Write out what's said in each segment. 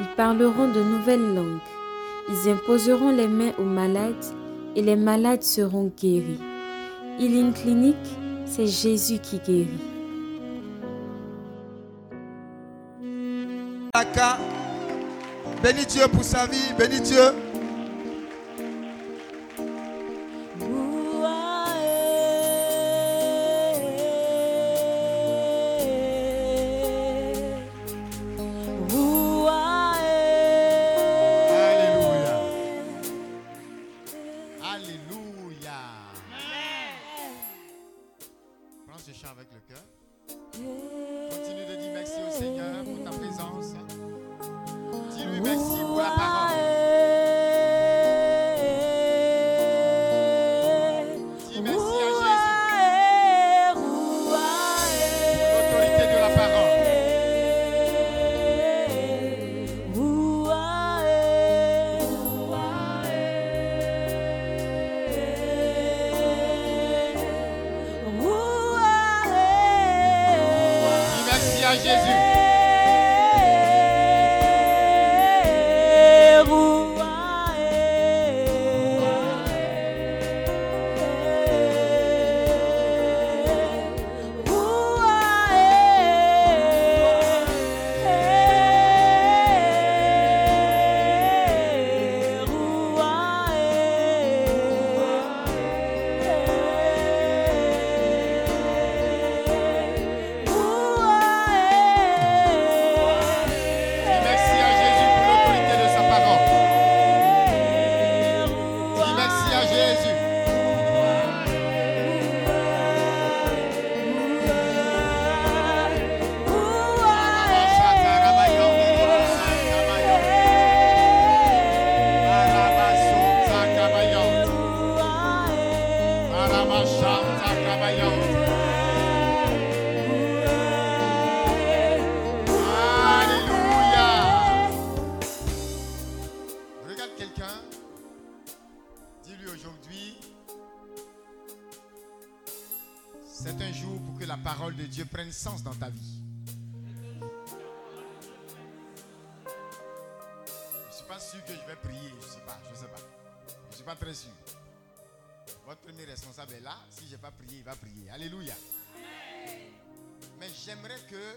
Ils parleront de nouvelles langues. Ils imposeront les mains aux malades et les malades seront guéris. Healing Clinic, c'est Jésus qui guérit. Bénis Dieu pour sa vie, bénis Dieu.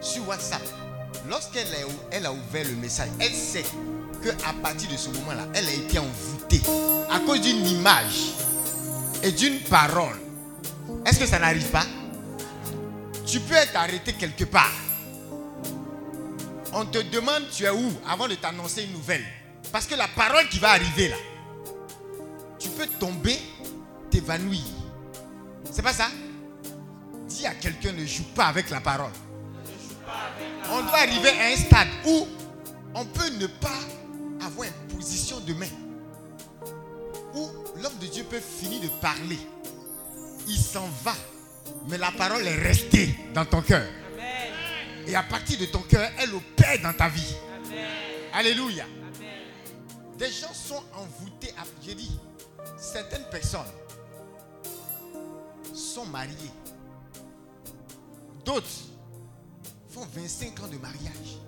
sur WhatsApp. Lorsqu'elle a, ouvert le message, elle sait qu'à partir de ce moment-là, elle a été envoûtée à cause d'une image et d'une parole. Est-ce que ça n'arrive pas? Tu peux être arrêté quelque part. On te demande tu es où avant de t'annoncer une nouvelle. Parce que la parole qui va arriver là, tu peux tomber, t'évanouir. C'est pas ça? Dis à quelqu'un ne joue pas avec la parole. On doit arriver à un stade où on peut ne pas avoir une position de main. Où l'homme de Dieu peut finir de parler il s'en va. Mais la parole est restée dans ton cœur. Et à partir de ton cœur, elle opère dans ta vie. Alléluia. Des gens sont envoûtés. À, j'ai dit, certaines personnes sont mariées. D'autres font 25 ans de mariage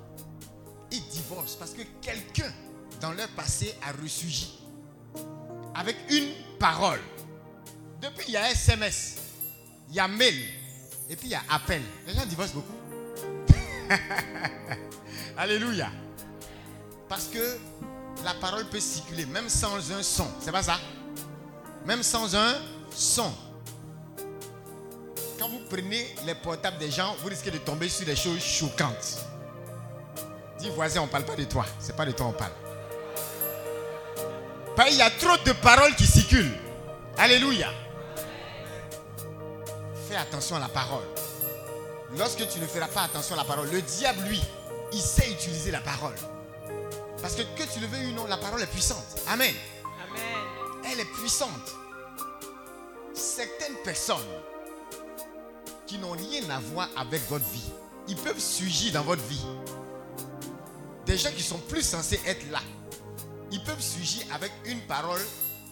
et divorcent parce que quelqu'un dans leur passé a ressurgi avec une parole depuis, il y a SMS, il y a mail, et puis il y a appel. Les gens divorcent beaucoup. Alléluia. Parce que la parole peut circuler, même sans un son. C'est pas ça? Même sans un son. Quand vous prenez les portables des gens, vous risquez de tomber sur des choses choquantes. Dis voisin, on ne parle pas de toi. C'est pas de toi on parle. Il y a trop de paroles qui circulent. Alléluia. Fais attention à la parole. Lorsque tu ne feras pas attention à la parole, le diable, lui, il sait utiliser la parole. Parce que que tu le veux ou non, la parole est puissante. Amen. Amen. Elle est puissante. Certaines personnes qui n'ont rien à voir avec votre vie, ils peuvent surgir dans votre vie. Des gens qui sont plus censés être là, ils peuvent surgir avec une parole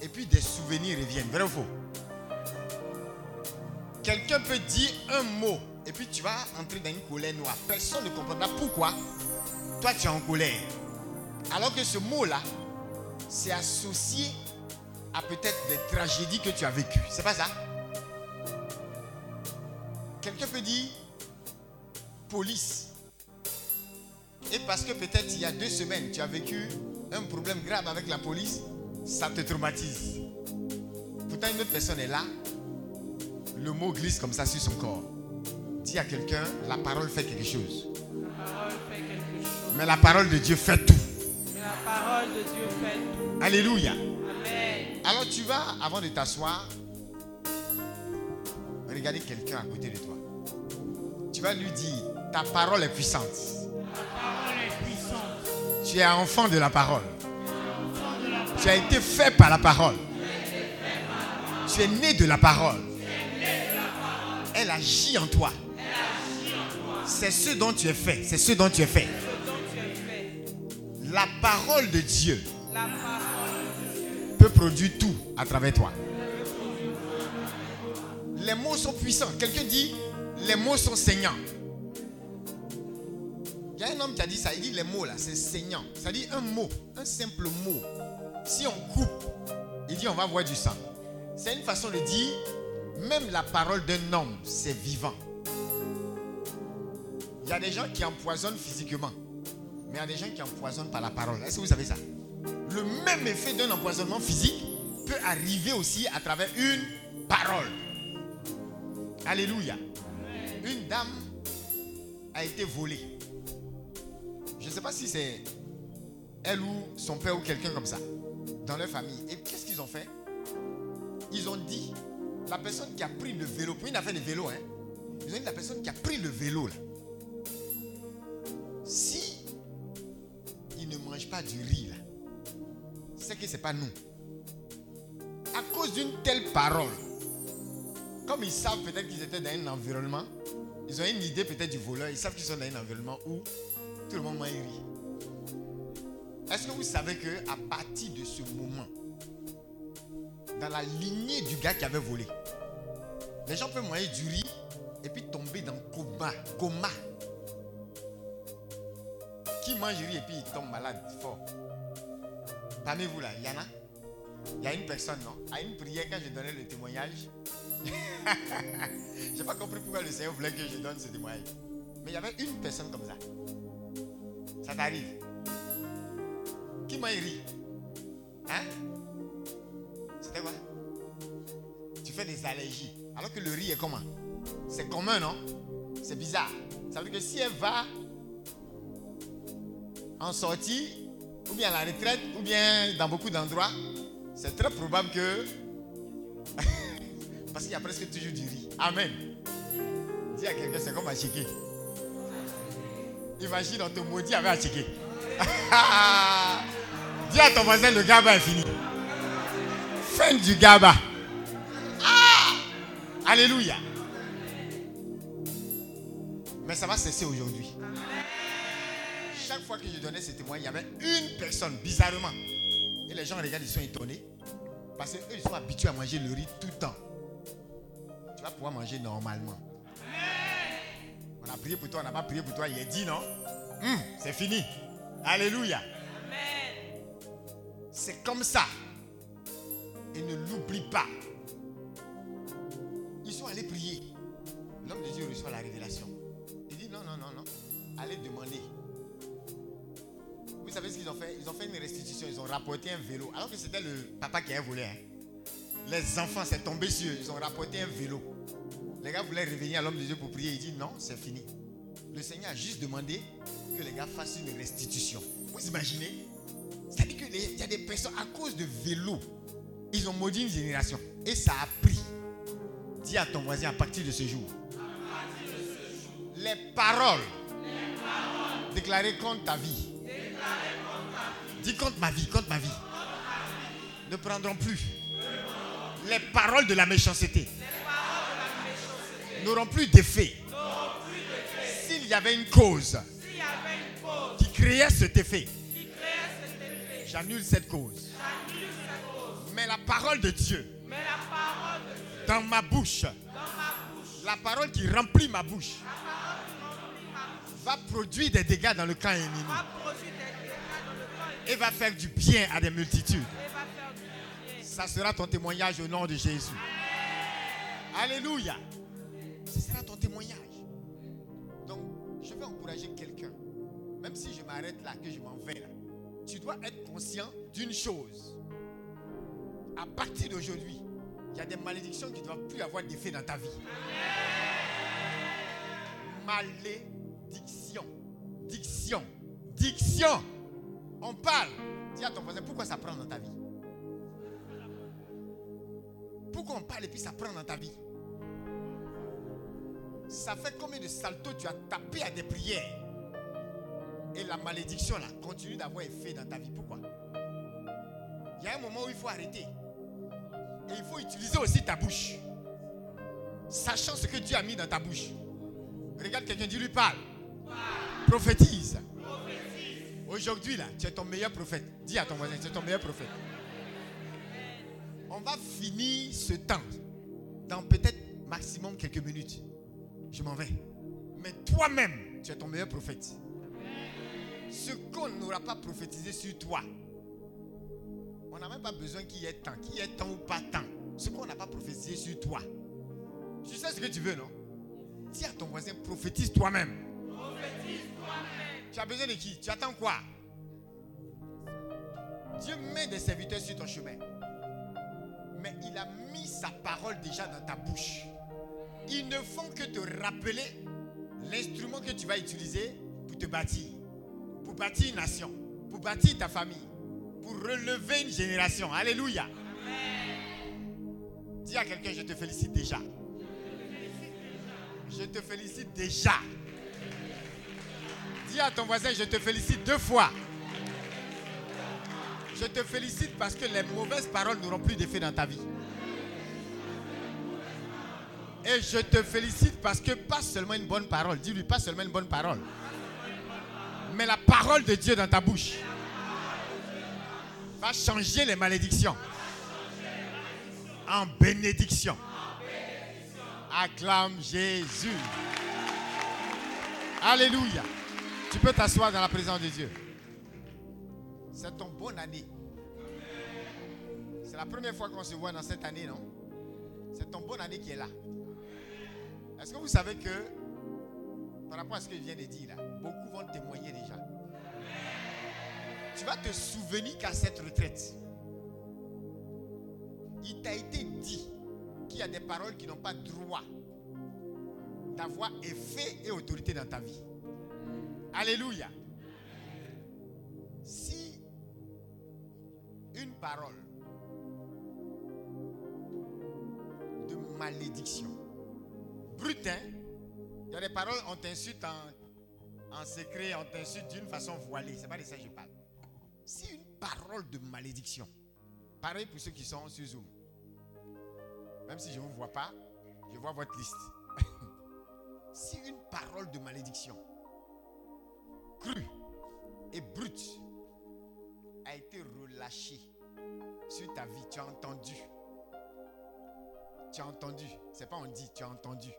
et puis des souvenirs reviennent. Vrai ou faux? Quelqu'un peut dire un mot et puis tu vas entrer dans une colère noire. Personne ne comprendra pourquoi toi tu es en colère. Alors que ce mot-là, c'est associé à peut-être des tragédies que tu as vécues. C'est pas ça? Quelqu'un peut dire police. Et parce que peut-être il y a deux semaines, tu as vécu un problème grave avec la police, ça te traumatise. Pourtant, une autre personne est là, le mot glisse comme ça sur son corps. Dis à quelqu'un, la parole fait quelque chose. Mais la parole de Dieu fait tout. la parole de Dieu fait tout. Alléluia. Alors tu vas, avant de t'asseoir, regarder quelqu'un à côté de toi. Tu vas lui dire, ta parole est puissante. Tu es enfant de la parole. Tu as été fait par la parole. Tu es né de la parole. Elle agit en toi. C'est ce dont tu es fait. C'est ce dont tu es fait. La parole de Dieu peut produire tout à travers toi. Les mots sont puissants. Quelqu'un dit, les mots sont saignants. Il y a un homme qui a dit ça. Il dit les mots là, c'est saignant. Ça dit un mot, un simple mot. Si on coupe, il dit on va voir du sang. C'est une façon de dire, même la parole d'un homme, c'est vivant. Il y a des gens qui empoisonnent physiquement, mais il y a des gens qui empoisonnent par la parole. Est-ce que vous savez ça? Le même effet d'un empoisonnement physique peut arriver aussi à travers une parole. Alléluia. Une dame a été volée. Je ne sais pas si c'est elle ou son père ou quelqu'un comme ça, dans leur famille. Et qu'est-ce qu'ils ont fait? Ils ont dit, la personne qui a pris le vélo, pour une affaire de vélo, hein, ils ont dit la personne qui a pris le vélo, là, si il ne mange pas du riz, là, c'est que ce n'est pas nous. À cause d'une telle parole, comme ils savent peut-être qu'ils étaient dans un environnement, ils ont une idée peut-être du voleur, ils savent qu'ils sont dans un environnement où tout le monde m'a ri. Est-ce que vous savez que à partir de ce moment, dans la lignée du gars qui avait volé, les gens peuvent manger du riz et puis tomber dans coma, coma. Qui mange du riz et puis il tombe malade fort Parmi vous là, il y en a Il y a une personne, non? À une prière, quand je donnais le témoignage, je n'ai pas compris pourquoi le Seigneur voulait que je donne ce témoignage. Mais il y avait une personne comme ça. Ça t'arrive. Qui m'a ri Hein? C'était quoi Tu fais des allergies. Alors que le riz est comment? C'est commun, non? C'est bizarre. Ça veut dire que si elle va en sortie, ou bien à la retraite, ou bien dans beaucoup d'endroits, c'est très probable que. Parce qu'il y a presque toujours du riz. Amen. Dis à quelqu'un, c'est comme à checker. Imagine, on te maudit avec à checker. Dis à ton voisin, le gaba est fini. Fin du gaba. Ah! Alléluia. Mais ça va cesser aujourd'hui. Chaque fois que je donnais ce témoin, il y avait une personne, bizarrement. Et les gens regardent, ils sont étonnés. Parce qu'eux, ils sont habitués à manger le riz tout le temps. Tu vas pouvoir manger normalement. On a prié pour toi, on n'a pas prié pour toi. Il est dit, non? Hum, C'est fini. Alléluia. C'est comme ça. Et ne l'oublie pas. Ils sont allés prier. L'homme de Dieu reçoit la révélation. Il dit non, non, non, non. Allez demander. Vous savez ce qu'ils ont fait? Ils ont fait une restitution. Ils ont rapporté un vélo. Alors que c'était le papa qui avait volé. Hein. Les enfants, c'est tombé sur eux. Ils ont rapporté un vélo. Les gars voulaient revenir à l'homme de Dieu pour prier. Il dit non, c'est fini. Le Seigneur a juste demandé que les gars fassent une restitution. Vous imaginez? C'est-à-dire qu'il y a des personnes, à cause de vélo, ils ont maudit une génération. Et ça a pris. Dis à ton voisin à partir de ce jour. Les paroles, déclarées contre ta vie. Dis contre ma vie, contre ma vie. Ne prendront plus. Les paroles de la méchanceté n'auront plus d'effet. S'il y avait une cause qui créait cet effet, j'annule cette cause. Mais la parole de Dieu dans ma bouche, la parole qui remplit ma bouche, va produire des dégâts dans le camp ennemi. Et va faire du bien à des multitudes. Ça sera ton témoignage au nom de Jésus. Alléluia. Ce sera ton témoignage. Donc, je vais encourager quelqu'un. Même si je m'arrête là, que je m'en vais là. Tu dois être conscient d'une chose. À partir d'aujourd'hui, il y a des malédictions qui ne doivent plus avoir d'effet dans ta vie. Malédiction. Diction. Diction. On parle. Dis à ton voisin, pourquoi ça prend dans ta vie? Pourquoi on parle et puis ça prend dans ta vie Ça fait combien de saltos tu as tapé à des prières Et la malédiction là continue d'avoir effet dans ta vie. Pourquoi? Il y a un moment où il faut arrêter. Et il faut utiliser aussi ta bouche. Sachant ce que Dieu a mis dans ta bouche. Regarde quelqu'un, dis lui parle. Prophétise. Aujourd'hui, là, tu es ton meilleur prophète. Dis à ton voisin, tu es ton meilleur prophète. On va finir ce temps dans peut-être maximum quelques minutes. Je m'en vais. Mais toi-même, tu es ton meilleur prophète. Ce qu'on n'aura pas prophétisé sur toi, on n'a même pas besoin qu'il y ait temps, qu'il y ait temps ou pas temps. Ce qu'on n'a pas prophétisé sur toi. Tu sais ce que tu veux, non? Dis à ton voisin, prophétise toi-même. Prophétise toi-même. Tu as besoin de qui? Tu attends quoi? Dieu met des serviteurs sur ton chemin. Mais il a mis sa parole déjà dans ta bouche. Ils ne font que te rappeler l'instrument que tu vas utiliser pour te bâtir. Pour bâtir une nation. Pour bâtir ta famille. Pour relever une génération. Alléluia. Dis à quelqu'un, je te félicite déjà. Je te félicite déjà. Dis à ton voisin, je te félicite deux fois. Je te félicite parce que les mauvaises paroles n'auront plus d'effet dans ta vie. Et je te félicite parce que pas seulement une bonne parole, dis-lui pas seulement une bonne parole, mais la parole de Dieu dans ta bouche va changer les malédictions en bénédiction. Acclame Jésus. Alléluia. Tu peux t'asseoir dans la présence de Dieu. C'est ton bonne année. C'est la première fois qu'on se voit dans cette année, non? C'est ton bonne année qui est là. Est-ce que vous savez que, par rapport à ce que je viens de dire là, beaucoup vont témoigner déjà. Tu vas te souvenir qu'à cette retraite, il t'a été dit qu'il y a des paroles qui n'ont pas droit d'avoir effet et autorité dans ta vie. Alléluia. Si une parole de malédiction, brute, hein? il y a des paroles, on t'insulte en, en secret, on t'insulte d'une façon voilée. C'est pas de ça que je parle. Si une parole de malédiction, pareil pour ceux qui sont sur Zoom, même si je ne vous vois pas, je vois votre liste. si une parole de malédiction, crue et brute, a été relâchée sur ta vie, tu as entendu. Tu as entendu. C'est pas on dit, tu as entendu.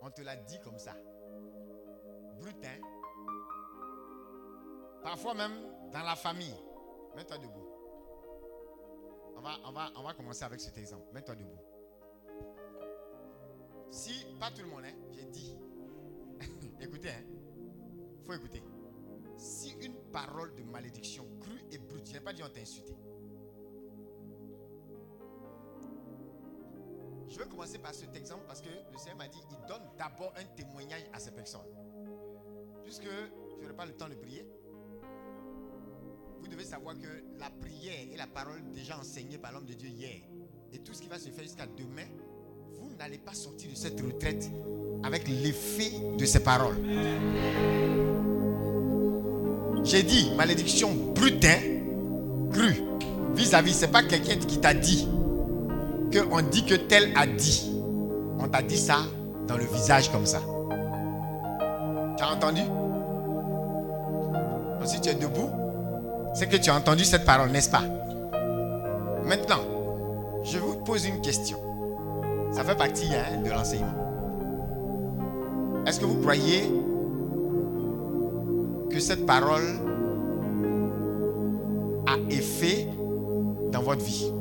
On te l'a dit comme ça. Brut, hein? Parfois même dans la famille. Mets-toi debout. On va commencer avec cet exemple. Mets-toi debout. Si, pas tout le monde, hein, j'ai dit. Écoutez, hein. faut écouter. Si une parole de malédiction crue et brute, je n'ai pas dit on t'a insulté. Je vais commencer par cet exemple parce que le Seigneur m'a dit il donne d'abord un témoignage à ces personnes. Puisque je n'aurai pas le temps de prier, vous devez savoir que la prière et la parole déjà enseignée par l'homme de Dieu hier, et tout ce qui va se faire jusqu'à demain, vous n'allez pas sortir de cette retraite avec l'effet de ces paroles. J'ai dit malédiction brute, hein, crue, vis-à-vis, c'est pas quelqu'un qui t'a dit que on dit que tel a dit. On t'a dit ça dans le visage comme ça. Tu as entendu? Si tu es debout, c'est que tu as entendu cette parole, n'est-ce pas? Maintenant, je vous pose une question. Ça fait partie hein, de l'enseignement. Est-ce que vous croyez que cette parole a effet dans votre vie?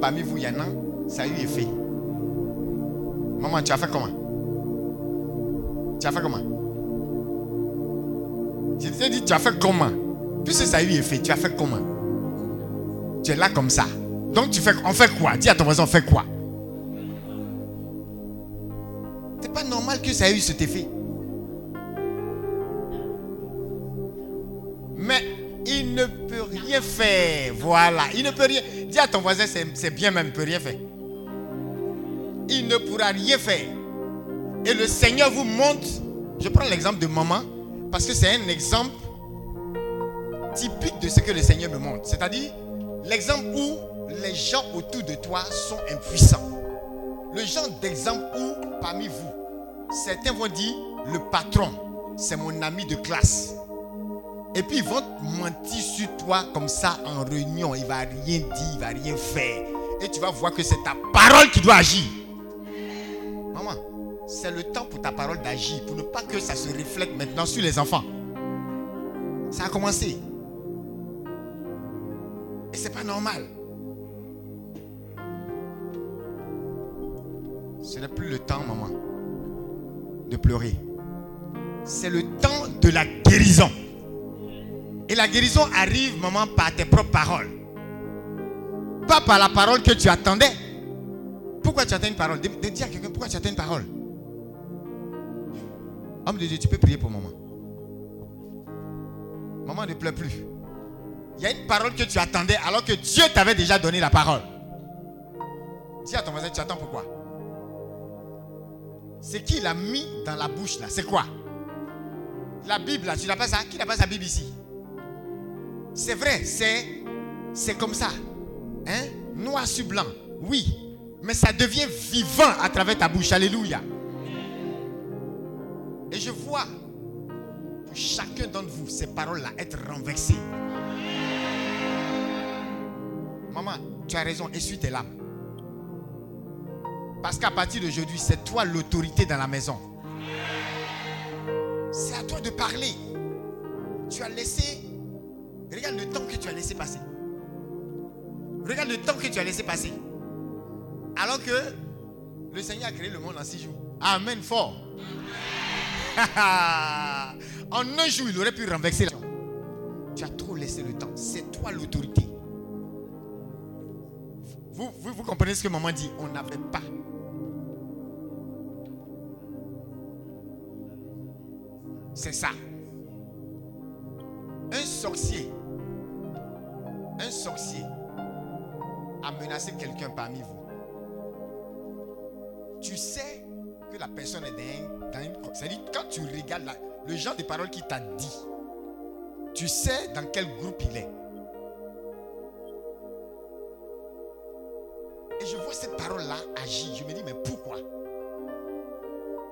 Parmi vous, il y en a, ça a eu effet. Maman, tu as fait comment? Tu as fait comment? Je t'ai dit, tu as fait comment? Puisque ça a eu effet, tu as fait comment? Tu es là comme ça. Donc tu fais, on fait quoi? Dis à ton voisin, on fait quoi? C'est pas normal que ça ait eu cet effet. Voilà. Il ne peut rien. Dis à ton voisin, c'est bien même, il ne peut rien faire. Il ne pourra rien faire. Et le Seigneur vous montre. Je prends l'exemple de maman parce que c'est un exemple typique de ce que le Seigneur me montre. C'est-à-dire l'exemple où les gens autour de toi sont impuissants. Le genre d'exemple où parmi vous, certains vont dire, le patron, c'est mon ami de classe. Et puis ils vont mentir sur toi comme ça en réunion. Il va rien dire, il va rien faire. Et tu vas voir que c'est ta parole qui doit agir. Maman, c'est le temps pour ta parole d'agir, pour ne pas que ça se reflète maintenant sur les enfants. Ça a commencé. Et c'est pas normal. Ce n'est plus le temps, maman, de pleurer. C'est le temps de la guérison. Et la guérison arrive, maman, par tes propres paroles. Pas par la parole que tu attendais. Pourquoi tu attends une parole? Dis à quelqu'un, pourquoi tu attends une parole? Homme de Dieu, tu peux prier pour maman. Maman ne pleure plus. Il y a une parole que tu attendais alors que Dieu t'avait déjà donné la parole. Dis à ton voisin, tu attends pourquoi C'est qui l'a mis dans la bouche là C'est quoi? La Bible là, tu n'as pas ça? Qui n'a pas sa Bible ici? C'est vrai, c'est, c'est comme ça. Hein? Noir sur blanc, oui. Mais ça devient vivant à travers ta bouche. Alléluia. Et je vois pour chacun d'entre vous ces paroles-là être renversées. Maman, tu as raison, essuie tes larmes. Parce qu'à partir d'aujourd'hui, c'est toi l'autorité dans la maison. C'est à toi de parler. Tu as laissé. Regarde le temps que tu as laissé passer. Regarde le temps que tu as laissé passer. Alors que le Seigneur a créé le monde en six jours. Amen, fort. en un jour, il aurait pu renverser la. Tu as trop laissé le temps. C'est toi l'autorité. Vous, vous, comprenez ce que maman dit? On n'avait pas. C'est ça. Un sorcier, un sorcier a menacé quelqu'un parmi vous. Tu sais que la personne est dans, une... C'est-à-dire, quand tu regardes le genre de paroles qu'il t'a dit, tu sais dans quel groupe il est. Et je vois cette parole-là agir. Je me dis, mais pourquoi?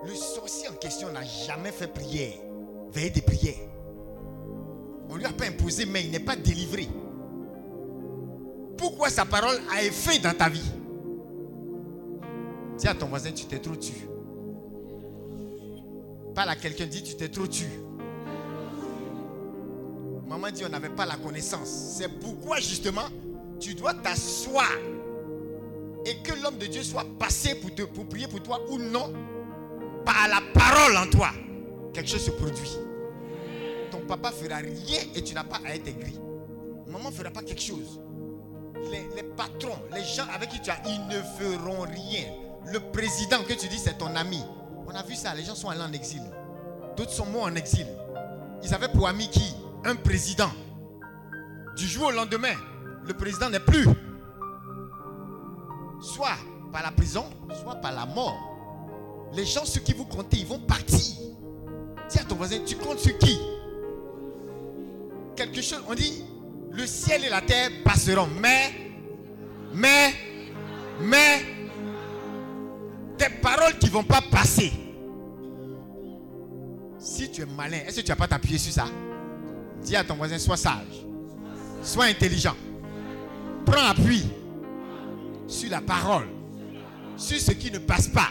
Le sorcier en question n'a jamais fait prière, veiller des prières. On ne lui a pas imposé, mais il n'est pas délivré. Pourquoi sa parole a effet dans ta vie Dis à ton voisin, tu t'es trop tu. Parle à quelqu'un, dit, tu t'es trop tu. Maman dit, on n'avait pas la connaissance. C'est pourquoi justement, tu dois t'asseoir et que l'homme de Dieu soit passé pour, te, pour prier pour toi ou non, par la parole en toi. quelque chose se produit. Ton papa fera rien et tu n'as pas à être aigri. Maman ne fera pas quelque chose. Les, patrons, les gens avec qui tu as, ils ne feront rien. Le président que tu dis c'est ton ami. On a vu ça, les gens sont allés en exil. D'autres sont morts en exil. Ils avaient pour ami qui? Un président. Du jour au lendemain, le président n'est plus. Soit par la prison, soit par la mort. Les gens sur qui vous comptez, ils vont partir. Dis ton voisin, tu comptes sur qui? Quelque chose, on dit, le ciel et la terre passeront, mais, mais, mais, des paroles qui ne vont pas passer. Si tu es malin, est-ce que tu n'as pas t'appuyer sur ça? Dis à ton voisin, sois sage, sois intelligent. Prends appui sur la parole, sur ce qui ne passe pas.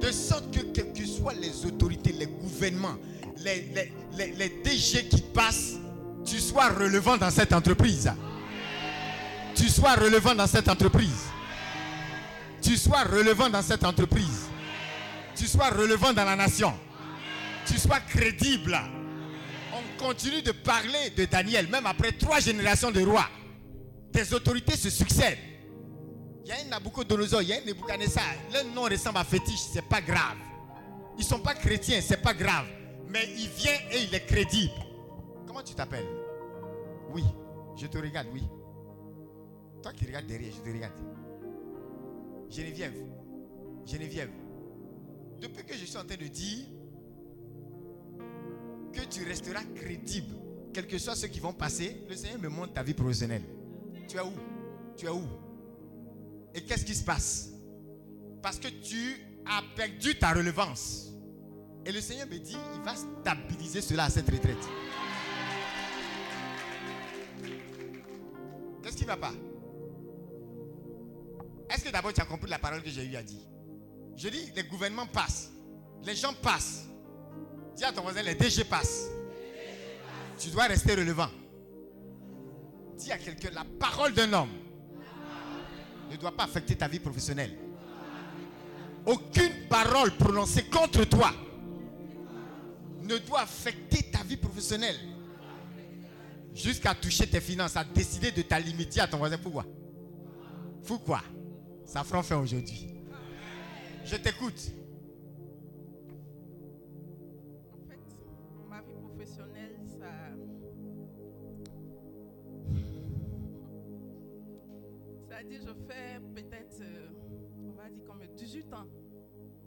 De sorte que quelles que soient les autorités, les gouvernements, les, les, les, DG qui passent, tu sois relevant dans cette entreprise. Tu sois relevant dans cette entreprise. Tu sois relevant dans cette entreprise. Tu sois relevant dans la nation. Tu sois crédible. On continue de parler de Daniel, même après trois générations de rois. Des autorités se succèdent. Il y a un Nabucodonosor, il y a un Nebuchadnezzar. Leur nom ressemble à fétiche, c'est pas grave. Ils sont pas chrétiens, c'est pas grave. Mais il vient et il est crédible. Comment tu t'appelles? Oui, je te regarde, oui. Toi qui regardes derrière, je te regarde. Geneviève, Geneviève, depuis que je suis en train de dire que tu resteras crédible, quel que soit ceux qui vont passer, le Seigneur me montre ta vie professionnelle. Tu es où? Tu es où? Et qu'est-ce qui se passe? Parce que tu as perdu ta relevance. Et le Seigneur me dit, il va stabiliser cela à cette retraite. Qu'est-ce qui ne va pas? Est-ce que d'abord tu as compris la parole que j'ai eu à dire Je dis, les gouvernements passent. Les gens passent. Dis à ton voisin, les DG passent. Tu dois rester relevant. Dis à quelqu'un, la parole d'un homme ne doit pas affecter ta vie professionnelle. Aucune parole prononcée contre toi ne doit affecter ta vie professionnelle. Jusqu'à toucher tes finances, à décider de ta limiter à ton voisin. Pourquoi? Pourquoi? Ça fera fin aujourd'hui. Je t'écoute. je fais peut-être, euh, on va dire comme 18 ans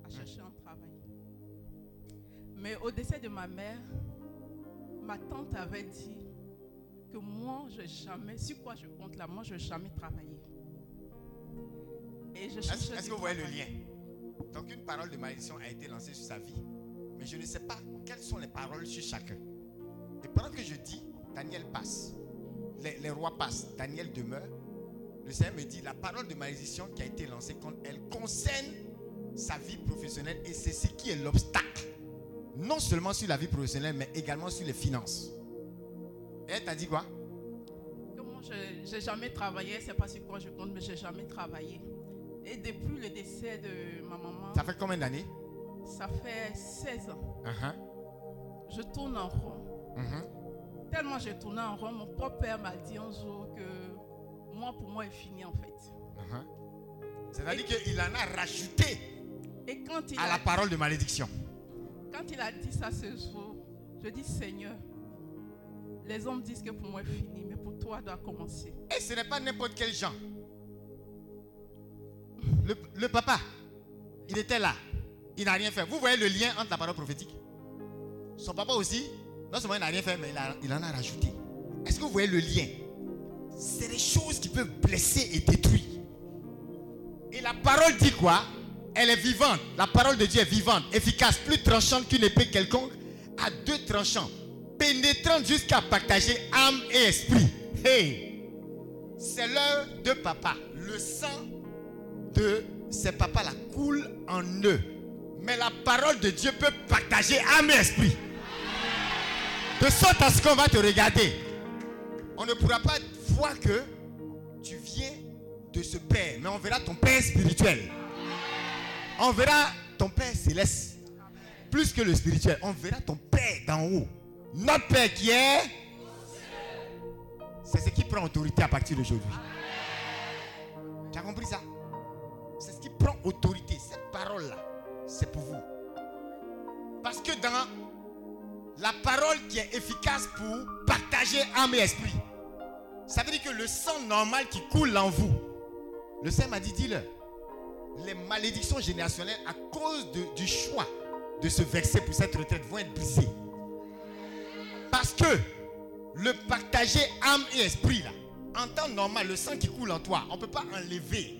à chercher un travail. Mais au décès de ma mère, ma tante avait dit que moi, je jamais, sur quoi je compte là, moi, je n'ai jamais travaillé. Et je Est-ce que vous voyez le lien? Donc, une parole de malédiction a été lancée sur sa vie. Mais je ne sais pas quelles sont les paroles sur chacun. Et pendant que je dis, Daniel passe, les rois passent, Daniel demeure, le Seigneur me dit, la parole de malédiction qui a été lancée, elle concerne sa vie professionnelle et c'est ce qui est l'obstacle. Non seulement sur la vie professionnelle, mais également sur les finances. Elle t'a dit quoi? Moi, je n'ai jamais travaillé, c'est pas sur quoi je compte, mais je n'ai jamais travaillé. Et depuis le décès de ma maman. Ça fait combien d'années? Ça fait 16 ans. Uh-huh. Je tourne en rond. Uh-huh. Tellement j'ai tourné en rond, mon propre père m'a dit un jour que moi, pour moi, est fini en fait. Uh-huh. C'est-à-dire qu'il en a rajouté et quand il à la parole de malédiction. Quand il a dit ça ce jour, je dis Seigneur, les hommes disent que pour moi est fini, mais pour toi, doit commencer. Et ce n'est pas n'importe quel gens. Le, papa, il était là. Il n'a rien fait. Vous voyez le lien entre la parole prophétique? Son papa aussi, non seulement il n'a rien fait, mais il, il en a rajouté. Est-ce que vous voyez le lien? C'est des choses qui peuvent blesser et détruire. Et la parole dit quoi? Elle est vivante. La parole de Dieu est vivante, efficace, plus tranchante qu'une épée quelconque, à deux tranchants, pénétrante jusqu'à partager âme et esprit. Hey, c'est l'heure de papa. Le sang de ces papas-là coule en eux. Mais la parole de Dieu peut partager âme et esprit. De sorte à ce qu'on va te regarder. On ne pourra pas vois que tu viens de ce Père, mais on verra ton Père spirituel. On verra ton Père céleste. plus que le spirituel. On verra ton Père d'en haut. Notre Père qui est. C'est ce qui prend autorité à partir d'aujourd'hui. Tu as compris ça? C'est ce qui prend autorité. Cette parole-là, c'est pour vous. Parce que dans la parole qui est efficace pour partager âme et esprit, ça veut dire que le sang normal qui coule en vous, le Seigneur m'a dit, dis-le, les malédictions générationnelles à cause du choix de se verser pour cette retraite vont être brisées. Parce que le partager âme et esprit, là, en temps normal, le sang qui coule en toi, on ne peut pas enlever.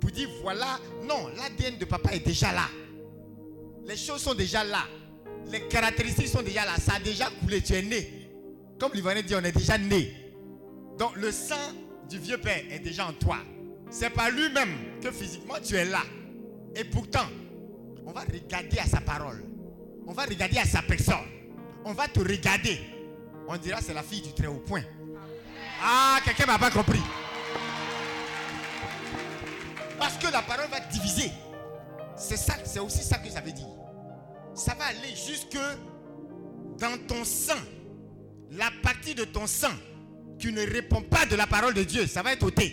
Pour dire, voilà, non, l'ADN de papa est déjà là. Les choses sont déjà là. Les caractéristiques sont déjà là. Ça a déjà coulé, tu es né. Comme l'Ivoirien dit, on est déjà né. Donc le sang du vieux père est déjà en toi. C'est pas lui-même que physiquement tu es là. Et pourtant, on va regarder à sa parole. On va regarder à sa personne. On va te regarder. On dira c'est la fille du très haut point. Ah, quelqu'un m'a pas compris. Parce que la parole va diviser. C'est ça, c'est aussi ça que ça veut dire. Ça va aller jusque dans ton sang. La partie de ton sang qui ne répond pas de la parole de Dieu, ça va être ôté.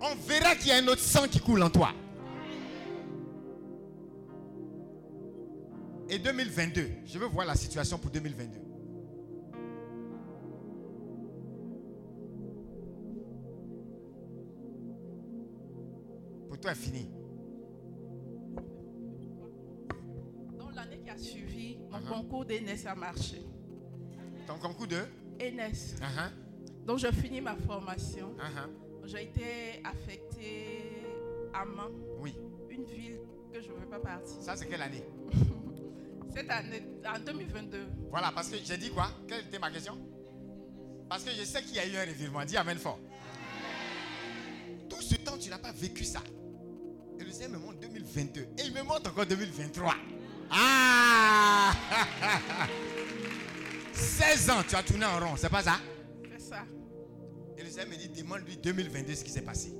On verra qu'il y a un autre sang qui coule en toi. Et 2022, je veux voir la situation pour 2022. Pour toi, fini. Dans l'année qui a suivi, mon concours d'ENES a marché. Ton concours de? ENES. Uh-huh. Donc, je finis ma formation. Uh-huh. J'ai été affectée à Mans, Oui. une ville que je ne veux pas partir. Ça, c'est quelle année? Cette année, en 2022. Voilà, parce que j'ai dit quoi? Quelle était ma question? Parce que je sais qu'il y a eu un revirement. Dis Amen fort. Tout ce temps, tu n'as pas vécu ça. Et le Seigneur me montre 2022. Et il me montre encore 2023. Ah 16 ans, tu as tourné en rond, c'est pas ça? C'est ça. Et le Seigneur me dit, demande-lui 2022 ce qui s'est passé.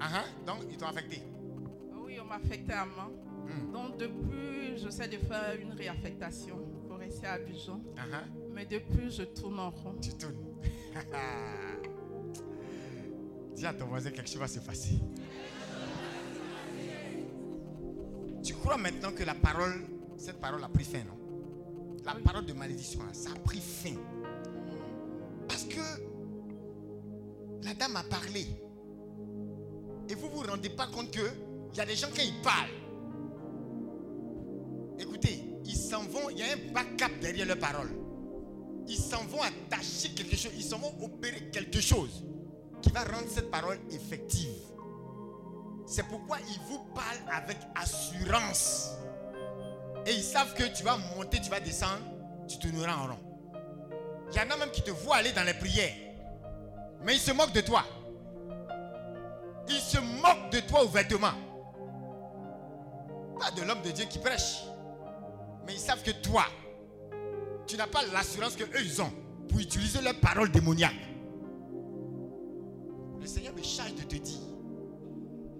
Ah, ah, donc, ils t'ont affecté. Oui, on m'a affecté à Mans. Hmm. Donc, depuis, j'essaie de faire une réaffectation pour rester à Abidjan. Ah, ah, Mais depuis, je tourne en rond. tu tournes. Dis à ton voisin quelque chose va se passer. Tu crois maintenant que la parole, cette parole a pris fin, non? La parole de malédiction, ça a pris fin. Parce que la dame a parlé. Et vous vous rendez pas compte que il y a des gens ils parlent. Écoutez, ils s'en vont, il y a un backup derrière leur parole. Ils s'en vont attacher quelque chose, ils s'en vont opérer quelque chose qui va rendre cette parole effective. C'est pourquoi ils vous parlent avec assurance. Et ils savent que tu vas monter, tu vas descendre, tu tourneras en rond. Il y en a même qui te voient aller dans les prières. Mais ils se moquent de toi. Ils se moquent de toi ouvertement. Pas de l'homme de Dieu qui prêche. Mais ils savent que toi, tu n'as pas l'assurance que eux ont pour utiliser leur parole démoniaque. Le Seigneur me charge de te dire,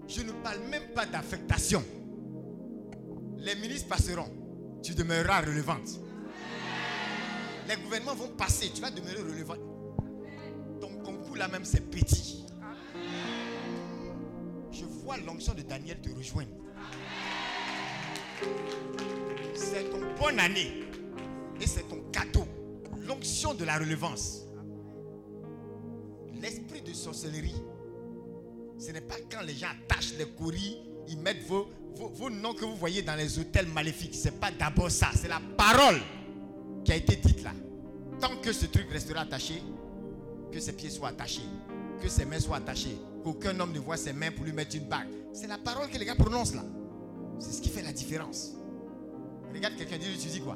je ne parle même pas d'affectation. Les ministres passeront, tu demeureras relevante. Les gouvernements vont passer, tu vas demeurer relevante. Ton concours là même c'est petit. Je vois l'onction de Daniel te rejoindre. C'est ton bonne année. Et c'est ton cadeau. L'onction de la relevance. L'esprit de sorcellerie. Ce n'est pas quand les gens attachent les courriers, ils mettent vos, vos, vos noms que vous voyez dans les hôtels maléfiques. Ce n'est pas d'abord ça. C'est la parole qui a été dite là. Tant que ce truc restera attaché, que ses pieds soient attachés, que ses mains soient attachées, qu'aucun homme ne voit ses mains pour lui mettre une bague. C'est la parole que les gars prononcent là. C'est ce qui fait la différence. Regarde quelqu'un dire, tu dis quoi?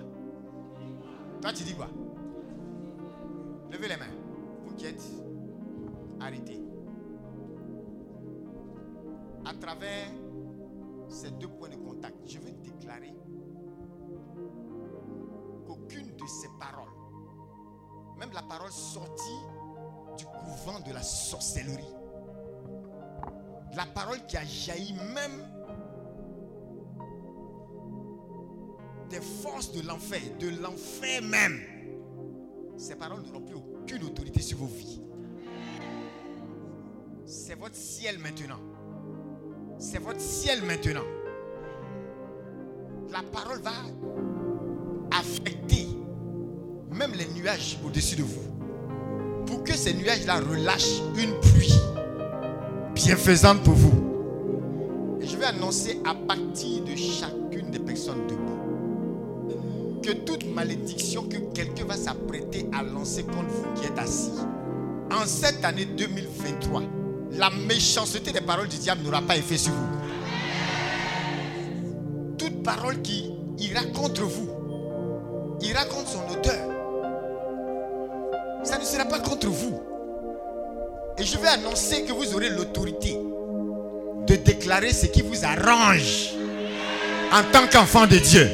Toi, tu dis quoi? Levez les mains. Vous qui êtes arrêtés. À travers ces deux points de contact, je veux déclarer qu'aucune de ces paroles, même la parole sortie du couvent de la sorcellerie, la parole qui a jailli même des forces de l'enfer, de l'enfer même, ces paroles n'auront plus aucune autorité sur vos vies. C'est votre ciel maintenant. C'est votre ciel maintenant. La parole va affecter même les nuages au-dessus de vous. Pour que ces nuages-là relâchent une pluie bienfaisante pour vous. Et je vais annoncer à partir de chacune des personnes debout que toute malédiction que quelqu'un va s'apprêter à lancer contre vous qui êtes assis, en cette année 2023, la méchanceté des paroles du diable n'aura pas effet sur vous. Toute parole qui ira contre vous, ira contre son auteur. Ça ne sera pas contre vous. Et je vais annoncer que vous aurez l'autorité de déclarer ce qui vous arrange en tant qu'enfant de Dieu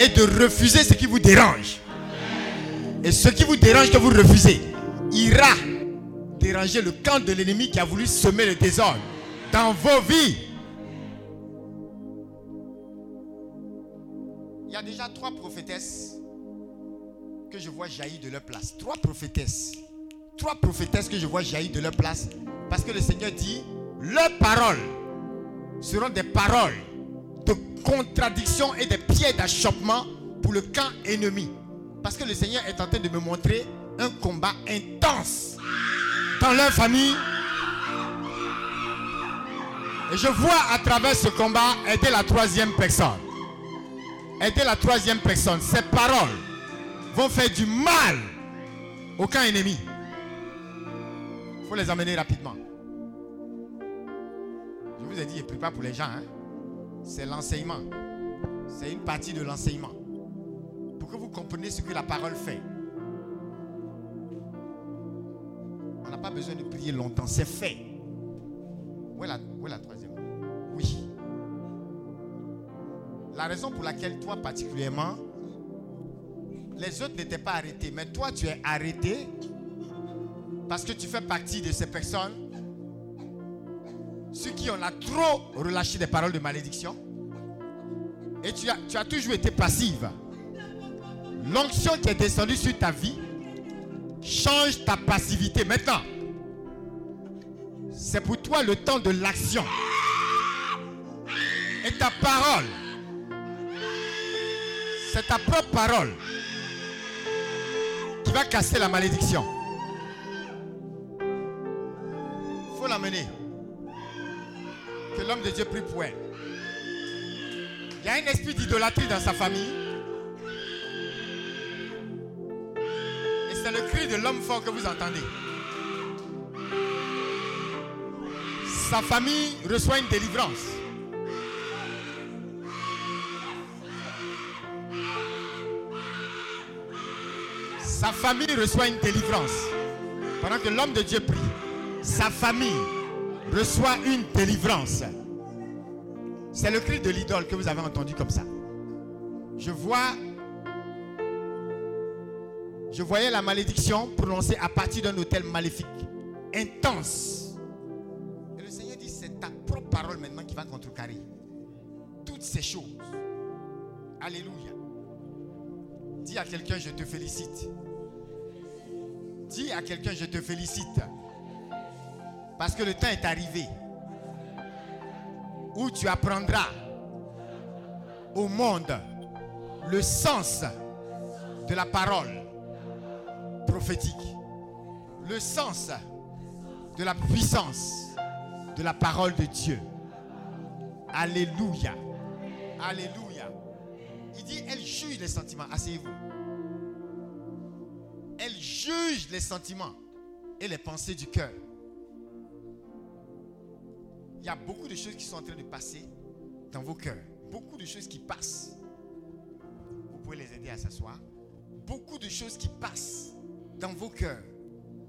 et de refuser ce qui vous dérange. Et ce qui vous dérange que vous refusez ira déranger le camp de l'ennemi qui a voulu semer le désordre dans vos vies. Il y a déjà trois prophétesses que je vois jaillir de leur place. Trois prophétesses. Trois prophétesses que je vois jaillir de leur place. Parce que le Seigneur dit, leurs paroles seront des paroles de contradiction et des pieds d'achoppement pour le camp ennemi. Parce que le Seigneur est en train de me montrer un combat intense dans leur famille. Et je vois à travers ce combat aider la troisième personne. Aider la troisième personne. Ces paroles vont faire du mal au camp ennemi. Il faut les emmener rapidement. Je vous ai dit, il pas pour les gens. Hein. C'est l'enseignement. C'est une partie de l'enseignement. Pour que vous compreniez ce que la parole fait. On n'a pas besoin de prier longtemps, c'est fait. Où est, la, troisième? Oui. La raison pour laquelle toi particulièrement, les autres n'étaient pas arrêtés, mais toi tu es arrêté parce que tu fais partie de ces personnes ceux qui on a trop relâché des paroles de malédiction. Et tu as, tu as toujours été passive. L'onction qui est descendue sur ta vie change ta passivité maintenant. C'est pour toi le temps de l'action. Et ta parole, c'est ta propre parole qui va casser la malédiction. Il faut l'amener. L'homme de Dieu prie pour elle. Il y a un esprit d'idolâtrie dans sa famille. Et c'est le cri de l'homme fort que vous entendez. Sa famille reçoit une délivrance. Sa famille reçoit une délivrance. Pendant que l'homme de Dieu prie, sa famille reçoit une délivrance. C'est le cri de l'idole que vous avez entendu comme ça. Je vois, je voyais la malédiction prononcée à partir d'un hôtel maléfique, intense. Et le Seigneur dit, c'est ta propre parole maintenant qui va contrecarrer toutes ces choses. Alléluia. Dis à quelqu'un, je te félicite. Dis à quelqu'un, je te félicite. Parce que le temps est arrivé où tu apprendras au monde le sens de la parole prophétique, le sens de la puissance de la parole de Dieu. Alléluia. Alléluia. Il dit, elle juge les sentiments. Asseyez-vous. Elle juge les sentiments et les pensées du cœur. Il y a beaucoup de choses qui sont en train de passer dans vos cœurs. Beaucoup de choses qui passent. Vous pouvez les aider à s'asseoir. Beaucoup de choses qui passent dans vos cœurs.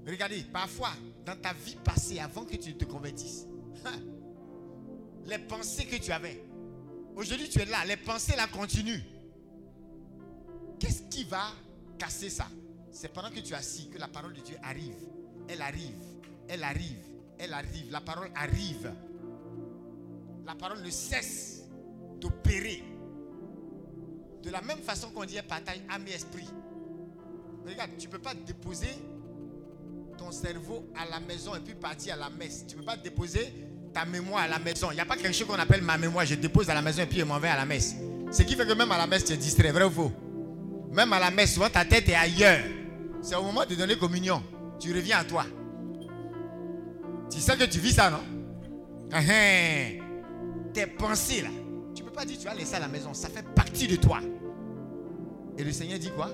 Regardez, parfois, dans ta vie passée, avant que tu ne te convertisses, les pensées que tu avais, aujourd'hui tu es là, les pensées là continuent. Qu'est-ce qui va casser ça? C'est pendant que tu es assis que la parole de Dieu arrive. Elle arrive, elle arrive, elle arrive. La parole arrive la parole ne cesse d'opérer. De la même façon qu'on dit partage âme et esprit. Regarde, tu ne peux pas déposer ton cerveau à la maison et puis partir à la messe. Tu ne peux pas déposer ta mémoire à la maison. Il n'y a pas quelque chose qu'on appelle ma mémoire. Je dépose à la maison et puis je m'en vais à la messe. Ce qui fait que même à la messe, tu es distrait, vrai ou faux? Même à la messe, souvent ta tête est ailleurs. C'est au moment de donner communion. Tu reviens à toi. Tu sais que tu vis ça, non? Ah, hein. Tes pensées là. Tu ne peux pas dire tu vas laisser à la maison. Ça fait partie de toi. Et le Seigneur dit quoi?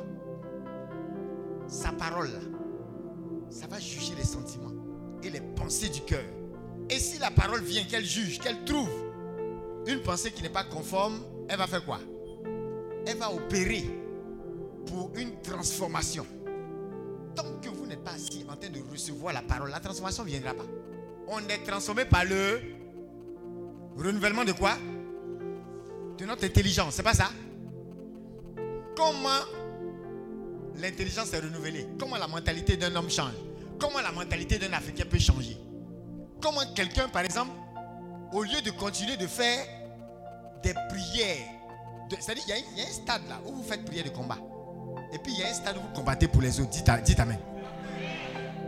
Sa parole là, ça va juger les sentiments et les pensées du cœur. Et si la parole vient, qu'elle juge, qu'elle trouve une pensée qui n'est pas conforme, elle va faire quoi? Elle va opérer pour une transformation. Tant que vous n'êtes pas assis en train de recevoir la parole, la transformation ne viendra pas. On est transformé par le renouvellement de quoi? De notre intelligence, c'est pas ça? Comment l'intelligence est renouvelée? Comment la mentalité d'un homme change? Comment la mentalité d'un Africain peut changer? Comment quelqu'un, par exemple, au lieu de continuer de faire des prières, c'est-à-dire il y, a un stade là où vous faites prière de combat. Et puis il y a un stade où vous combattez pour les autres. Dites, dites Amen.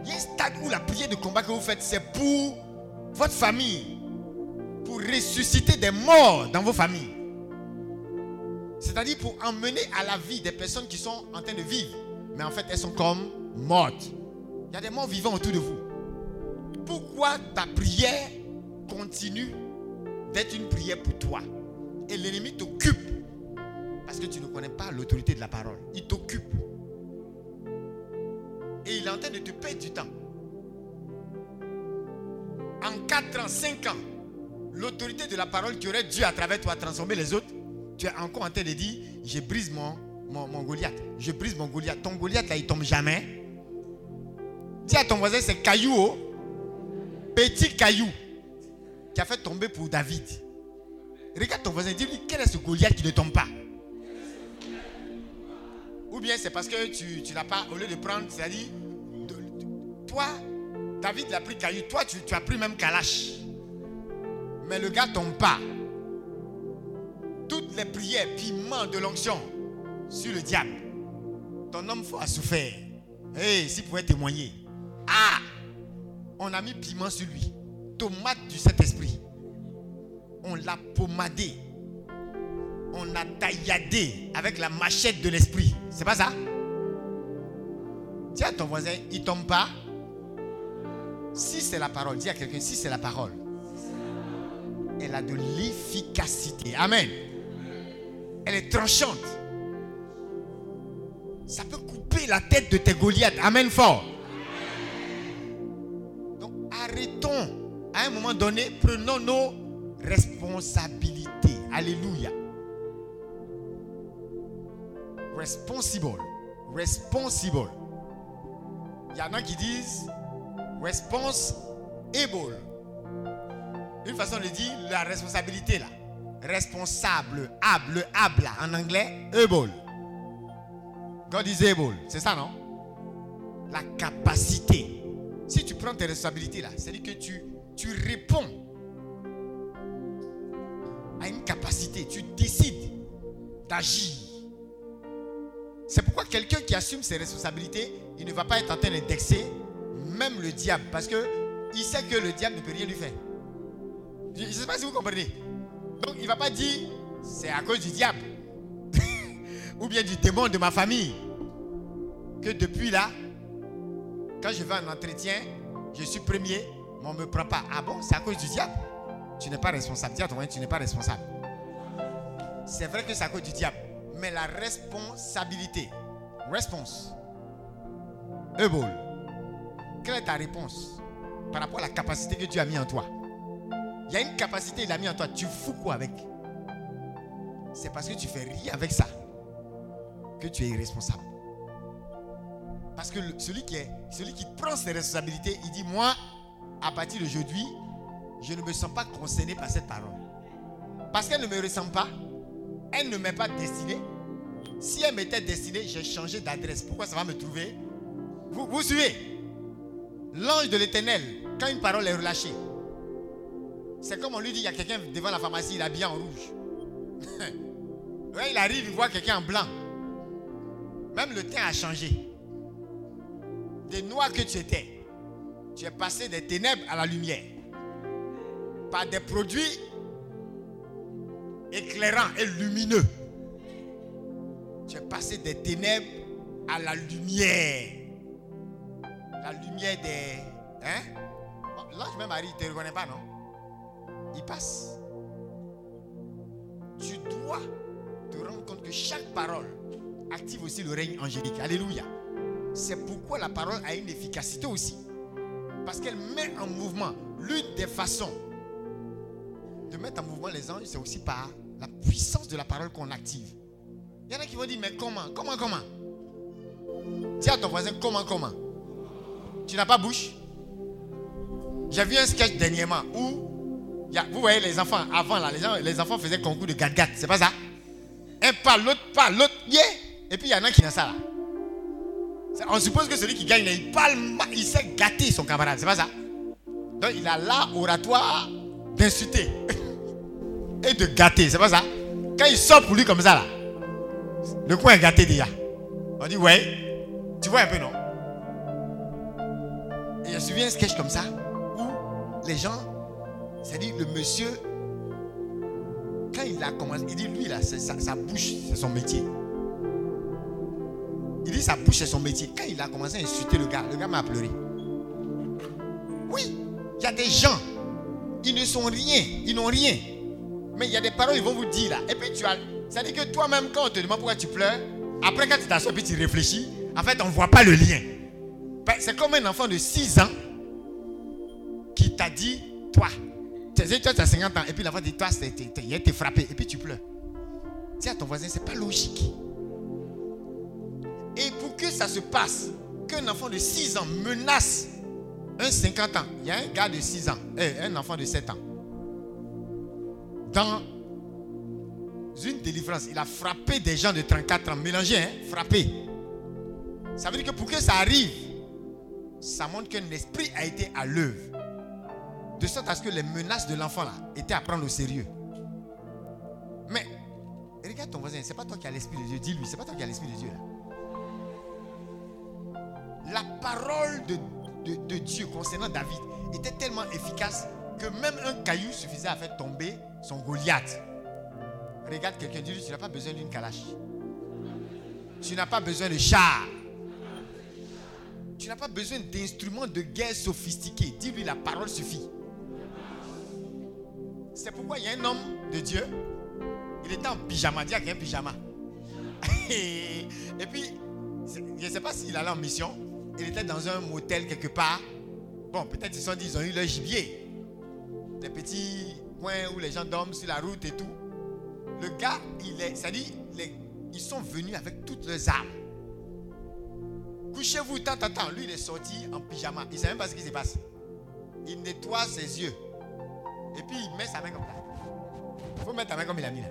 Il y a un stade où la prière de combat que vous faites, c'est pour votre famille. Pour ressusciter des morts dans vos familles. C'est-à-dire pour emmener à la vie des personnes qui sont en train de vivre. Mais en fait, elles sont comme mortes. Il y a des morts vivants autour de vous. Pourquoi ta prière continue d'être une prière pour toi? Et l'ennemi t'occupe. Parce que tu ne connais pas l'autorité de la parole. Il t'occupe. Et il est en train de te perdre du temps. En 4 ans, 5 ans, l'autorité de la parole qui aurait dû à travers toi transformer les autres, tu es encore en train de dire, je brise mon, mon, Goliath. Je brise mon Goliath. Ton Goliath là, il tombe jamais. Dis à ton voisin, c'est caillou. Oh petit caillou qui a fait tomber pour David. Regarde ton voisin, dis-lui quel est ce Goliath qui ne tombe pas? Ou bien c'est parce que tu, tu n'as pas, au lieu de prendre, c'est-à-dire, toi, David l'a pris caillou, toi tu, tu as pris même Kalash. Mais le gars tombe pas. Toutes les prières, piment de l'onction sur le diable. Ton homme a souffert. Hé, s'il pouvait témoigner. Ah on a mis piment sur lui. Tomate du Saint-Esprit. On l'a pommadé. On a tailladé avec la machette de l'esprit. C'est pas ça? Dis à ton voisin, il tombe pas. Si c'est la parole, dis à quelqu'un, si c'est la parole, elle a de l'efficacité. Amen. Elle est tranchante. Ça peut couper la tête de tes Goliaths. Amen fort arrêtons. À un moment donné, prenons nos responsabilités. Alléluia. Responsible. Responsible. Il y en a qui disent responsible. Une façon de dire la responsabilité là. Responsable, able, able en anglais, able. God is able. C'est ça, non? La capacité. Si tu prends tes responsabilités là, c'est-à-dire que tu, tu réponds à une capacité, tu décides d'agir. C'est pourquoi quelqu'un qui assume ses responsabilités, il ne va pas être en train d'indexer même le diable, parce que il sait que le diable ne peut rien lui faire. Je ne sais pas si vous comprenez. Donc il ne va pas dire c'est à cause du diable ou bien du démon de ma famille que depuis là, quand je vais en entretien, je suis premier, mais on ne me prend pas. Ah bon, c'est à cause du diable. Tu n'es pas responsable. Dis à ton tu n'es pas responsable. C'est vrai que c'est à cause du diable. Mais la responsabilité. Réponse. Ebol. Quelle est ta réponse par rapport à la capacité que Dieu a mis en toi? Il y a une capacité qu'il a mis en toi. Tu fous quoi avec? C'est parce que tu fais rien avec ça que tu es irresponsable. Parce que celui qui, est, celui qui prend ses responsabilités, il dit, moi, à partir d'aujourd'hui, je ne me sens pas concerné par cette parole. Parce qu'elle ne me ressemble pas, elle ne m'est pas destinée. Si elle m'était destinée, j'ai changé d'adresse. Pourquoi ça va me trouver? Vous suivez? L'ange de l'éternel, quand une parole est relâchée, c'est comme on lui dit, il y a quelqu'un devant la pharmacie, il est en rouge. Il arrive, il voit quelqu'un en blanc. Même le teint a changé. Des noirs que tu étais, tu es passé des ténèbres à la lumière. Par des produits éclairants et lumineux. Tu es passé des ténèbres à la lumière. La lumière des... Hein? L'ange même Marie, tu ne reconnais pas, non? Il passe. Tu dois te rendre compte que chaque parole active aussi le règne angélique. Alléluia. C'est pourquoi la parole a une efficacité aussi. Parce qu'elle met en mouvement. L'une des façons de mettre en mouvement les anges, c'est aussi par la puissance de la parole qu'on active. Il y en a qui vont dire, mais comment? Comment, comment? Dis à ton voisin, comment, comment? Tu n'as pas bouche? J'ai vu un sketch dernièrement où, vous voyez les enfants, avant là, les, enfants faisaient concours de gat-gat, c'est pas ça? Un pas, l'autre pas, l'autre, yeah. Et puis il y en a qui n'a ça là. On suppose que celui qui gagne, il parle, il sait gâter son camarade, c'est pas ça? Donc il a l'art oratoire d'insulter et de gâter, c'est pas ça? Quand il sort pour lui comme ça là, le coin est gâté déjà. On dit, ouais, tu vois un peu, non? Et je suivi un sketch comme ça où les gens, c'est-à-dire le monsieur, quand il a commencé, il dit, lui là, sa, bouche, c'est son métier. Il dit sa bouche c'est son métier. Quand il a commencé à insulter le gars, le gars m'a pleuré. Oui, il y a des gens, ils ne sont rien, ils n'ont rien. Mais il y a des paroles, ils vont vous dire là. Et puis tu as. Ça dit que toi-même, quand on te demande pourquoi tu pleures, après quand tu t'assois et tu réfléchis, en fait, on ne voit pas le lien. Ben, c'est comme un enfant de 6 ans qui t'a dit, toi, tu as 50 ans, et puis l'enfant dit, toi, il a été frappé, et puis tu pleures. Dis à ton voisin, c'est pas logique. Et pour que ça se passe, qu'un enfant de 6 ans menace un 50 ans, il y a un gars de 6 ans, eh, un enfant de 7 ans, dans une délivrance, il a frappé des gens de 34 ans, mélangé, hein, frappé. Ça veut dire que pour que ça arrive, ça montre qu'un esprit a été à l'œuvre. De sorte à ce que les menaces de l'enfant là étaient à prendre au sérieux. Mais regarde ton voisin, c'est pas toi qui as l'esprit de Dieu, dis-lui, c'est pas toi qui as l'esprit de Dieu là la parole de, Dieu concernant David était tellement efficace que même un caillou suffisait à faire tomber son Goliath. Regarde quelqu'un, dis-lui, tu n'as pas besoin d'une calache. Tu n'as pas besoin de char. Tu n'as pas besoin d'instruments de guerre sophistiqués. Dis-lui, la parole suffit. C'est pourquoi il y a un homme de Dieu. Il était en pyjama. Dis à un pyjama. Et puis, je ne sais pas s'il allait en mission il était dans un motel quelque part. Bon, peut-être ils sont dit, ils ont eu leur gibier. Des petits coins où les gens dorment sur la route et tout. Le gars, il est, ça dit, ils sont venus avec toutes leurs armes. Couchez-vous, tant, tant. Lui, il est sorti en pyjama. Il ne sait même pas ce qui se passe. Il nettoie ses yeux. Et puis, il met sa main comme ça. Il faut mettre ta main comme il a mis là.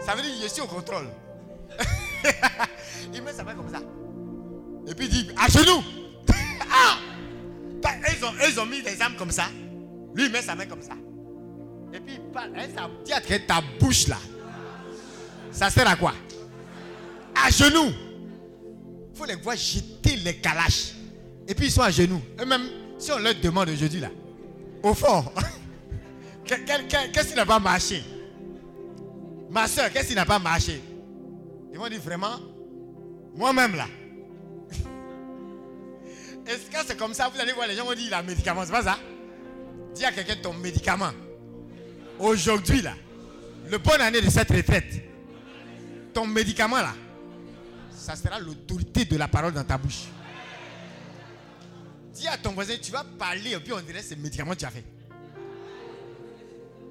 Ça veut dire, je suis au contrôle. il met sa main comme ça. Et puis il dit, à genoux. ah ils ont, ils ont mis des armes comme ça. Lui, il met sa main comme ça. Et puis il parle. Ça dit à ta bouche là. Ça sert à quoi? À genoux. Il faut les voir jeter les calaches. Et puis ils sont à genoux. Eux-mêmes, si on leur demande aujourd'hui là, au fond, qu'est-ce qui n'a pas marché? Ma soeur, qu'est-ce qui n'a pas marché? Ils vont dire vraiment, moi-même là, est-ce que c'est comme ça Vous allez voir, les gens vont dire il a médicament, c'est pas ça? Dis à quelqu'un ton médicament. Aujourd'hui, là, le bonne année de cette retraite, ton médicament, là, ça sera l'autorité de la parole dans ta bouche. Dis à ton voisin, tu vas parler, et puis on dirait c'est le médicament que tu as fait.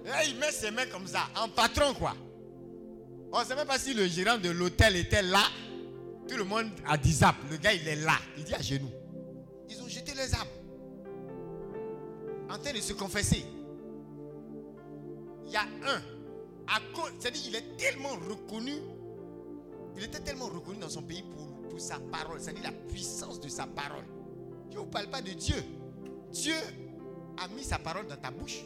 Là, il met ses mains comme ça, en patron, quoi. On ne sait même pas si le gérant de l'hôtel était là. Tout le monde a dit zap. Le gars, il est là. Il dit à genoux. Ils ont jeté les âmes. En train de se confesser. Il y a un. C'est-à-dire qu'il est tellement reconnu. Il était tellement reconnu dans son pays pour, pour sa parole. C'est-à-dire la puissance de sa parole. Je ne vous parle pas de Dieu. Dieu a mis sa parole dans ta bouche.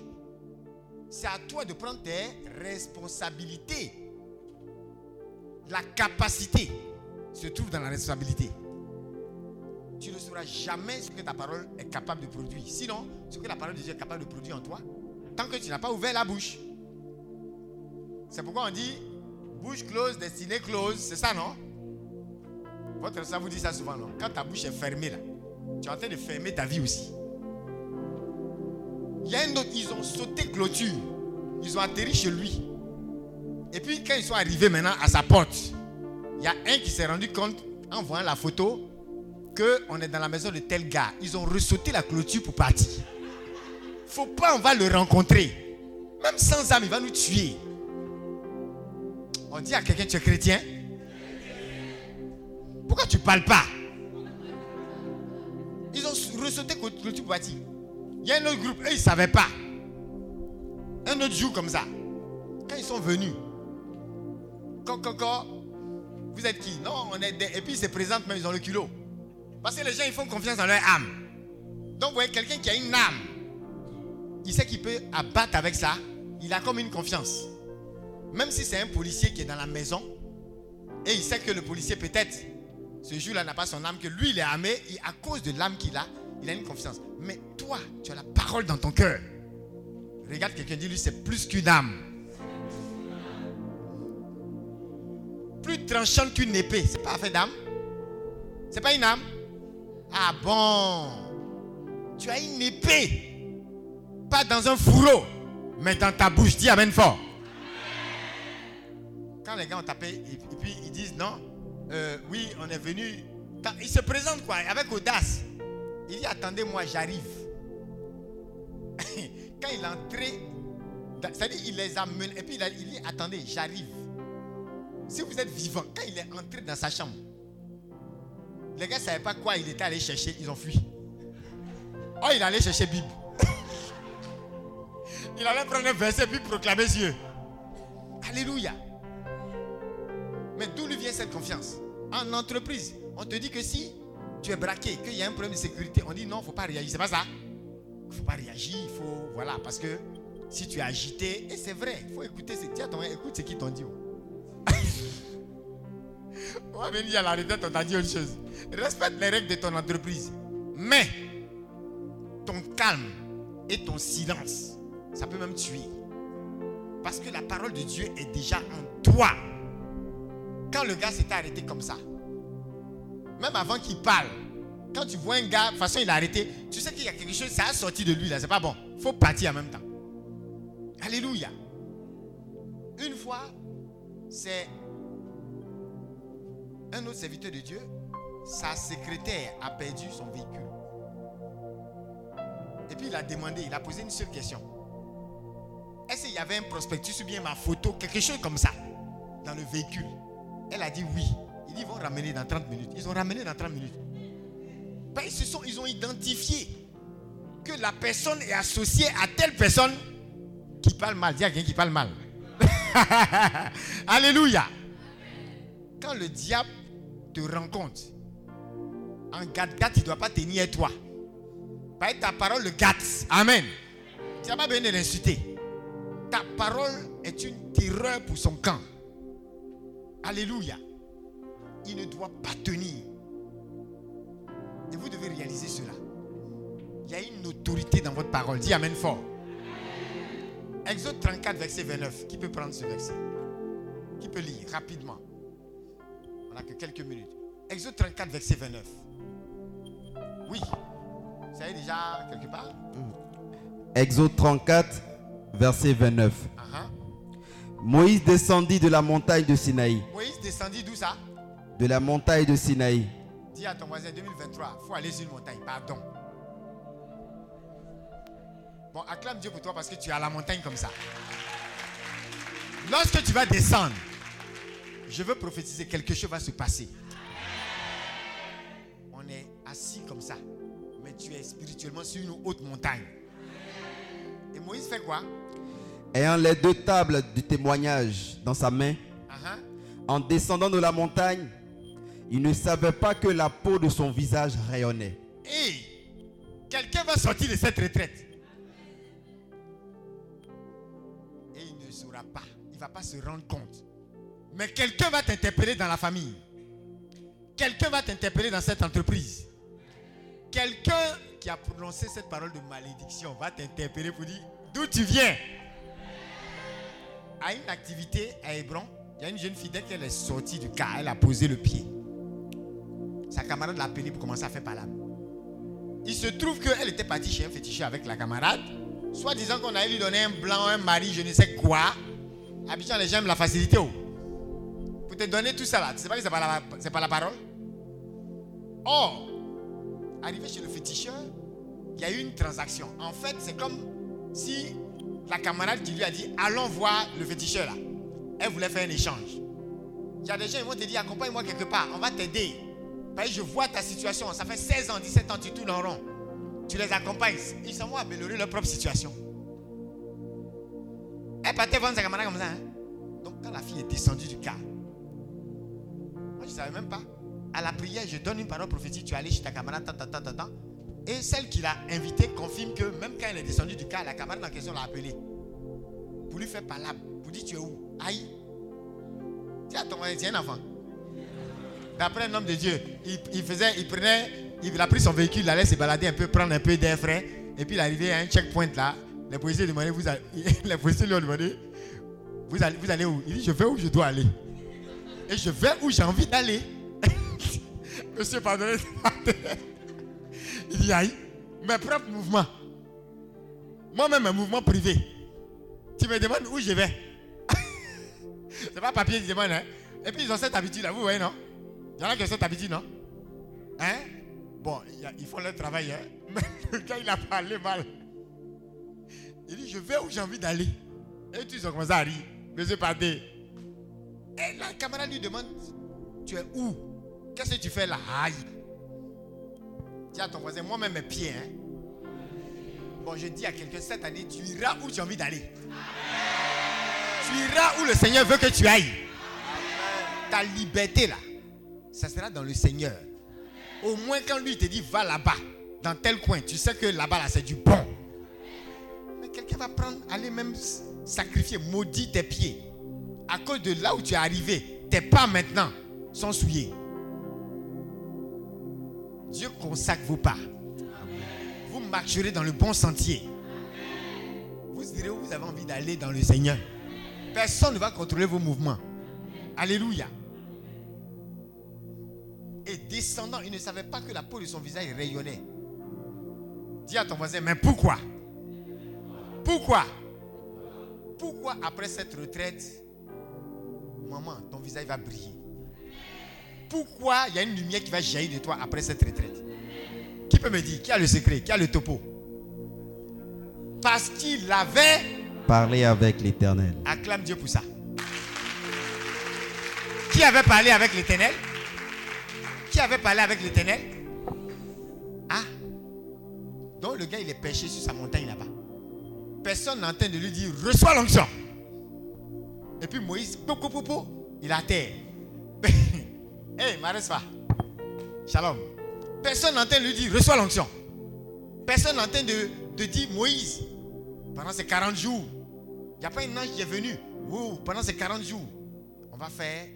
C'est à toi de prendre tes responsabilités. La capacité se trouve dans la responsabilité. Tu ne sauras jamais ce que ta parole est capable de produire. Sinon, ce que la parole de Dieu est capable de produire en toi, tant que tu n'as pas ouvert la bouche. C'est pourquoi on dit bouche close, destinée close. C'est ça, non? Votre ça vous dit ça souvent, non? Quand ta bouche est fermée, là, tu es en train de fermer ta vie aussi. Il y a un autre, ils ont sauté clôture. Ils ont atterri chez lui. Et puis quand ils sont arrivés maintenant à sa porte, il y a un qui s'est rendu compte en voyant la photo qu'on est dans la maison de tel gars. Ils ont ressauté la clôture pour partir. Faut pas, on va le rencontrer. Même sans âme, il va nous tuer. On dit à quelqu'un, tu es chrétien? Pourquoi tu parles pas? Ils ont ressauté clôture pour partir. Il y a un autre groupe, eux, ils ne savaient pas. Un autre jour comme ça. Quand ils sont venus, Coco, vous êtes qui? Non, on est des... Et puis ils se présentent même, ils ont le culot. Parce que les gens, ils font confiance dans leur âme. Donc, vous voyez, quelqu'un qui a une âme, il sait qu'il peut abattre avec ça. Il a comme une confiance. Même si c'est un policier qui est dans la maison, et il sait que le policier, peut-être, ce jour-là n'a pas son âme, que lui, il est armé, et à cause de l'âme qu'il a, il a une confiance. Mais toi, tu as la parole dans ton cœur. Regarde quelqu'un, dit lui, c'est plus qu'une âme. Plus tranchante qu'une épée. C'est pas fait d'âme. C'est pas une âme. Ah bon. Tu as une épée. Pas dans un fourreau, mais dans ta bouche. Dis Amen fort. Quand les gars ont tapé, et puis ils disent non, euh, oui, on est venu. Ils se présentent quoi Avec audace. Il dit attendez-moi, j'arrive. Quand il est entré, c'est-à-dire il les a menés, et puis il, il dit attendez, j'arrive. Si vous êtes vivant, quand il est entré dans sa chambre, les gars ne savaient pas quoi il était allé chercher, ils ont fui. Oh, il allait chercher Bible. il allait prendre un verset puis proclamer Dieu. Alléluia. Mais d'où lui vient cette confiance? En entreprise, on te dit que si tu es braqué, qu'il y a un problème de sécurité, on dit non, il ne faut pas réagir. C'est pas ça. Il ne faut pas réagir, il faut. Voilà, parce que si tu es agité, et c'est vrai, il faut écouter. Tiens, écoute ce qu'ils t'ont dit. On va venir à la retraite, on t'a dit autre chose. Respecte les règles de ton entreprise. Mais ton calme et ton silence, ça peut même tuer. Parce que la parole de Dieu est déjà en toi. Quand le gars s'était arrêté comme ça, même avant qu'il parle, quand tu vois un gars, de toute façon il a arrêté, tu sais qu'il y a quelque chose, ça a sorti de lui là, c'est pas bon. Il faut partir en même temps. Alléluia. Une fois, c'est un autre serviteur de Dieu, sa secrétaire a perdu son véhicule. Et puis il a demandé, il a posé une seule question. Est-ce qu'il y avait un prospectus ou bien ma photo, quelque chose comme ça, dans le véhicule? Elle a dit oui. Ils vont ramener dans 30 minutes. Ils ont ramené dans 30 minutes. Ben, ils, se sont, ils ont identifié que la personne est associée à telle personne qui parle mal. Dis à quelqu'un qui parle mal. Alléluia. Quand le diable te rencontre, en gâte-gâte, il ne doit pas tenir toi. Ta parole le gâte. Amen. Tu n'as pas besoin de l'insulter. Ta parole est une terreur pour son camp. Alléluia. Il ne doit pas tenir. Et vous devez réaliser cela. Il y a une autorité dans votre parole. Dis Amen fort. Exode 34, verset 29. Qui peut prendre ce verset? Qui peut lire rapidement? On n'a que quelques minutes. Exode 34, verset 29. Oui. Vous savez déjà quelque part? Exode 34, verset 29. Moïse descendit de la montagne de Sinaï. Moïse descendit d'où ça? De la montagne de Sinaï. Dis à ton voisin 2023, il faut aller sur une montagne, pardon. Bon, acclame Dieu pour toi parce que tu es à la montagne comme ça. Lorsque tu vas descendre, je veux prophétiser, quelque chose va se passer. On est assis comme ça, mais tu es spirituellement sur une haute montagne. Et Moïse fait quoi? Ayant les deux tables du témoignage dans sa main, uh-huh. en descendant de la montagne, il ne savait pas que la peau de son visage rayonnait. Et quelqu'un va sortir de cette retraite. Et il ne saura pas. Il ne va pas se rendre compte. Mais quelqu'un va t'interpeller dans la famille. Quelqu'un va t'interpeller dans cette entreprise. Quelqu'un qui a prononcé cette parole de malédiction va t'interpeller pour dire d'où tu viens? À une activité à Hébron, il y a une jeune dès qu'elle est sortie du car, elle a posé le pied. Sa camarade l'a appelée pour commencer à faire palabre. Il se trouve qu'elle était partie chez un féticheur avec la camarade. Soit disant qu'on allait lui donner un blanc, un mari, je ne sais quoi. Habituellement, les gens aiment la facilité. Oh. Pour te donner tout ça là, tu sais pas que c'est pas, la, pas la parole? Or, arrivé chez le féticheur, il y a eu une transaction. En fait, c'est comme si la camarade qui lui a dit Allons voir le féticheur là. Elle voulait faire un échange. Il y a des gens qui vont te dire Accompagne-moi quelque part, on va t'aider. Que je vois ta situation. Ça fait 16 ans, 17 ans, tu tournes en rond. Tu les accompagnes. Ils s'en vont améliorer leur propre situation. Elle partait vendre sa camarade comme ça. Hein. Donc, quand la fille est descendue du car, moi, je ne savais même pas. À la prière, je donne une parole prophétique. Tu es allé chez ta camarade, tant, tant, tant, tant. Et celle qui l'a invitée confirme que même quand elle est descendue du car, la camarade en question l'a appelée. Pour lui faire parler. Pour dire tu es où? Aïe. Tiens, ton un enfant. D'après un homme de Dieu, il, faisait, il prenait, il a pris son véhicule, il allait se balader un peu, prendre un peu d'air frais. Et puis il est arrivé à un checkpoint là. Les policiers, lui ont demandé vous allez, vous allez où? Il dit Je vais où je dois aller. Et je vais où j'ai envie d'aller. Monsieur, pardonnez. Il dit Aïe, mes propres mouvements. Moi-même, mes mouvements privés. Tu me demandes où je vais. C'est pas papier qui demande. Hein? Et puis ils ont cette habitude là, vous voyez, non? Il y en a non? Hein? Bon, ils font leur travail, hein Mais le gars, il a parlé mal. Il dit, je vais où j'ai envie d'aller. Et tu ont commencé à rire. Monsieur Pardé. Et la camarade lui demande, tu es où? Qu'est-ce que tu fais là? Aïe. Dis à ton voisin, moi-même mes pieds, hein. Bon, je dis à quelqu'un, cette année, tu iras où as envie d'aller. Tu iras où le Seigneur veut que tu ailles. Ta liberté là ça sera dans le Seigneur. Au moins quand lui te dit va là-bas, dans tel coin, tu sais que là-bas là, c'est du bon. Mais quelqu'un va prendre, aller même sacrifier, maudit tes pieds. À cause de là où tu es arrivé, tes pas maintenant sont souillés. Dieu consacre vos pas. Vous marcherez dans le bon sentier. Vous direz où vous avez envie d'aller dans le Seigneur. Personne ne va contrôler vos mouvements. Alléluia et descendant, il ne savait pas que la peau de son visage rayonnait. Dis à ton voisin, mais pourquoi? Pourquoi? Pourquoi après cette retraite, maman, ton visage va briller? Pourquoi il y a une lumière qui va jaillir de toi après cette retraite? Qui peut me dire? Qui a le secret? Qui a le topo? Parce qu'il avait parlé avec l'éternel. Acclame Dieu pour ça. Qui avait parlé avec l'éternel? Qui avait parlé avec l'éternel Ah Donc le gars, il est pêché sur sa montagne là-bas. Personne n'entend de lui dire Reçois l'onction. Et puis Moïse, il a terre. Hé, hey, Shalom. Personne n'entend lui dire Reçois l'onction. Personne n'entend de, de dire Moïse, pendant ces 40 jours, il n'y a pas un ange qui est venu. pendant ces 40 jours, on va faire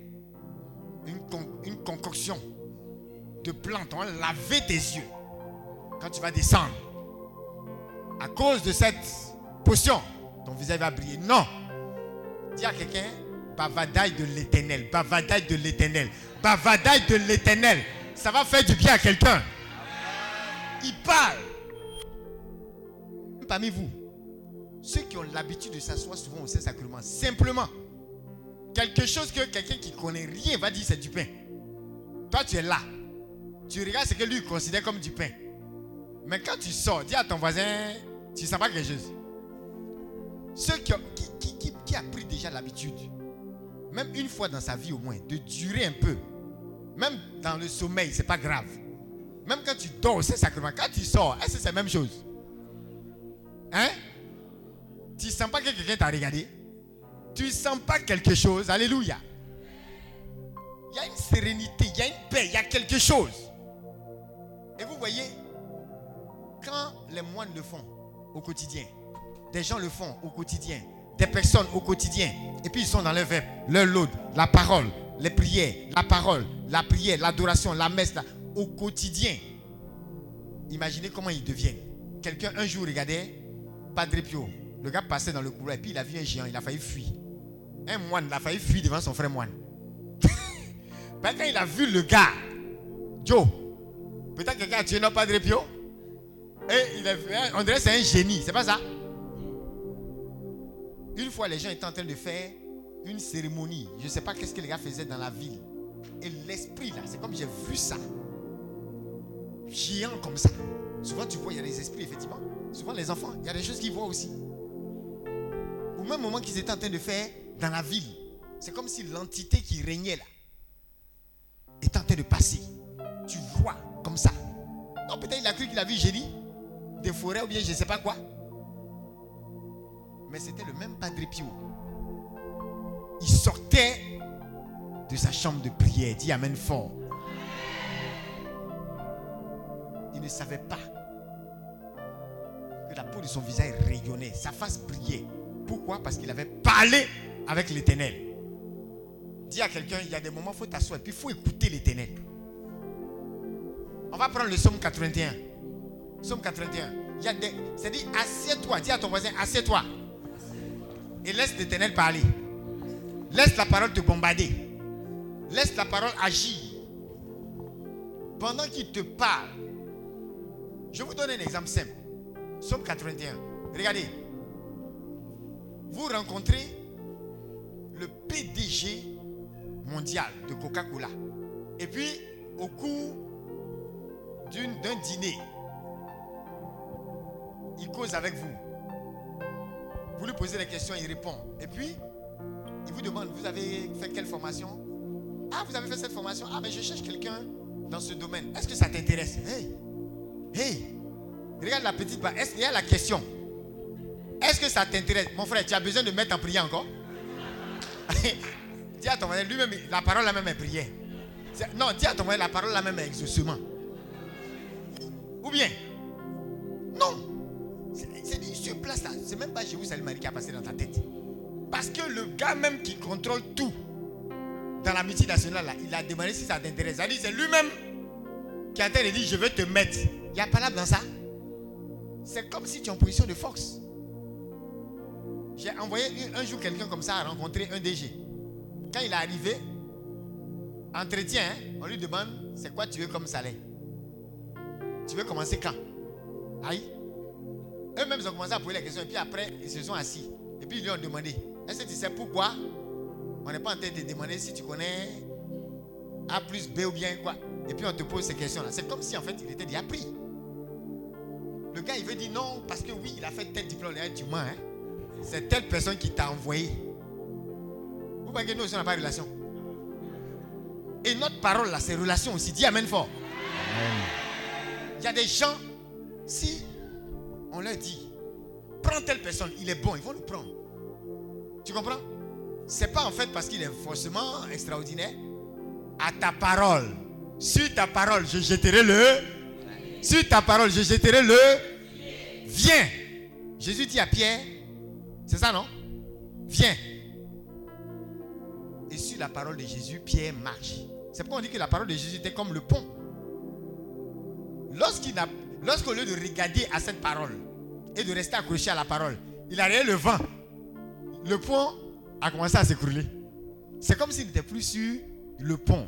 une, une concoction de plantes, on va laver tes yeux quand tu vas descendre. À cause de cette potion, ton visage va briller. Non. Dis à quelqu'un, bavadaille de l'éternel, bavadaille de l'éternel, bavadaille de l'éternel. Ça va faire du bien à quelqu'un. Il parle. Parmi vous, ceux qui ont l'habitude de s'asseoir souvent au Saint-Sacrement, simplement, quelque chose que quelqu'un qui connaît rien va dire c'est du pain. Toi, tu es là. Tu regardes ce que lui considère comme du pain. Mais quand tu sors, dis à ton voisin, tu ne sens pas quelque chose. Ceux qui, qui, qui, a pris déjà l'habitude, même une fois dans sa vie au moins, de durer un peu, même dans le sommeil, c'est pas grave. Même quand tu dors, c'est sacrement. Quand tu sors, est-ce que c'est la même chose? Hein? Tu ne sens pas que quelqu'un t'a regardé? Tu ne sens pas quelque chose? Alléluia. Il y a une sérénité, il y a une paix, il y a quelque chose. Et vous voyez, quand les moines le font au quotidien, des gens le font au quotidien, des personnes au quotidien. Et puis ils sont dans leur verbe, leur load, la parole, les prières, la parole, la prière, l'adoration, la messe, au quotidien. Imaginez comment ils deviennent. Quelqu'un un jour regardait Padre Pio. Le gars passait dans le couloir et puis il a vu un géant, il a failli fuir. Un moine, il a failli fuir devant son frère moine. Quand il a vu le gars, Joe, peut-être que quelqu'un a tué notre Padre Pio. Et on dirait que c'est un génie, c'est pas ça? Une fois, les gens étaient en train de faire une cérémonie. Je ne sais pas qu'est-ce que les gars faisaient dans la ville. Et l'esprit là, c'est comme j'ai vu ça. Géant comme ça. Souvent, tu vois, il y a des esprits, effectivement. Souvent, les enfants, il y a des choses qu'ils voient aussi. Au même moment qu'ils étaient en train de faire dans la ville, c'est comme si l'entité qui régnait là est en train de passer. Tu vois comme ça. Non, peut-être il a cru qu'il a vu génie, des forêts ou bien je ne sais pas quoi. Mais c'était le même Padre Pio. Il sortait de sa chambre de prière. Dit Amen fort. Il ne savait pas que la peau de son visage rayonnait, sa face brillait. Pourquoi? Parce qu'il avait parlé avec l'éternel. Dis à quelqu'un, il y a des moments il faut t'asseoir puis il faut écouter l'éternel. On va prendre le psaume 81. Psaume 81. Il y a des. C'est dit, assieds-toi. Dis à ton voisin, assieds-toi. Et laisse l'éternel parler. Laisse la parole te bombarder. Laisse la parole agir. Pendant qu'il te parle, je vous donne un exemple simple. Psaume 81. Regardez. Vous rencontrez le PDG mondial de Coca-Cola. Et puis, au cours d'un dîner, il cause avec vous. Vous lui posez des questions, il répond. Et puis, il vous demande, vous avez fait quelle formation? Ah, vous avez fait cette formation Ah, mais je cherche quelqu'un dans ce domaine. Est-ce que ça t'intéresse? Hey, hey, regarde la petite barre. Est-ce qu'il y a la question? Est-ce que ça t'intéresse? Mon frère, tu as besoin de mettre en prière encore? Dis à ton frère, lui-même, la parole la même est prière. Non, dis à ton frère, la parole la même est exaucement. Ou bien Non. C'est sur place là. C'est même pas Jésus Salut Marie qui a passé dans ta tête. Parce que le gars même qui contrôle tout dans la multinationale là, il a demandé si ça t'intéresse. Il c'est lui-même qui a dit je veux te mettre. Il n'y a pas là dans ça. C'est comme si tu es en position de force. J'ai envoyé un jour quelqu'un comme ça à rencontrer un DG. Quand il est arrivé, entretien, hein, on lui demande c'est quoi tu veux comme salaire? Tu veux commencer quand? Aïe. Eux-mêmes ont commencé à poser la question et puis après ils se sont assis. Et puis ils lui ont demandé Est-ce que tu sais pourquoi On n'est pas en train de te demander si tu connais A plus B ou bien quoi? Et puis on te pose ces questions-là. C'est comme si en fait il était déjà pris. Le gars il veut dire non parce que oui il a fait tel diplôme. Tu mens, hein c'est telle personne qui t'a envoyé. Vous voyez que nous aussi, on n'a pas de relation. Et notre parole là, c'est relation aussi. Dis Amen fort. Il y a des gens, si on leur dit, prends telle personne, il est bon, ils vont le prendre. Tu comprends? C'est pas en fait parce qu'il est forcément extraordinaire. À ta parole. Sur ta parole, je jetterai le. Sur ta parole, je jetterai le. Viens. Jésus dit à Pierre, c'est ça, non? Viens. Et sur la parole de Jésus, Pierre marche. C'est pourquoi on dit que la parole de Jésus était comme le pont. Lorsqu'il a, lorsqu'au lieu de regarder à cette parole et de rester accroché à la parole, il a regardé le vent. Le pont a commencé à s'écrouler. C'est comme s'il n'était plus sur le pont.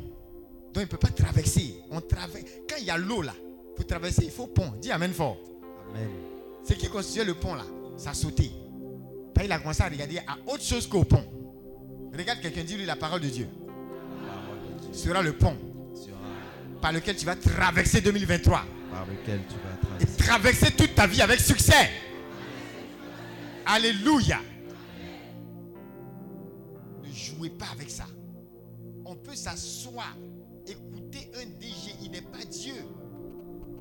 Donc il ne peut pas traverser. On traverse. Quand il y a l'eau là, pour traverser, il faut pont. Dis Amen fort. Amen. Ce qui constituait le pont là, ça a sauté il a commencé à regarder à autre chose qu'au pont. Regarde quelqu'un, dit lui la parole de Dieu. Sera le pont par lequel tu vas traverser 2023. Par tu vas traverser. Toute ta vie avec succès. Alléluia. Ne jouez pas avec ça. On peut s'asseoir, écouter un DG, il n'est pas Dieu.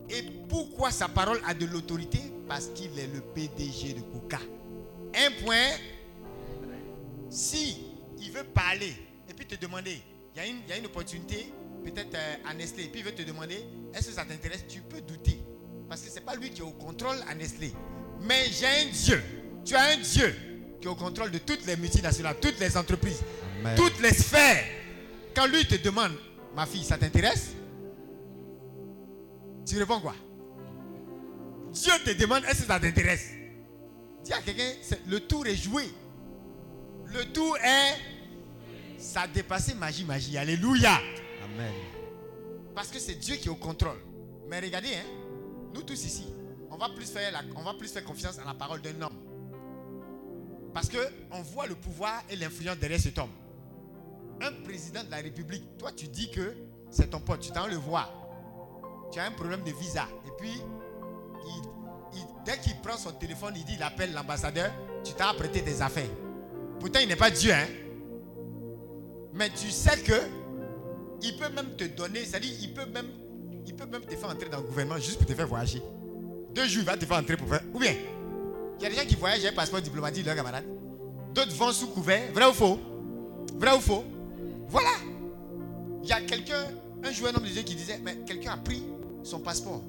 Et pourquoi sa parole a de l'autorité? Parce qu'il est le PDG de Coca. Un point, si il veut parler et puis te demander, il y, a une, opportunité, peut-être euh, à Nestlé, et puis il veut te demander, est-ce que ça t'intéresse? Tu peux douter. Parce que ce n'est pas lui qui est au contrôle à Nestlé. Mais j'ai un Dieu. Tu as un Dieu qui est au contrôle de toutes les multinationales, toutes les entreprises, Amen. toutes les sphères. Quand lui te demande, ma fille, ça t'intéresse? Tu réponds quoi? Dieu te demande, est-ce que ça t'intéresse? Dis à quelqu'un, le tour est joué. Le tour est... Ça a dépassé magie, magie. Alléluia. Parce que c'est Dieu qui est au contrôle. Mais regardez, hein, nous tous ici, on va plus faire, on va plus faire confiance à la parole d'un homme. Parce que on voit le pouvoir et l'influence derrière cet homme. Un président de la République, toi tu dis que c'est ton pote, tu t'en le voir. Tu as un problème de visa. Et puis, dès qu'il prend son téléphone, il dit, il appelle l'ambassadeur, tu t'as apprêté tes affaires. Pourtant, il n'est pas Dieu, hein. Mais tu sais que il peut même te donner, c'est-à-dire, il peut même, il peut même te faire entrer dans le gouvernement juste pour te faire voyager. Deux jours, il va te faire entrer pour faire. Ou bien, il y a des gens qui voyagent avec passeport diplomatique, leurs camarades. D'autres vont sous couvert. Vrai ou faux? Vrai ou faux? Voilà. Il y a quelqu'un, un joueur homme de Dieu qui disait, mais quelqu'un a pris son passeport.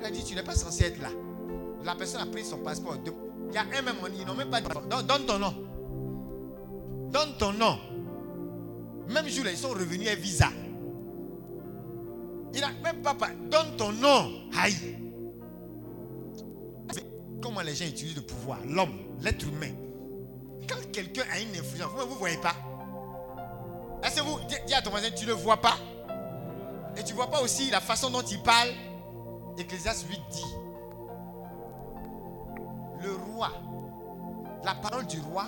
Il a dit, tu n'es pas censé être là. La personne a pris son passeport. De- Il y a un même, ils n'ont même pas dit, donne, donne ton nom. Donne ton nom. Même jour, ils sont revenus à visa. Il n'a même pas. Donne ton nom. Aïe. Comment les gens utilisent le pouvoir, l'homme, l'être humain. Quand quelqu'un a une influence, vous ne voyez pas. Est-ce que vous, dis, à ton voisin, tu ne le vois pas? Et tu ne vois pas aussi la façon dont il parle? Ecclésias 8 dit Le roi, la parole du roi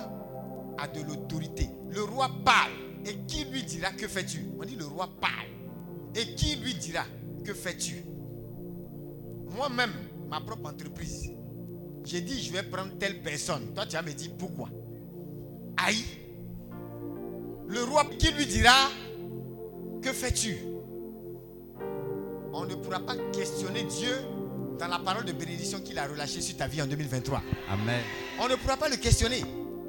a de l'autorité. Le roi parle. Et qui lui dira que fais-tu? On dit le roi parle. Et qui lui dira que fais-tu? Moi-même, ma propre entreprise, j'ai dit je vais prendre telle personne. Toi, tu vas me dire pourquoi? Aïe. Le roi qui lui dira que fais-tu? On ne pourra pas questionner Dieu dans la parole de bénédiction qu'il a relâchée sur ta vie en 2023. Amen. On ne pourra pas le questionner.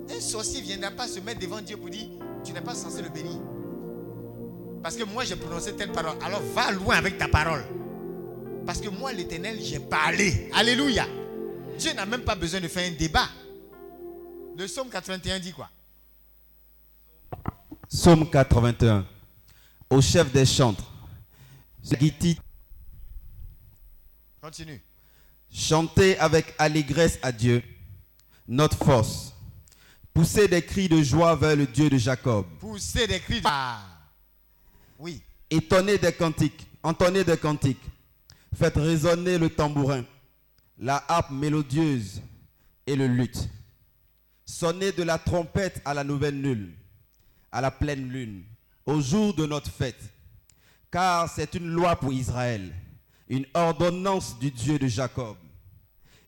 Un sorcier ne viendra pas se mettre devant Dieu pour dire Tu n'es pas censé le bénir. Parce que moi j'ai prononcé telle parole. Alors va loin avec ta parole. Parce que moi, l'éternel, j'ai parlé. Alléluia. Dieu n'a même pas besoin de faire un débat. Le psaume 81 dit quoi? Psaume 81. Au chef des chantres. Continue. chantez avec allégresse à Dieu, notre force. Poussez des cris de joie vers le Dieu de Jacob. Poussez des cris. de- Ah. Oui. Étonnez des cantiques, entonnez des cantiques. Faites résonner le tambourin, la harpe mélodieuse et le luth. Sonnez de la trompette à la nouvelle lune, à la pleine lune, au jour de notre fête. Car c'est une loi pour Israël, une ordonnance du Dieu de Jacob.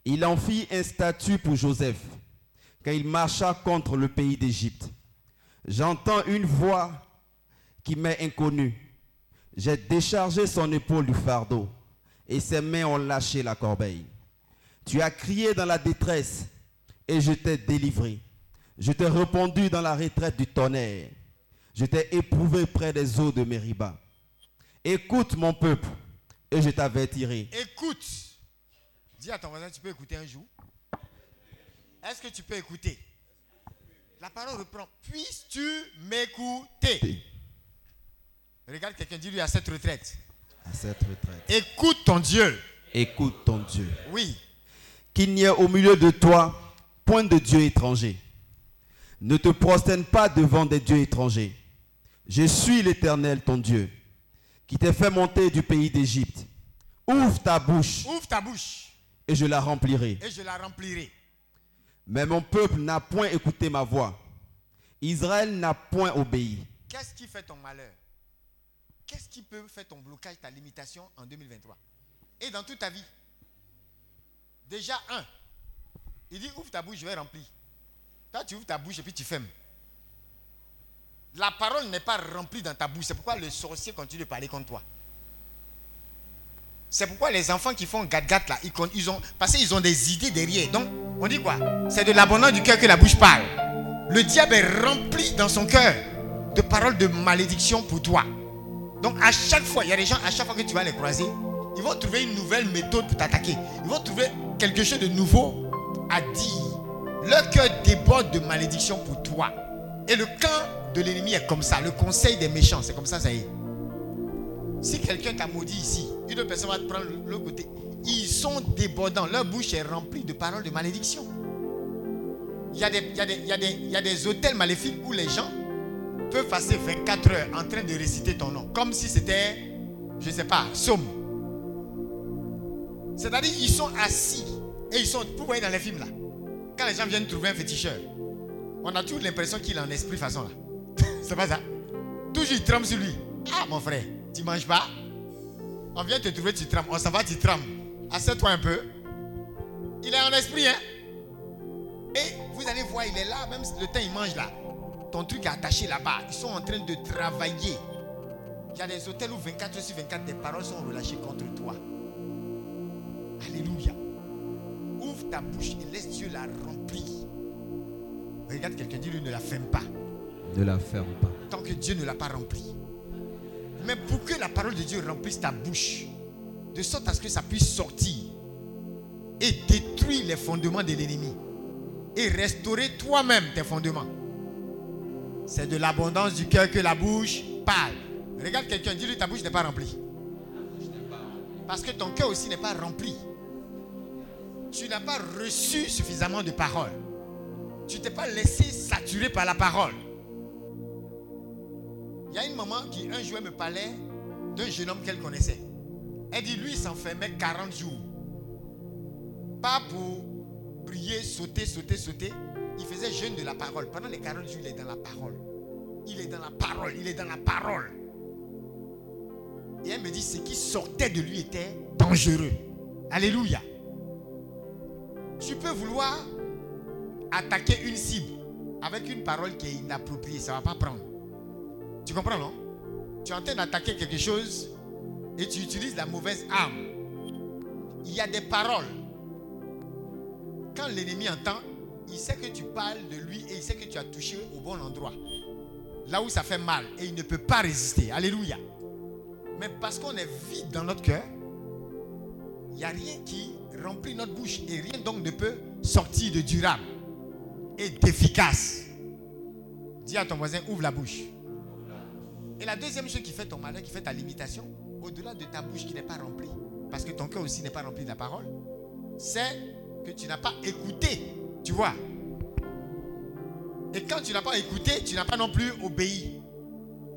Il en fit un statut pour Joseph, quand il marcha contre le pays d'Égypte. J'entends une voix qui m'est inconnue. J'ai déchargé son épaule du fardeau et ses mains ont lâché la corbeille. Tu as crié dans la détresse et je t'ai délivré. Je t'ai répondu dans la retraite du tonnerre. Je t'ai éprouvé près des eaux de Mériba. Écoute mon peuple et je t'avertirai. Écoute. Dis à ton voisin, tu peux écouter un jour? Est-ce que tu peux écouter? La parole reprend. Puisses-tu m'écouter? Regarde quelqu'un, dis-lui à cette retraite. À cette retraite. Écoute ton Dieu. Écoute ton Dieu. Oui. qu'il n'y ait au milieu de toi point de Dieu étranger. Ne te prosterne pas devant des dieux étrangers. Je suis l'Éternel, ton Dieu, qui t'ai fait monter du pays d'Égypte. Ouvre ta bouche Ouvre ta bouche et je la remplirai. et je la remplirai. Mais mon peuple n'a point écouté ma voix. Israël n'a point obéi. Qu'est-ce qui fait ton malheur? Qu'est-ce qui peut faire ton blocage, ta limitation en 2023 Et dans toute ta vie Déjà, un, il dit ouvre ta bouche, je vais remplir. Toi, tu ouvres ta bouche et puis tu fermes. La parole n'est pas remplie dans ta bouche. C'est pourquoi le sorcier continue de parler contre toi. C'est pourquoi les enfants qui font gat-gat là, ils ont, parce qu'ils ont des idées derrière. Donc, on dit quoi? C'est de l'abondance du cœur que la bouche parle. Le diable est rempli dans son cœur de paroles de malédiction pour toi. Donc, à chaque fois, il y a des gens, à chaque fois que tu vas les croiser, ils vont trouver une nouvelle méthode pour t'attaquer. Ils vont trouver quelque chose de nouveau à dire. Leur cœur déborde de malédiction pour toi. Et le camp de l'ennemi est comme ça. Le conseil des méchants, c'est comme ça, ça y est. Si quelqu'un t'a maudit ici, une autre personne va te prendre l'autre côté. Ils sont débordants. Leur bouche est remplie de paroles de malédiction. Il y a des, il y a des, il y a des, il y a des hôtels maléfiques où les gens peuvent passer 24 heures en train de réciter ton nom. Comme si c'était, je ne sais pas, somme. C'est-à-dire ils sont assis et ils sont, vous voyez dans les films là, quand les gens viennent trouver un féticheur, on a toujours l'impression qu'il est en esprit façon là. C'est pas ça. Toujours il tremble sur lui. Ah mon frère, tu manges pas? On vient te trouver, tu trembles. On s'en va, tu trembles. Assieds-toi un peu. Il est en esprit, hein Et vous allez voir, il est là, même le temps il mange là. Ton truc est attaché là-bas. Ils sont en train de travailler. Il y a des hôtels où 24 sur 24, des paroles sont relâchées contre toi. Alléluia. Ouvre ta bouche et laisse Dieu la remplir. Regarde quelqu'un, dit lui ne la ferme pas. Ne la ferme pas. Tant que Dieu ne l'a pas remplie. Mais pour que la parole de Dieu remplisse ta bouche, de sorte à ce que ça puisse sortir et détruire les fondements de l'ennemi et restaurer toi-même tes fondements. C'est de l'abondance du cœur que la bouche parle. Regarde quelqu'un, dis-lui ta bouche n'est pas remplie. Parce que ton cœur aussi n'est pas rempli. Tu n'as pas reçu suffisamment de paroles. Tu t'es pas laissé saturer par la parole. Il y a une maman qui un jour me parlait d'un jeune homme qu'elle connaissait. Elle dit, lui, il s'enfermait 40 jours. Pas pour prier, sauter, sauter, sauter. Il faisait jeûne de la parole. Pendant les 40 jours, il est dans la parole. Il est dans la parole, il est dans la parole. Et elle me dit, ce qui sortait de lui était dangereux. Alléluia. Tu peux vouloir attaquer une cible avec une parole qui est inappropriée. Ça ne va pas prendre. Tu comprends, non? Tu es en train d'attaquer quelque chose et tu utilises la mauvaise arme. Il y a des paroles. Quand l'ennemi entend, il sait que tu parles de lui et il sait que tu as touché au bon endroit. Là où ça fait mal et il ne peut pas résister. Alléluia. Mais parce qu'on est vide dans notre cœur, il n'y a rien qui remplit notre bouche et rien donc ne peut sortir de durable et d'efficace. Dis à ton voisin, ouvre la bouche. Et la deuxième chose qui fait ton malheur, qui fait ta limitation, au-delà de ta bouche qui n'est pas remplie, parce que ton cœur aussi n'est pas rempli de la parole, c'est que tu n'as pas écouté. Tu vois? Et quand tu n'as pas écouté, tu n'as pas non plus obéi.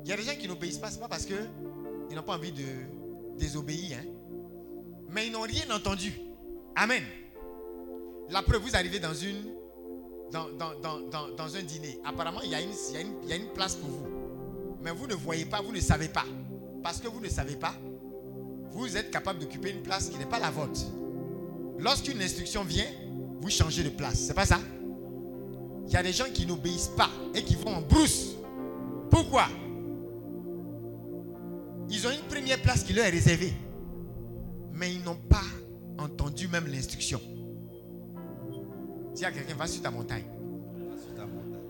Il y a des gens qui n'obéissent pas, ce pas parce qu'ils n'ont pas envie de désobéir, hein. mais ils n'ont rien entendu. Amen. La preuve, vous arrivez dans une dans, dans, un dîner. Apparemment, il y, a une, il, y a une, il y a une place pour vous. Mais vous ne voyez pas, vous ne savez pas. Parce que vous ne savez pas, vous êtes capable d'occuper une place qui n'est pas la vôtre. Lorsqu'une instruction vient, vous changez de place. C'est pas ça? Il y a des gens qui n'obéissent pas et qui vont en brousse. Pourquoi? Ils ont une première place qui leur est réservée. Mais ils n'ont pas entendu même l'instruction. Dis à quelqu'un, va sur ta montagne.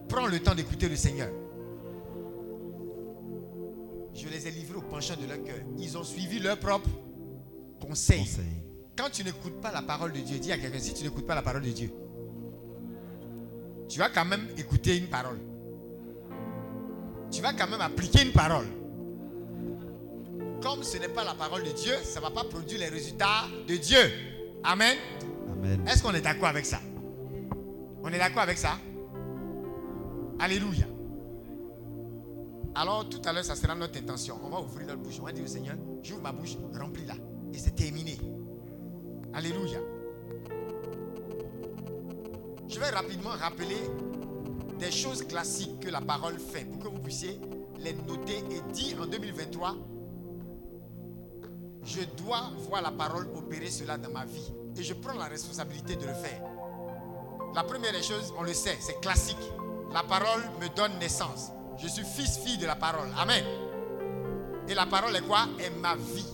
Prends le temps d'écouter le Seigneur. Je les ai livrés au penchant de leur cœur. Ils ont suivi leur propre conseil. Quand tu n'écoutes pas la parole de Dieu, dis à quelqu'un, si tu n'écoutes pas la parole de Dieu, tu vas quand même écouter une parole. Tu vas quand même appliquer une parole. Comme ce n'est pas la parole de Dieu, ça ne va pas produire les résultats de Dieu. Amen. Amen. Est-ce qu'on est d'accord avec ça? On est d'accord avec ça? Alléluia. Alors tout à l'heure, ça sera notre intention. On va ouvrir notre bouche. On va dire au Seigneur, j'ouvre ma bouche, remplis-la. Et c'est terminé. Alléluia. Je vais rapidement rappeler des choses classiques que la parole fait pour que vous puissiez les noter et dire en 2023, je dois voir la parole opérer cela dans ma vie. Et je prends la responsabilité de le faire. La première des choses, on le sait, c'est classique. La parole me donne naissance. Je suis fils, fille de la parole. Amen. Et la parole est quoi? Est ma vie.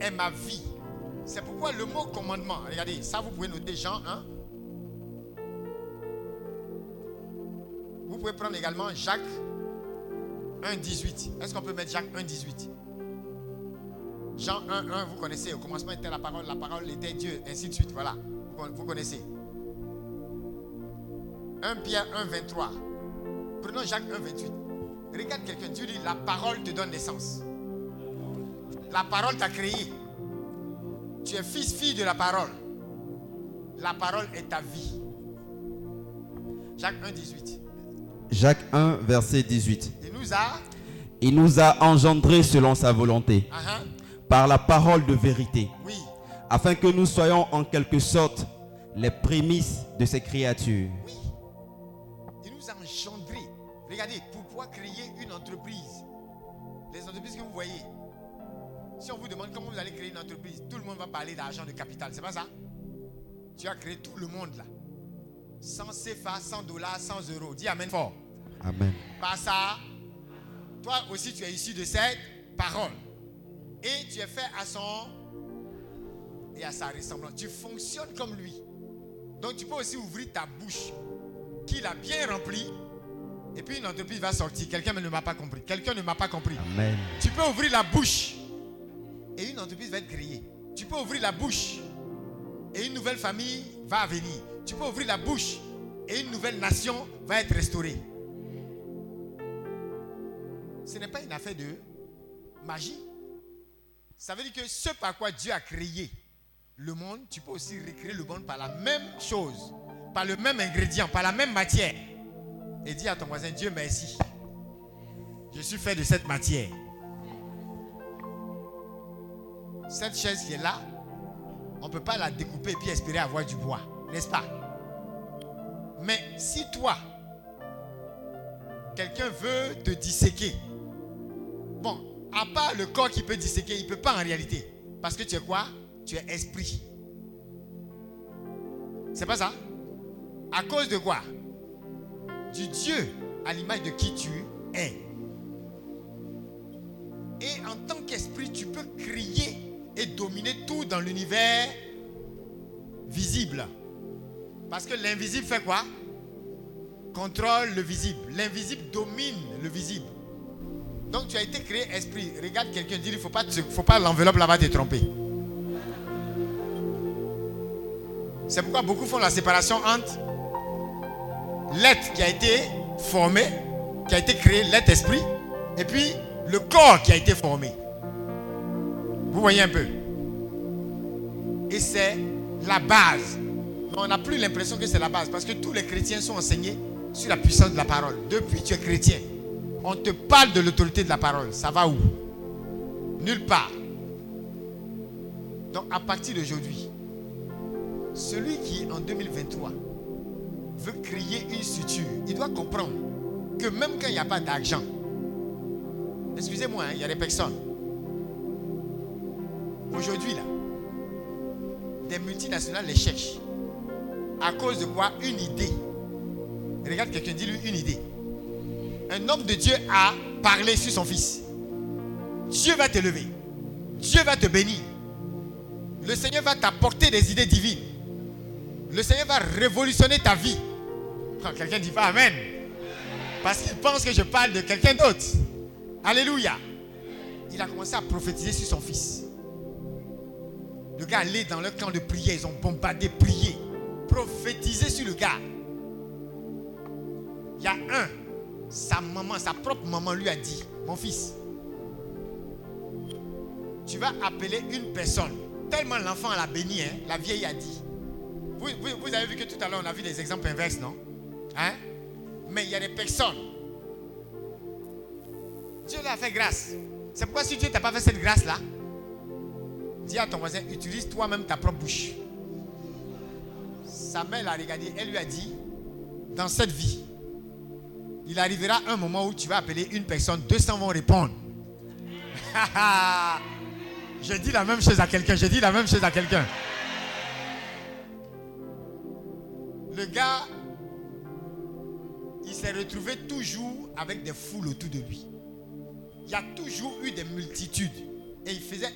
Est ma vie. C'est pourquoi le mot commandement, regardez, ça vous pouvez noter Jean 1. Vous pouvez prendre également Jacques 1, 18. Est-ce qu'on peut mettre Jacques 1, 18 Jean 1, 1, vous connaissez, au commencement était la parole, la parole était Dieu, ainsi de suite. Voilà, vous connaissez. 1 Pierre 1, 23. Prenons Jacques 1, 28. Regarde quelqu'un, Dieu dit, la parole te donne naissance. La parole t'a créé. Tu es fils, fille de la parole. La parole est ta vie. Jacques 1, 18. Jacques 1, verset 18. Il nous a... Il nous a engendrés selon sa volonté, Ah, ah, par la parole de vérité, oui. afin que nous soyons en quelque sorte les prémices de ces créatures. Oui. Il nous a engendrés. Regardez, pour pouvoir créer une entreprise, les entreprises que vous voyez, si on vous demande comment vous allez créer une entreprise, tout le monde va parler d'argent de capital. C'est pas ça? Tu as créé tout le monde là. 100 CFA, 100 dollars, 100 euros. Dis Amen fort. Amen. Pas ça. Toi aussi, tu es issu de cette parole. Et tu es fait à son et à sa ressemblance. Tu fonctionnes comme lui. Donc tu peux aussi ouvrir ta bouche, qu'il a bien remplie, et puis une entreprise va sortir. Quelqu'un ne m'a pas compris. Quelqu'un ne m'a pas compris. Amen. Tu peux ouvrir la bouche et une entreprise va être créée. Tu peux ouvrir la bouche et une nouvelle famille va venir. Tu peux ouvrir la bouche et une nouvelle nation va être restaurée. Ce n'est pas une affaire de magie. Ça veut dire que ce par quoi Dieu a créé le monde, tu peux aussi recréer le monde par la même chose, par le même ingrédient, par la même matière. Et dis à ton voisin, Dieu merci. Je suis fait de cette matière. Cette chaise qui est là, on ne peut pas la découper et puis espérer avoir du bois, n'est-ce pas? Mais si toi, quelqu'un veut te disséquer, bon, à part le corps qui peut disséquer, il ne peut pas en réalité. Parce que tu es quoi? Tu es esprit. C'est pas ça? À cause de quoi? Du Dieu à l'image de qui tu es. Et en tant qu'esprit, tu peux crier et dominer tout dans l'univers visible. Parce que l'invisible fait quoi? Contrôle le visible. L'invisible domine le visible. Donc tu as été créé esprit. Regarde quelqu'un dire il ne faut pas, faut pas l'enveloppe là-bas te tromper. C'est pourquoi beaucoup font la séparation entre l'être qui a été formé, qui a été créé, l'être esprit, et puis le corps qui a été formé. Vous voyez un peu Et c'est la base. Mais on n'a plus l'impression que c'est la base parce que tous les chrétiens sont enseignés sur la puissance de la parole. Depuis tu es chrétien, on te parle de l'autorité de la parole. Ça va où? Nulle part. Donc à partir d'aujourd'hui, celui qui en 2023 veut créer une structure, il doit comprendre que même quand il n'y a pas d'argent, excusez-moi, hein, il y a des personnes. Aujourd'hui, là, des multinationales les cherchent. À cause de quoi Une idée. Regarde quelqu'un, dis-lui une idée. Un homme de Dieu a parlé sur son fils. Dieu va te lever. Dieu va te bénir. Le Seigneur va t'apporter des idées divines. Le Seigneur va révolutionner ta vie. Quand quelqu'un dit pas Amen. Parce qu'il pense que je parle de quelqu'un d'autre. Alléluia. Il a commencé à prophétiser sur son fils. Le gars allait dans leur camp de prière. Ils ont bombardé, prié. Prophétisé sur le gars. Il y a un, sa maman, sa propre maman lui a dit, mon fils, tu vas appeler une personne. Tellement l'enfant l'a béni, hein, la vieille a dit. Vous, avez vu que tout à l'heure, on a vu des exemples inverses, non? Hein? Mais il y a des personnes. Dieu leur a fait grâce. C'est pourquoi si Dieu t'a pas fait cette grâce-là, dis à ton voisin, utilise toi-même ta propre bouche. Sa mère l'a regardé, elle lui a dit, dans cette vie, il arrivera un moment où tu vas appeler une personne, 200 vont répondre. je dis la même chose à quelqu'un, je dis la même chose à quelqu'un. Le gars, il s'est retrouvé toujours avec des foules autour de lui. Il y a toujours eu des multitudes. Et il faisait,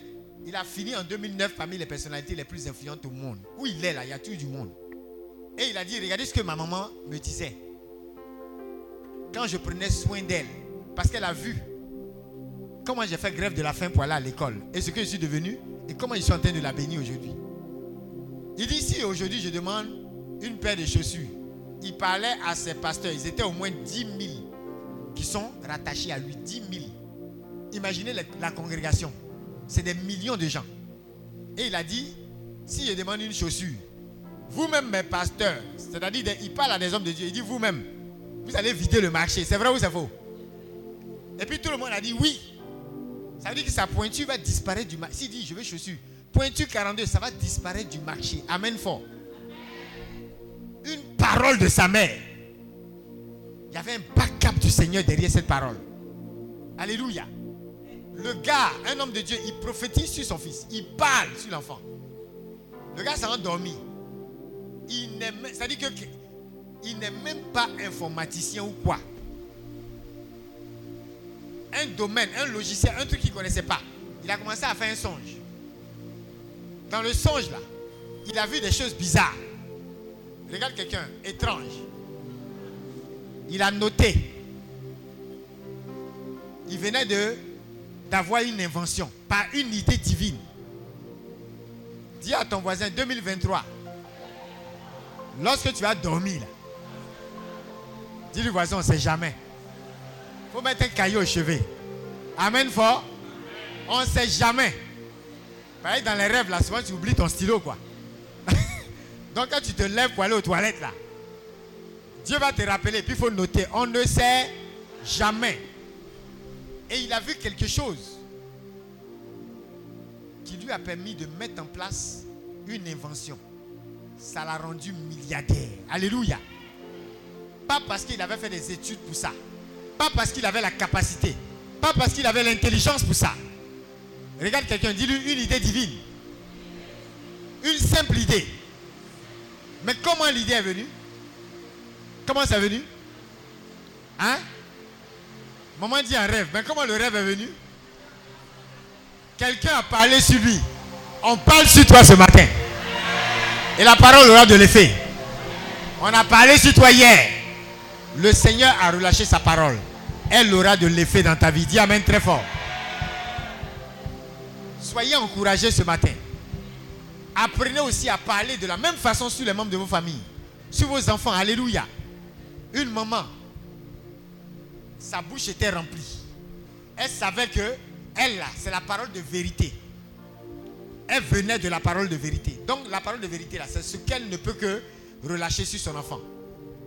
il a fini en 2009 parmi les personnalités les plus influentes au monde. Où il est là, il y a toujours du monde? Et il a dit, regardez ce que ma maman me disait. Quand je prenais soin d'elle, parce qu'elle a vu comment j'ai fait grève de la faim pour aller à l'école. Et ce que je suis devenu, et comment je suis en train de la bénir aujourd'hui. Il dit, si aujourd'hui je demande une paire de chaussures, il parlait à ses pasteurs. Ils étaient au moins 10 000 qui sont rattachés à lui. 10 000. Imaginez la congrégation. C'est des millions de gens. Et il a dit, si je demande une chaussure, vous-même mes pasteurs, c'est-à-dire il parle à des hommes de Dieu, il dit vous-même, vous allez vider le marché. C'est vrai ou c'est faux? Et puis tout le monde a dit oui. Ça veut dire que sa pointure va disparaître du marché. S'il dit je veux chaussures, pointure 42, ça va disparaître du marché. Amen fort. Une parole de sa mère. Il y avait un backup du Seigneur derrière cette parole. Alléluia. Le gars, un homme de Dieu, il prophétise sur son fils. Il parle sur l'enfant. Le gars s'est endormi. Il n'est dit que il n'est même pas informaticien ou quoi. Un domaine, un logiciel, un truc qu'il ne connaissait pas. Il a commencé à faire un songe. Dans le songe là, il a vu des choses bizarres. Regarde quelqu'un étrange. Il a noté. Il venait de d'avoir une invention par une idée divine. Dis à ton voisin 2023. Lorsque tu as dormi là, dis le voisin, on ne sait jamais. Il faut mettre un caillou au chevet. Amen fort. On ne sait jamais. Pareil dans les rêves là, souvent tu oublies ton stylo quoi. Donc quand tu te lèves pour aller aux toilettes là, Dieu va te rappeler, puis il faut noter, on ne sait jamais. Et il a vu quelque chose qui lui a permis de mettre en place une invention. Ça l'a rendu milliardaire. Alléluia. Pas parce qu'il avait fait des études pour ça. Pas parce qu'il avait la capacité. Pas parce qu'il avait l'intelligence pour ça. Regarde quelqu'un, dis-lui une idée divine. Une simple idée. Mais comment l'idée est venue? Comment c'est venu? Hein? Maman dit un rêve. Mais comment le rêve est venu? Quelqu'un a parlé sur lui. On parle sur toi ce matin. Et la parole aura de l'effet. On a parlé sur toi hier. Le Seigneur a relâché sa parole. Elle aura de l'effet dans ta vie. Dis Amen très fort. Soyez encouragés ce matin. Apprenez aussi à parler de la même façon sur les membres de vos familles. Sur vos enfants. Alléluia. Une maman, sa bouche était remplie. Elle savait que elle, là, c'est la parole de vérité. Elle venait de la parole de vérité. Donc la parole de vérité, là, c'est ce qu'elle ne peut que relâcher sur son enfant.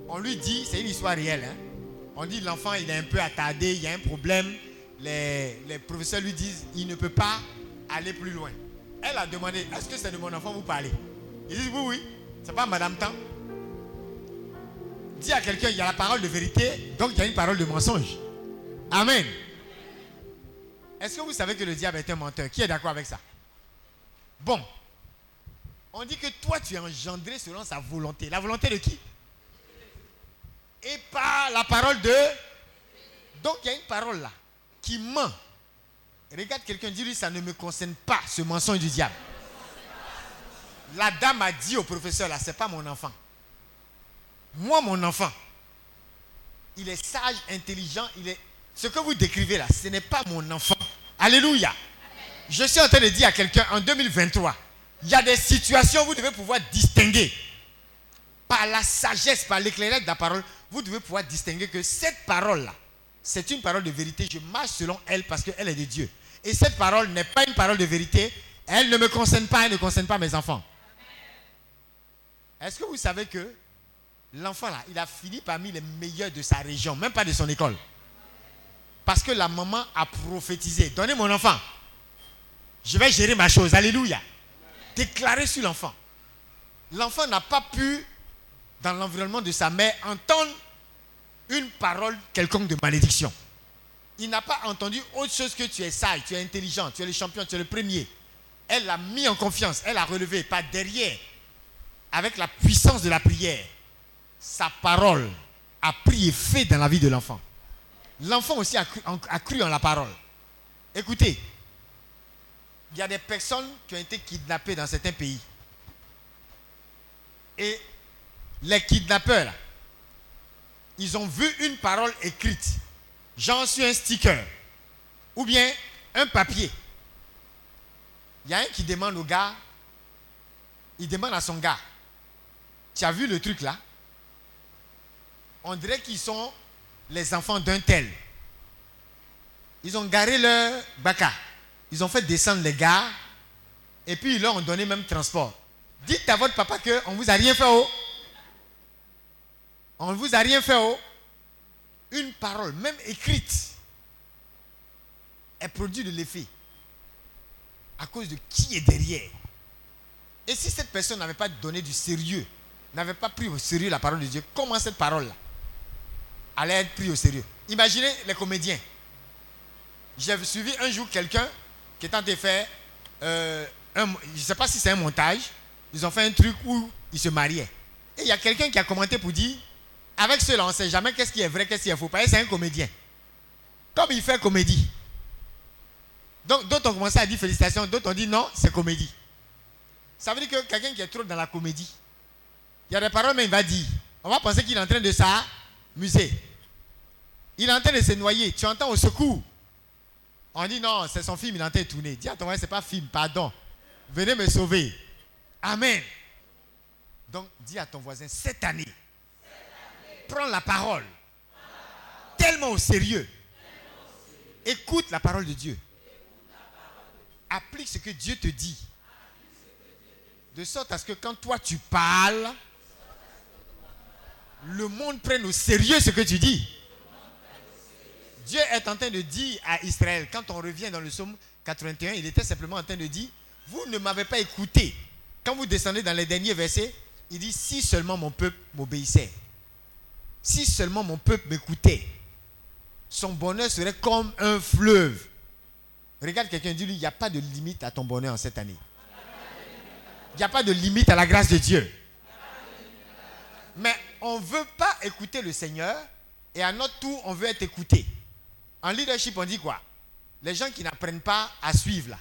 On lui dit, c'est une histoire réelle. Hein. On dit l'enfant, il est un peu attardé, il y a un problème. Les, les professeurs lui disent, il ne peut pas aller plus loin. Elle a demandé, est-ce que c'est de mon enfant? Vous parlez Il dit, oui, oui. C'est pas Madame Tan. Dis à quelqu'un, il y a la parole de vérité, donc il y a une parole de mensonge. Amen. Est-ce que vous savez que le diable est un menteur? Qui est d'accord avec ça? Bon. On dit que toi, tu es engendré selon sa volonté. La volonté de qui? Et par la parole de... Donc il y a une parole là qui ment. Regarde quelqu'un, dis-lui, ça ne me concerne pas, ce mensonge du diable. La dame a dit au professeur, là, c'est pas mon enfant. Moi, mon enfant, il est sage, intelligent, il est... Ce que vous décrivez là, ce n'est pas mon enfant. Alléluia. Je suis en train de dire à quelqu'un en 2023, il y a des situations où vous devez pouvoir distinguer. Par la sagesse, par l'éclairage de la parole, vous devez pouvoir distinguer que cette parole-là, c'est une parole de vérité. Je marche selon elle parce qu'elle est de Dieu. Et cette parole n'est pas une parole de vérité. Elle ne me concerne pas, elle ne concerne pas mes enfants. Est-ce que vous savez que l'enfant là, il a fini parmi les meilleurs de sa région, même pas de son école. Parce que la maman a prophétisé. Donnez mon enfant. Je vais gérer ma chose. Alléluia. Déclaré sur l'enfant. L'enfant n'a pas pu, dans l'environnement de sa mère, entendre une parole quelconque de malédiction. Il n'a pas entendu autre chose que tu es sage, tu es intelligent, tu es le champion, tu es le premier. Elle l'a mis en confiance, elle l'a relevé par derrière, avec la puissance de la prière sa parole a pris effet dans la vie de l'enfant. L'enfant aussi a cru, en la parole. Écoutez, il y a des personnes qui ont été kidnappées dans certains pays. Et les kidnappeurs, ils ont vu une parole écrite. J'en suis un sticker. Ou bien un papier. Il y a un qui demande au gars, il demande à son gars, tu as vu le truc là? On dirait qu'ils sont les enfants d'un tel. Ils ont garé leur baka. Ils ont fait descendre les gars. Et puis ils leur ont donné même transport. Dites à votre papa qu'on ne vous a rien fait. Oh. On ne vous a rien fait. Oh. Une parole, même écrite, elle produit de l'effet. À cause de qui est derrière. Et si cette personne n'avait pas donné du sérieux, n'avait pas pris au sérieux la parole de Dieu, comment cette parole-là allait être prise au sérieux Imaginez les comédiens. J'ai suivi un jour quelqu'un qui est en train de faire, euh, un, je ne sais pas si c'est un montage, ils ont fait un truc où ils se mariaient. Et il y a quelqu'un qui a commenté pour dire, avec cela, on ne sait jamais qu'est-ce qui est vrai, qu'est-ce qui est faux. Parce que c'est un comédien. Comme il fait comédie. Donc d'autres ont commencé à dire félicitations, d'autres ont dit non, c'est comédie. Ça veut dire que quelqu'un qui est trop dans la comédie, il y a des paroles, mais il va dire. On va penser qu'il est en train de s'amuser. Il est en train de se noyer. Tu entends au secours. On dit non, c'est son film, il est en train de tourner. Dis à ton voisin, c'est pas film, pardon. Venez me sauver. Amen. Donc dis à ton voisin, cette année, prends la parole tellement au sérieux. Écoute la parole de Dieu. Applique ce que Dieu te dit. De sorte à ce que quand toi tu parles, le monde prenne au sérieux ce que tu dis. Dieu est en train de dire à Israël, quand on revient dans le psaume 81, il était simplement en train de dire, vous ne m'avez pas écouté. Quand vous descendez dans les derniers versets, il dit, si seulement mon peuple m'obéissait, si seulement mon peuple m'écoutait, son bonheur serait comme un fleuve. Regarde quelqu'un, dis-lui, il n'y a pas de limite à ton bonheur en cette année. Il n'y a pas de limite à la grâce de Dieu. Mais on ne veut pas écouter le Seigneur et à notre tour, on veut être écouté. En leadership, on dit quoi? Les gens qui n'apprennent pas à suivre, là,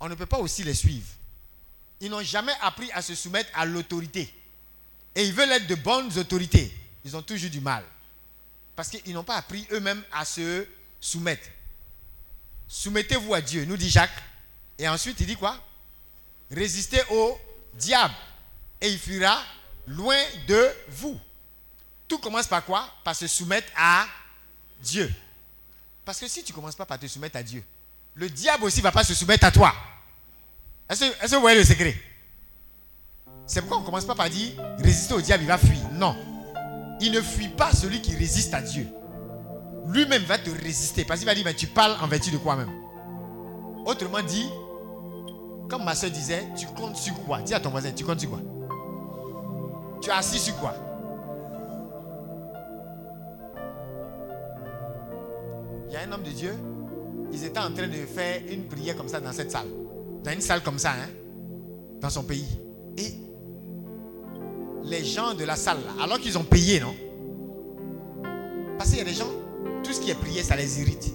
on ne peut pas aussi les suivre. Ils n'ont jamais appris à se soumettre à l'autorité. Et ils veulent être de bonnes autorités. Ils ont toujours du mal. Parce qu'ils n'ont pas appris eux-mêmes à se soumettre. Soumettez-vous à Dieu, nous dit Jacques. Et ensuite, il dit quoi? Résistez au diable. Et il fuira loin de vous. Tout commence par quoi? Par se soumettre à Dieu. Parce que si tu ne commences pas par te soumettre à Dieu, le diable aussi ne va pas se soumettre à toi. Est-ce que, vous voyez le secret? C'est pourquoi on ne commence pas par dire résister au diable, il va fuir. Non. Il ne fuit pas celui qui résiste à Dieu. Lui-même va te résister. Parce qu'il va dire, tu parles en vertu de quoi même? Autrement dit, comme ma soeur disait, tu comptes sur quoi? Dis à ton voisin, tu comptes sur quoi? Tu es assis sur quoi? Il y a un homme de Dieu, ils étaient en train de faire une prière comme ça dans cette salle. Dans une salle comme ça, hein, dans son pays. Et les gens de la salle, alors qu'ils ont payé, non? Parce qu'il y a des gens, tout ce qui est prié, ça les irrite.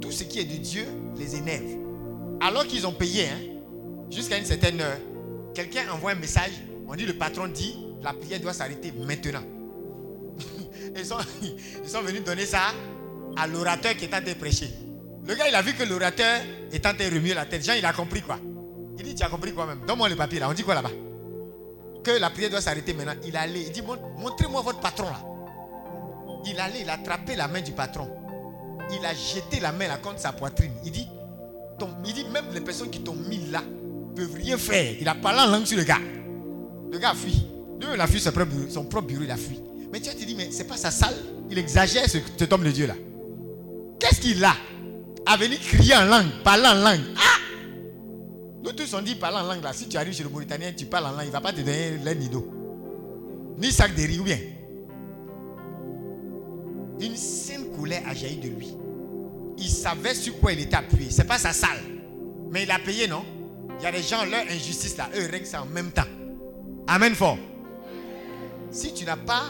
Tout ce qui est de Dieu les énerve. Alors qu'ils ont payé, hein, jusqu'à une certaine heure, quelqu'un envoie un message, on dit le patron dit, la prière doit s'arrêter maintenant. ils, sont, venus donner ça à l'orateur qui est en train de prêcher. Le gars, il a vu que l'orateur est en train de remuer la tête. Jean, il a compris quoi? Il dit, tu as compris quoi même? Donne-moi le papier là. On dit quoi là-bas? Que la prière doit s'arrêter maintenant. Il allait, il dit, montrez-moi votre patron là. Il allait, il a attrapé la main du patron. Il a jeté la main contre sa poitrine. Il dit, il dit, même les personnes qui t'ont mis là peuvent rien faire. Il a parlé en langue sur le gars. Le gars a fui. Lui, il a fui son propre bureau, son propre bureau il a fui. Mais tu te dit, mais c'est pas sa salle. Il exagère ce, cet homme de Dieu là. Qu'est-ce qu'il a À venir crier en langue, parler en langue? Ah Nous tous on dit parler en langue là. Si tu arrives chez le Mauritanien, tu parles en langue, il ne va pas te donner l'air ni d'eau. Ni sac de riz ou bien? Une saine colère a jailli de lui. Il savait sur quoi il était appuyé. Ce n'est pas sa salle. Mais il a payé, non? Il y a des gens, leur injustice là, eux règlent ça en même temps. Amen fort. Si tu n'as pas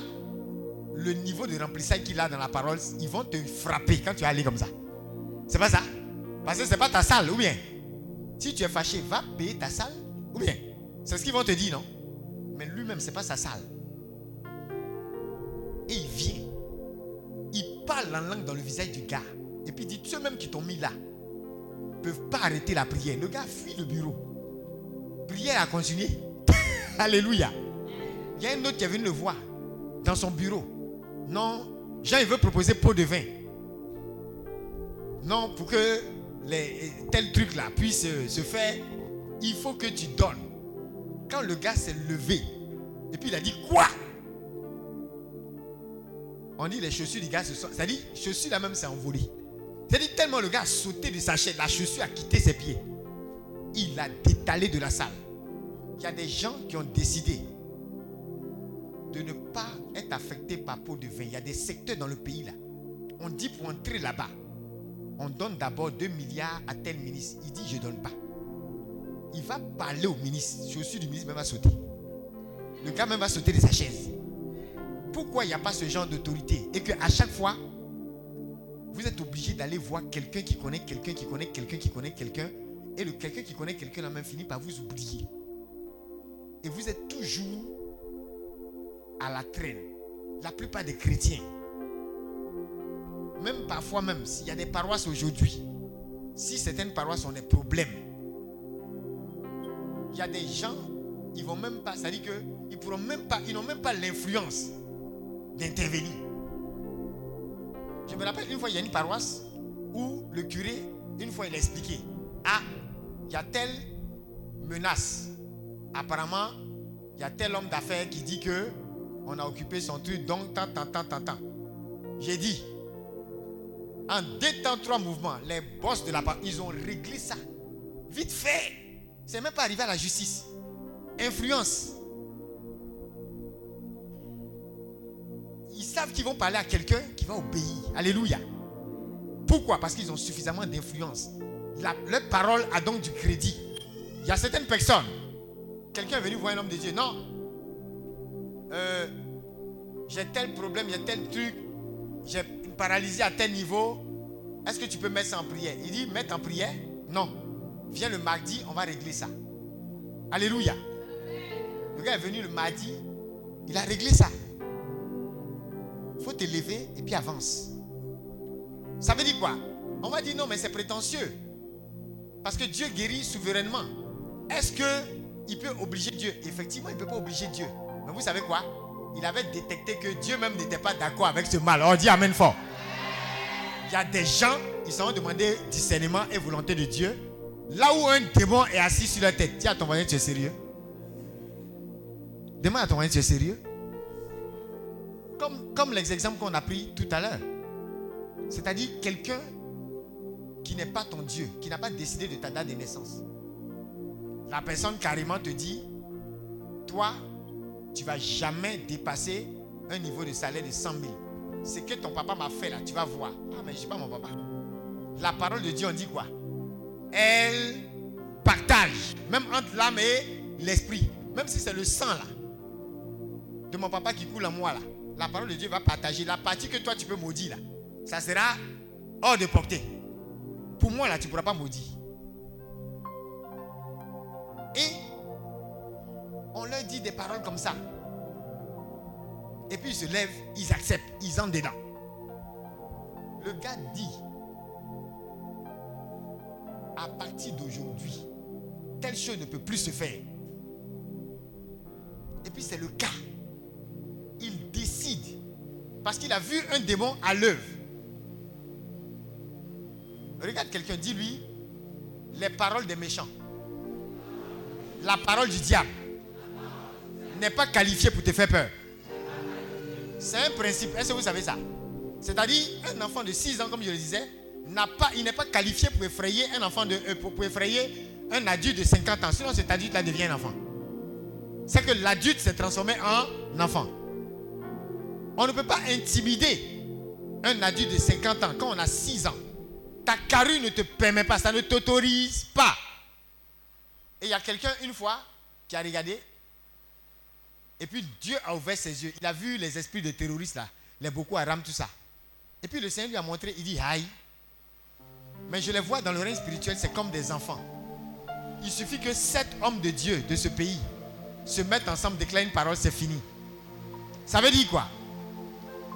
le niveau de remplissage qu'il a dans la parole, ils vont te frapper quand tu vas aller comme ça. C'est pas ça? Parce que c'est pas ta salle, ou bien? Si tu es fâché, va payer ta salle, ou bien? C'est ce qu'ils vont te dire, non? Mais lui-même, c'est pas sa salle. Et il vient. Il parle en langue dans le visage du gars. Et puis il dit, ceux-mêmes qui t'ont mis là, peuvent pas arrêter la prière. Le gars fuit le bureau. Prière a continué. Alléluia. Il y a un autre qui est venu le voir. dans son bureau. Non, Jean, il veut proposer pot de vin. Non, pour que tel truc là puisse se, se faire, il faut que tu donnes. Quand le gars s'est levé, et puis il a dit quoi? On dit les chaussures du gars se sont. Ça dit, chaussure là même s'est envolée. C'est dit tellement le gars a sauté de sa chaise, la chaussure a quitté ses pieds. Il a détalé de la salle. Il y a des gens qui ont décidé de ne pas être affectés par peau de vin. Il y a des secteurs dans le pays là. On dit pour entrer là-bas, on donne d'abord 2 milliards à tel ministre. Il dit je ne donne pas. Il va parler au ministre. Chaussure du ministre même va sauter. Le gars même va sauter de sa chaise. Pourquoi il n'y a pas ce genre d'autorité? Et qu'à chaque fois, vous êtes obligé d'aller voir quelqu'un qui connaît quelqu'un qui connaît quelqu'un qui connaît quelqu'un. Et le quelqu'un qui connaît quelqu'un a même fini par vous oublier. Et vous êtes toujours à la traîne. La plupart des chrétiens, même parfois même, s'il y a des paroisses aujourd'hui, si certaines paroisses ont des problèmes, il y a des gens, ils vont même pas, ça dit que ils pourront même pas, ils n'ont même pas l'influence d'intervenir. Je me rappelle une fois, il y a une paroisse où le curé, une fois, il a expliqué Ah, il y a telle menace. Apparemment, il y a tel homme d'affaires qui dit que on a occupé son truc, donc tant, tant, tant, tant, tant. J'ai dit, en deux temps, trois mouvements, les boss de la part, ils ont réglé ça. Vite fait. C'est même pas arrivé à la justice. Influence. Ils savent qu'ils vont parler à quelqu'un qui va obéir. Alléluia. Pourquoi? Parce qu'ils ont suffisamment d'influence. Leur parole a donc du crédit. Il y a certaines personnes. Quelqu'un est venu voir un homme de Dieu. Non. Euh, j'ai tel problème, a tel truc. J'ai une paralysie à tel niveau. Est-ce que tu peux mettre ça en prière? Il dit, mettre en prière? Non. Viens le mardi, on va régler ça. Alléluia. Le gars est venu le mardi, il a réglé ça. Il faut te lever et puis avance. Ça veut dire quoi? On va dire non, mais c'est prétentieux. Parce que Dieu guérit souverainement. Est-ce qu'il peut obliger Dieu Effectivement, il ne peut pas obliger Dieu. Mais vous savez quoi? Il avait détecté que Dieu même n'était pas d'accord avec ce mal. On dit Amen fort. Il y a des gens, ils sont demandé discernement et volonté de Dieu. Là où un démon est assis sur la tête, dis à ton voisin, tu es sérieux? Demande à ton voisin, tu es sérieux? Comme, comme l'exemple qu'on a pris tout à l'heure. C'est-à-dire quelqu'un qui n'est pas ton Dieu, qui n'a pas décidé de ta date de naissance. La personne carrément te dit, toi, tu vas jamais dépasser un niveau de salaire de 100 000. Ce que ton papa m'a fait là, tu vas voir. Ah, mais je suis pas mon papa. La parole de Dieu, on dit quoi? Elle partage, même entre l'âme et l'esprit. Même si c'est le sang là, de mon papa qui coule en moi là. La parole de Dieu va partager. La partie que toi tu peux maudire là, ça sera hors de portée. Pour moi là, tu ne pourras pas maudire. Et on leur dit des paroles comme ça. Et puis ils se lèvent, ils acceptent, ils entrent dedans. Le gars dit, à partir d'aujourd'hui, telle chose ne peut plus se faire. Et puis c'est le cas. Il décide, parce qu'il a vu un démon à l'œuvre. Regarde quelqu'un, dis-lui les paroles des méchants. La parole du diable n'est pas qualifiée pour te faire peur. C'est un principe. Est-ce que vous savez ça? C'est-à-dire, un enfant de 6 ans, comme je le disais, pas, il n'est pas qualifié pour effrayer un enfant de, euh, pour, effrayer un adulte de 50 ans. Sinon, cet adulte-là devient un enfant. C'est que l'adulte s'est transformé en enfant. On ne peut pas intimider un adulte de 50 ans quand on a 6 ans. Ta carrure ne te permet pas, ça ne t'autorise pas. Il y a quelqu'un une fois qui a regardé et puis Dieu a ouvert ses yeux. Il a vu les esprits de terroristes là, les Boko Haram, tout ça. Et puis le Seigneur lui a montré, il dit aïe. Mais je les vois dans le règne spirituel, c'est comme des enfants. Il suffit que sept hommes de Dieu de ce pays se mettent ensemble, déclarent une parole, c'est fini. Ça veut dire quoi?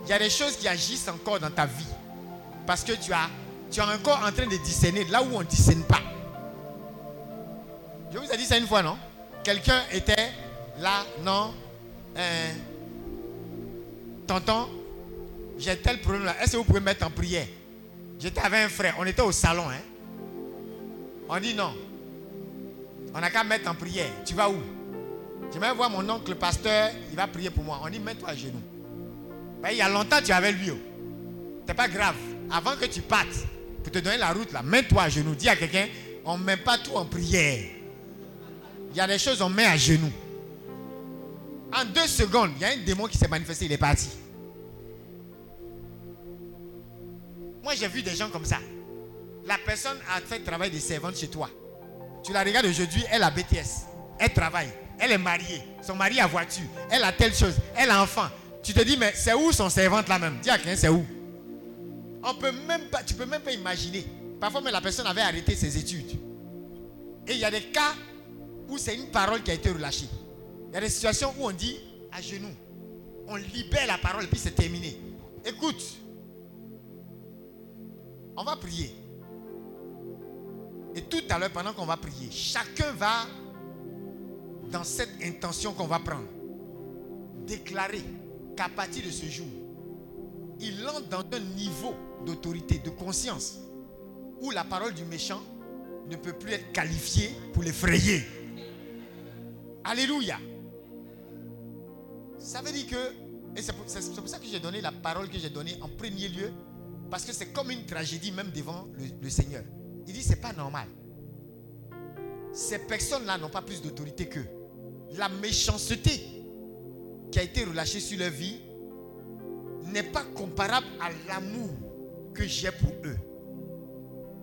Il y a des choses qui agissent encore dans ta vie. Parce que tu es encore en train de discerner là où on ne discerne pas. Je vous ai dit ça une fois, non? Quelqu'un était là, non euh, tonton, j'ai tel problème là. Est-ce que vous pouvez mettre en prière? J'étais avec un frère, on était au salon. Hein? On dit non. On n'a qu'à mettre en prière. Tu vas où? J'aimerais voir mon oncle pasteur, il va prier pour moi. On dit mets-toi à genoux. Ben, il y a longtemps tu avec lui. Oh. C'est pas grave. Avant que tu partes, pour te donner la route là, mets-toi à genoux. Dis à quelqu'un, on ne met pas tout en prière. Il y a des choses on met à genoux. En deux secondes, il y a un démon qui s'est manifesté, il est parti. Moi, j'ai vu des gens comme ça. La personne a fait le travail de servante chez toi. Tu la regardes aujourd'hui, elle a BTS. Elle travaille. Elle est mariée. Son mari a voiture. Elle a telle chose. Elle a enfant. Tu te dis, mais c'est où son servante là même? Dis à quelqu'un, c'est où? On peut même pas, Tu peux même pas imaginer. Parfois, mais la personne avait arrêté ses études. Et il y a des cas où c'est une parole qui a été relâchée. Il y a des situations où on dit à genoux. On libère la parole puis c'est terminé. Écoute, on va prier. Et tout à l'heure, pendant qu'on va prier, chacun va, dans cette intention qu'on va prendre, déclarer qu'à partir de ce jour, il entre dans un niveau d'autorité, de conscience, où la parole du méchant ne peut plus être qualifiée pour l'effrayer. Alléluia. Ça veut dire que, et c'est pour, ça que j'ai donné la parole que j'ai donnée en premier lieu, parce que c'est comme une tragédie même devant le, Seigneur. Il dit, c'est pas normal. Ces personnes-là n'ont pas plus d'autorité qu'eux. La méchanceté qui a été relâchée sur leur vie n'est pas comparable à l'amour que j'ai pour eux.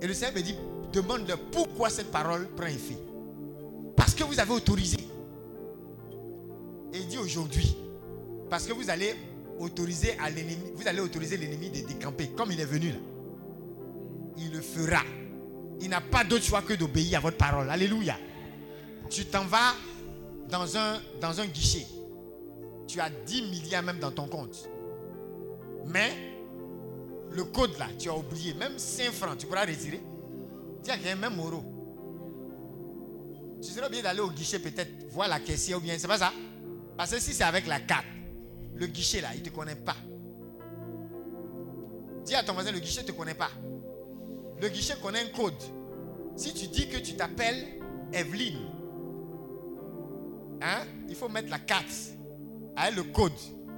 Et le Seigneur me dit, demande-leur pourquoi cette parole prend effet. Parce que vous avez autorisé. Et il dit aujourd'hui, parce que vous allez autoriser à l'ennemi, vous allez autoriser l'ennemi de décamper, comme il est venu là. Il le fera. Il n'a pas d'autre choix que d'obéir à votre parole. Alléluia. Tu t'en vas dans un, dans un guichet. Tu as 10 milliards même dans ton compte. Mais le code là, tu as oublié. Même 5 francs, tu pourras retirer. Dis à quelqu'un, même Moro. Tu serais bien d'aller au guichet peut-être, voir la caissière ou bien, c'est pas ça? Parce que si c'est avec la carte, le guichet là, il ne te connaît pas. Dis à ton voisin, le guichet ne te connaît pas. Le guichet connaît un code. Si tu dis que tu t'appelles Evelyne, hein, il faut mettre la carte avec le code.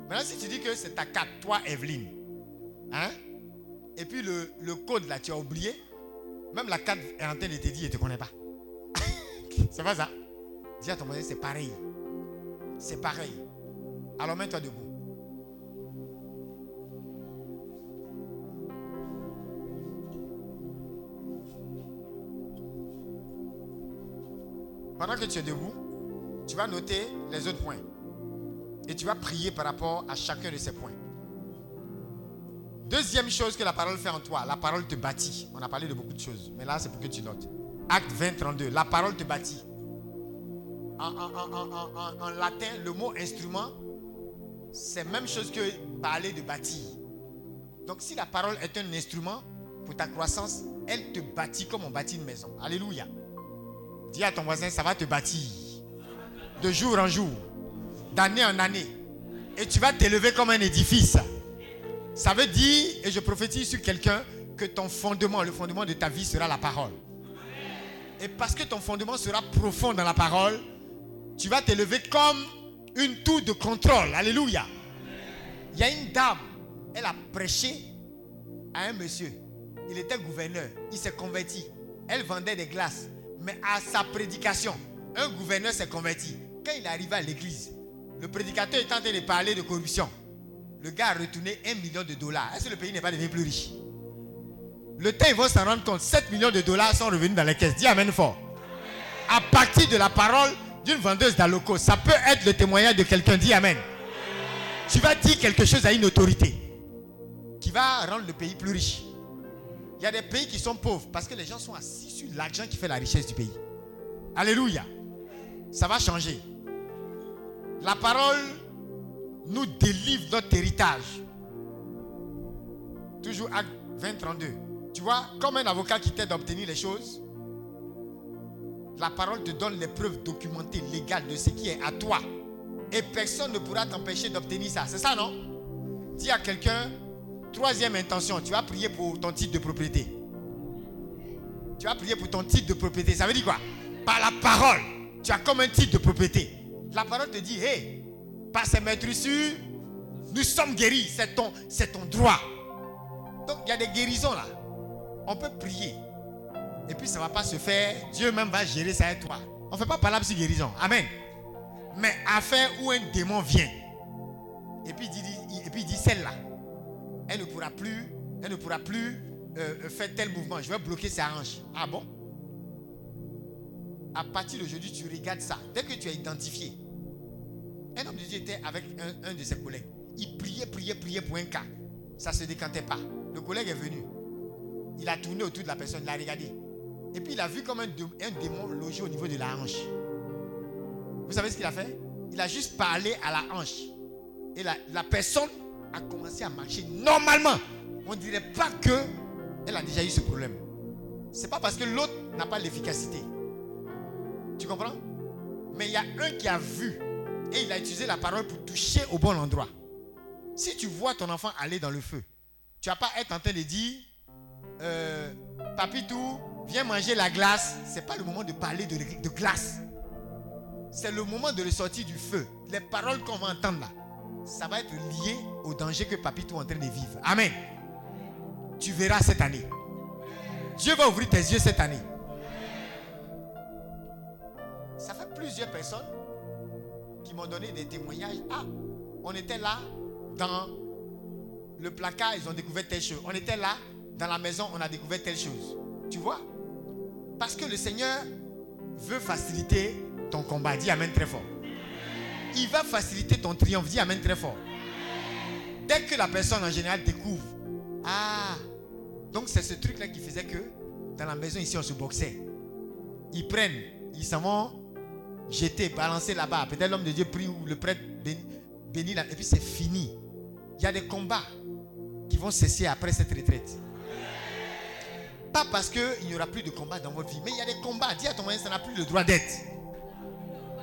Maintenant, si tu dis que c'est ta carte, toi, Evelyne, hein, et puis le, le, code là, tu as oublié, même la carte est en train de te dire, il ne te connaît pas. c'est pas ça. Dis à ton voisin, c'est pareil. C'est pareil. Alors mets-toi debout. Pendant que tu es debout, tu vas noter les autres points. Et tu vas prier par rapport à chacun de ces points. Deuxième chose que la parole fait en toi, la parole te bâtit. On a parlé de beaucoup de choses, mais là c'est pour que tu notes. Acte 20, 32, la parole te bâtit. En, latin, le mot instrument, c'est même chose que parler de bâtir. Donc si la parole est un instrument pour ta croissance, elle te bâtit comme on bâtit une maison. Alléluia. Dis à ton voisin, ça va te bâtir. De jour en jour, d'année en année. Et tu vas t'élever comme un édifice. Ça veut dire, et je prophétise sur quelqu'un, que ton fondement, le fondement de ta vie sera la parole. Et parce que ton fondement sera profond dans la parole, tu vas t'élever comme une tour de contrôle. Alléluia. Il y a une dame, elle a prêché à un monsieur. Il était gouverneur. Il s'est converti. Elle vendait des glaces. Mais à sa prédication, un gouverneur s'est converti. Quand il est arrivé à l'église, le prédicateur est en train de parler de corruption. Le gars a retourné un million de dollars. Est-ce que le pays n'est pas devenu plus riche? Le temps, ils vont s'en rendre compte. 7 millions de dollars sont revenus dans les caisses. Dis Amen fort. À partir de la parole d'une vendeuse d'alloco, ça peut être le témoignage de quelqu'un. Dis Amen. Tu vas dire quelque chose à une autorité qui va rendre le pays plus riche. Il y a des pays qui sont pauvres parce que les gens sont assis sur l'argent qui fait la richesse du pays. Alléluia. Ça va changer. La parole nous délivre notre héritage. Toujours acte 20, 32. Tu vois, comme un avocat qui t'aide d'obtenir les choses, la parole te donne les preuves documentées, légales de ce qui est à toi. Et personne ne pourra t'empêcher d'obtenir ça. C'est ça, non? Dis à quelqu'un, troisième intention, tu vas prier pour ton titre de propriété. Tu vas prier pour ton titre de propriété. Ça veut dire quoi? Par la parole, tu as comme un titre de propriété. La parole te dit, hé, par ces maîtresses, nous sommes guéris. C'est ton, c'est ton droit. Donc il y a des guérisons là. On peut prier. Et puis ça ne va pas se faire. Dieu même va gérer ça et toi. On ne fait pas parler sur guérison. Amen. Mais affaire où un démon vient. Et puis il dit, et puis il dit celle-là. Elle ne pourra plus, elle ne pourra plus euh, faire tel mouvement. Je vais bloquer sa hanche. Ah bon? À partir d'aujourd'hui, tu regardes ça. Dès que tu as identifié, un homme de Dieu était avec un, de ses collègues. Il priait, priait, priait pour un cas. Ça ne se décantait pas. Le collègue est venu. Il a tourné autour de la personne, il l'a regardé. Et puis il a vu comme un, démon logé au niveau de la hanche. Vous savez ce qu'il a fait? Il a juste parlé à la hanche. Et la, personne a commencé à marcher normalement. On ne dirait pas que elle a déjà eu ce problème. C'est pas parce que l'autre n'a pas l'efficacité. Tu comprends? Mais il y a un qui a vu et il a utilisé la parole pour toucher au bon endroit. Si tu vois ton enfant aller dans le feu, tu vas pas être en train de dire euh, Papitou, viens manger la glace. C'est pas le moment de parler de, glace. C'est le moment de le sortir du feu. Les paroles qu'on va entendre là, ça va être lié au danger que Papitou est en train de vivre. Amen. Tu verras cette année. Dieu va ouvrir tes yeux cette année. Ça fait plusieurs personnes qui m'ont donné des témoignages. Ah, on était là dans le placard, ils ont découvert telle chose. On était là dans la maison, on a découvert telle chose. Tu vois? Parce que le Seigneur veut faciliter ton combat. Dis Amen très fort. Il va faciliter ton triomphe. Dis Amen très fort. Dès que la personne en général découvre, ah, donc c'est ce truc-là qui faisait que dans la maison ici, on se boxait. Ils prennent, ils s'en vont jeter, balancer là-bas. Peut-être l'homme de Dieu prie ou le prêtre bénit, là, et puis c'est fini. Il y a des combats qui vont cesser après cette retraite. Pas parce qu'il n'y aura plus de combats dans votre vie, mais il y a des combats. Dis à ton moyen, ça n'a plus le droit d'être.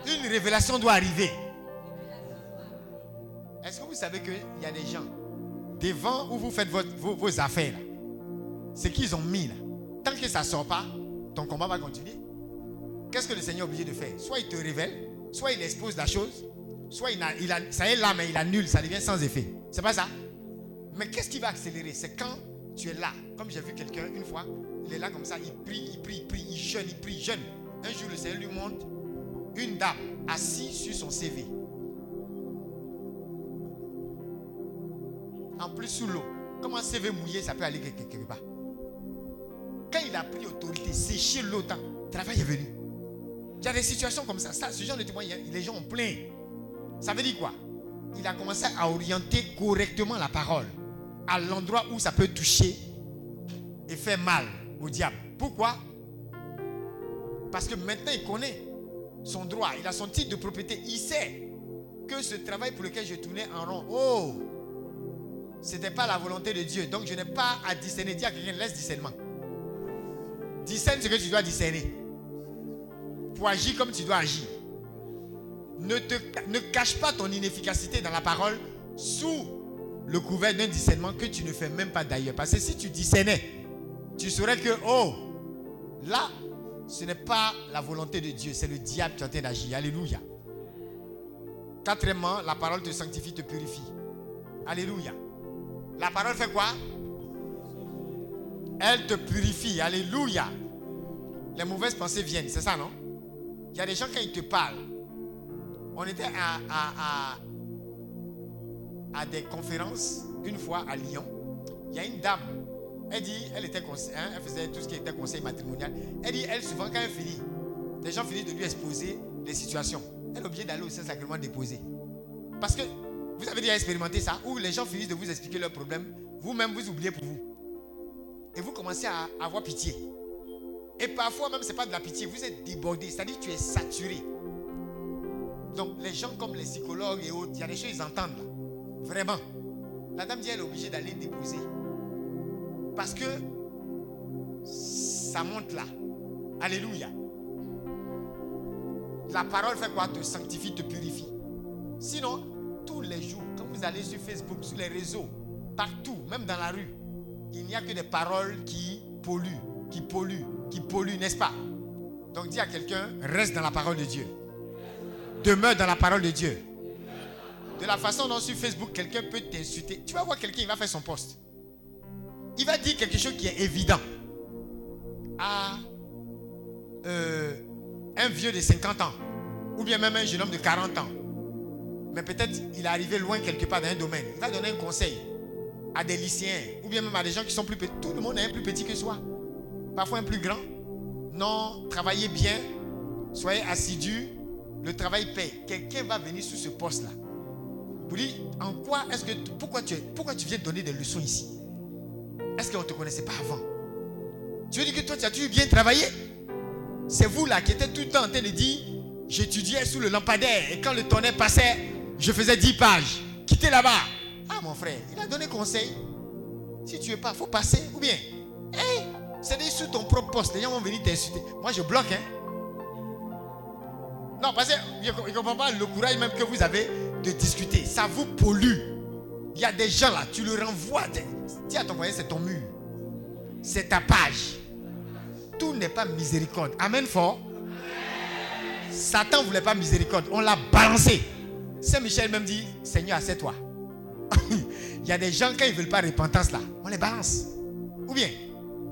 Une révélation doit arriver. Est-ce que vous savez qu'il y a des gens devant où vous faites vos, affaires, ce qu'ils ont mis là, tant que ça ne sort pas, ton combat va continuer. Qu'est-ce que le Seigneur est obligé de faire? Soit il te révèle, soit il expose la chose, soit ça est là, mais il annule, ça devient sans effet. C'est pas ça? Mais qu'est-ce qui va accélérer? C'est quand tu es là. Comme j'ai vu quelqu'un une fois, il est là comme ça, il prie, il prie, il prie, il jeûne, il prie, il jeûne. Un jour, le Seigneur lui montre une dame assise sur son CV. En plus sous l'eau. Comment un CV mouillé, ça peut aller quelque part? Quand il a pris autorité, sécher l'eau, le travail est venu. Il y a des situations comme ça. ça ce genre de témoignage, les gens ont plein. Ça veut dire quoi? Il a commencé à orienter correctement la parole à l'endroit où ça peut toucher et faire mal au diable. Pourquoi? Parce que maintenant il connaît son droit, il a son titre de propriété, il sait que ce travail pour lequel je tournais en rond, oh, ce n'était pas la volonté de Dieu. Donc je n'ai pas à discerner. Dis à quelqu'un, laisse discernement. Discerne ce que tu dois discerner. Pour agir comme tu dois agir. Ne, te, ne cache pas ton inefficacité dans la parole sous le couvert d'un discernement que tu ne fais même pas d'ailleurs. Parce que si tu discernais, tu saurais que, oh, là, ce n'est pas la volonté de Dieu, c'est le diable qui est en train d'agir. Alléluia. Quatrièmement, la parole te sanctifie, te purifie. Alléluia. La parole fait quoi? Elle te purifie. Alléluia. Les mauvaises pensées viennent, c'est ça, non? Il y a des gens quand ils te parlent. On était à, à, à, des conférences une fois à Lyon. Il y a une dame. Elle dit, elle était hein, elle faisait tout ce qui était conseil matrimonial. Elle dit, elle souvent quand elle finit, les gens finissent de lui exposer les situations. Elle est obligée d'aller au Saint-Sacrement déposer. Parce que vous avez déjà expérimenté ça Où les gens finissent de vous expliquer leurs problèmes, vous-même vous oubliez pour vous. Et vous commencez à avoir pitié. Et parfois même, ce n'est pas de la pitié, vous êtes débordé, c'est-à-dire tu es saturé. Donc les gens comme les psychologues et autres, il y a des choses qu'ils entendent Vraiment. La dame dit elle est obligée d'aller déposer. Parce que ça monte là. Alléluia. La parole fait quoi? Te sanctifie, te purifie. Sinon, tous les jours, quand vous allez sur Facebook, sur les réseaux, partout, même dans la rue, il n'y a que des paroles qui polluent, qui polluent, qui polluent, n'est-ce pas? Donc dis à quelqu'un, reste dans la parole de Dieu. Demeure dans la parole de Dieu. De la façon dont sur Facebook, quelqu'un peut t'insulter. Tu vas voir quelqu'un, il va faire son poste. Il va dire quelque chose qui est évident. À euh, un vieux de 50 ans, ou bien même un jeune homme de 40 ans. Mais peut-être il est arrivé loin quelque part dans un domaine. Il va donner un conseil à des lycéens, ou bien même à des gens qui sont plus petits. Tout le monde est un plus petit que soi. Parfois un plus grand. Non, travaillez bien, soyez assidus, le travail paye. Quelqu'un va venir sur ce poste-là. Vous dites, en quoi est-ce que, pourquoi tu, pourquoi tu viens donner des leçons ici? Est-ce qu'on ne te connaissait pas avant? Tu veux dire que toi, tu as toujours bien travaillé? C'est vous là qui êtes tout le temps en train de dire, j'étudiais sous le lampadaire et quand le tonnerre passait, je faisais 10 pages. Quittez là-bas. Ah mon frère, il a donné conseil. Si tu veux pas, faut passer. Ou bien, hey, c'est sous ton propre poste. Les gens vont venir t'insulter. Moi, je bloque. Hein. Non, parce que je ne comprends pas le courage même que vous avez discuter. Ça vous pollue. Il y a des gens là, tu le renvoies. Dis à ton voisin, c'est ton mur. C'est ta page. Tout n'est pas miséricorde. Amen fort. Satan voulait pas miséricorde. On l'a balancé. Saint Michel même dit, Seigneur, c'est toi. Il y a des gens, quand ils ne veulent pas repentance là, on les balance. Ou bien,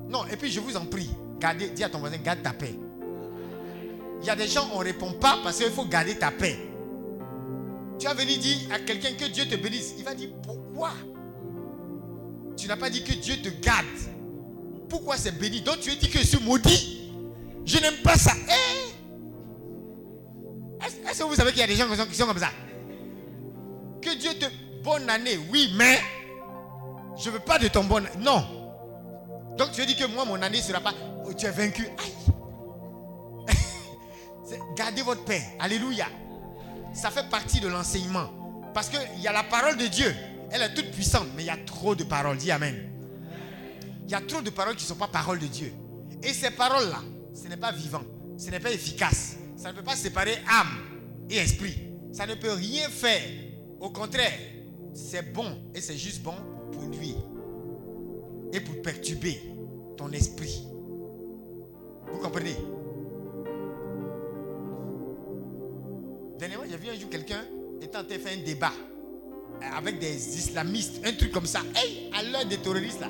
non, et puis je vous en prie, gardez, dis à ton voisin, garde ta paix. Il y a des gens, on ne répond pas parce qu'il faut garder ta paix. Tu as venu dire à quelqu'un que Dieu te bénisse. Il va dire, pourquoi? Tu n'as pas dit que Dieu te garde. Pourquoi c'est béni? Donc tu as dit que je suis maudit. Je n'aime pas ça. Eh? Est-ce que vous savez qu'il y a des gens qui sont comme ça? Que Dieu te bonne année, oui, mais je ne veux pas de ton bon Non. Donc tu as dit que moi, mon année ne sera pas. Oh, tu es vaincu. Gardez votre paix. Alléluia. Ça fait partie de l'enseignement. Parce qu'il y a la parole de Dieu. Elle est toute puissante, mais il y a trop de paroles. Dis Amen. Il y a trop de paroles qui ne sont pas paroles de Dieu. Et ces paroles-là, ce n'est pas vivant. Ce n'est pas efficace. Ça ne peut pas séparer âme et esprit. Ça ne peut rien faire. Au contraire, c'est bon et c'est juste bon pour lui et pour perturber ton esprit. Vous comprenez? Dernièrement, j'ai vu un jour quelqu'un étant faire un débat avec des islamistes, un truc comme ça. Hey, à l'heure des terroristes là.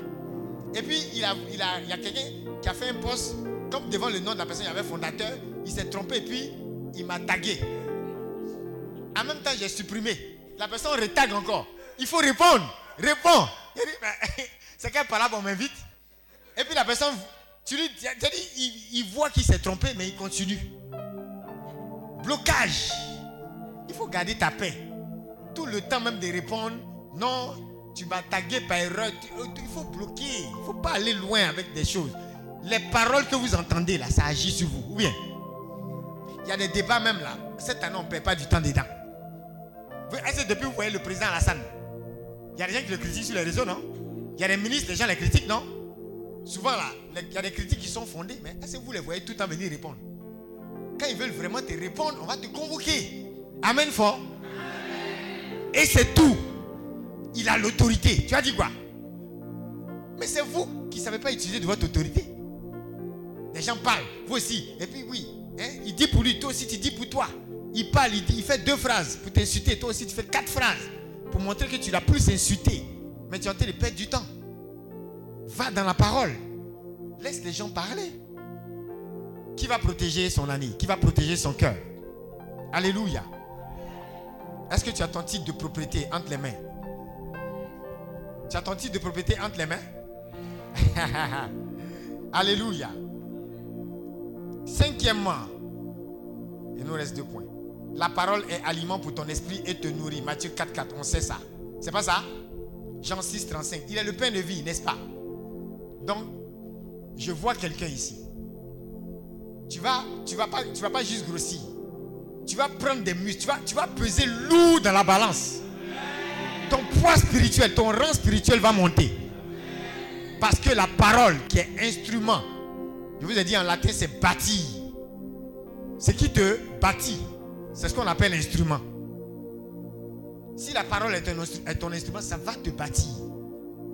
Et puis il, a, il, a, y a quelqu'un qui a fait un poste, comme devant le nom de la personne, il y avait fondateur, il s'est trompé et puis il m'a tagué. En même temps, j'ai supprimé. La personne retague encore. Il faut répondre. Réponds. C'est quelle parole on m'invite? Et puis la personne, tu lui dis, il voit qu'il s'est trompé, mais il continue. Blocage. Il faut garder ta paix. Tout le temps même de répondre, non, tu m'as tagué par erreur. Il faut bloquer. Il ne faut pas aller loin avec des choses. Les paroles que vous entendez là, ça agit sur vous. Ou bien, il y a des débats même là. Cette année, on ne perd pas du temps dedans. Est-ce que depuis vous voyez le président Alassane? Il y a des gens qui le critiquent sur les réseaux, non? Il y a des ministres, les gens les critiquent, non? Souvent là, il y a des critiques qui sont fondées, mais est-ce que vous les voyez tout le temps venir répondre? Quand ils veulent vraiment te répondre, on va te convoquer. Amen fort. Et c'est tout. Il a l'autorité. Tu as dit quoi? Mais c'est vous qui ne savez pas utiliser de votre autorité. Les gens parlent, vous aussi. Et puis oui, hein, il dit pour lui, toi aussi tu dis pour toi. Il parle, il, dit, il fait deux phrases pour t'insulter. Toi aussi tu fais quatre phrases pour montrer que tu l'as plus insulté. Mais tu es en train de perdre du temps. Va dans la parole. Laisse les gens parler. Qui va protéger son ami? Qui va protéger son cœur? Alléluia. Est-ce que tu as ton titre de propriété entre les mains? Tu as ton titre de propriété entre les mains? Alléluia. Cinquièmement, il nous reste deux points. La parole est aliment pour ton esprit et te nourrit. Matthieu 4, 4, on sait ça. C'est pas ça? Jean 6, 35. Il est le pain de vie, n'est-ce pas? Donc, je vois quelqu'un ici. Tu vas, tu vas pas, tu vas pas juste grossir. Tu vas prendre des muscles. Tu vas, peser lourd dans la balance. Ton poids spirituel, ton rang spirituel va monter. Parce que la parole qui est instrument, je vous ai dit en latin, c'est bâtir. Ce qui te bâtit, c'est ce qu'on appelle instrument. Si la parole est, instru- est ton instrument, ça va te bâtir.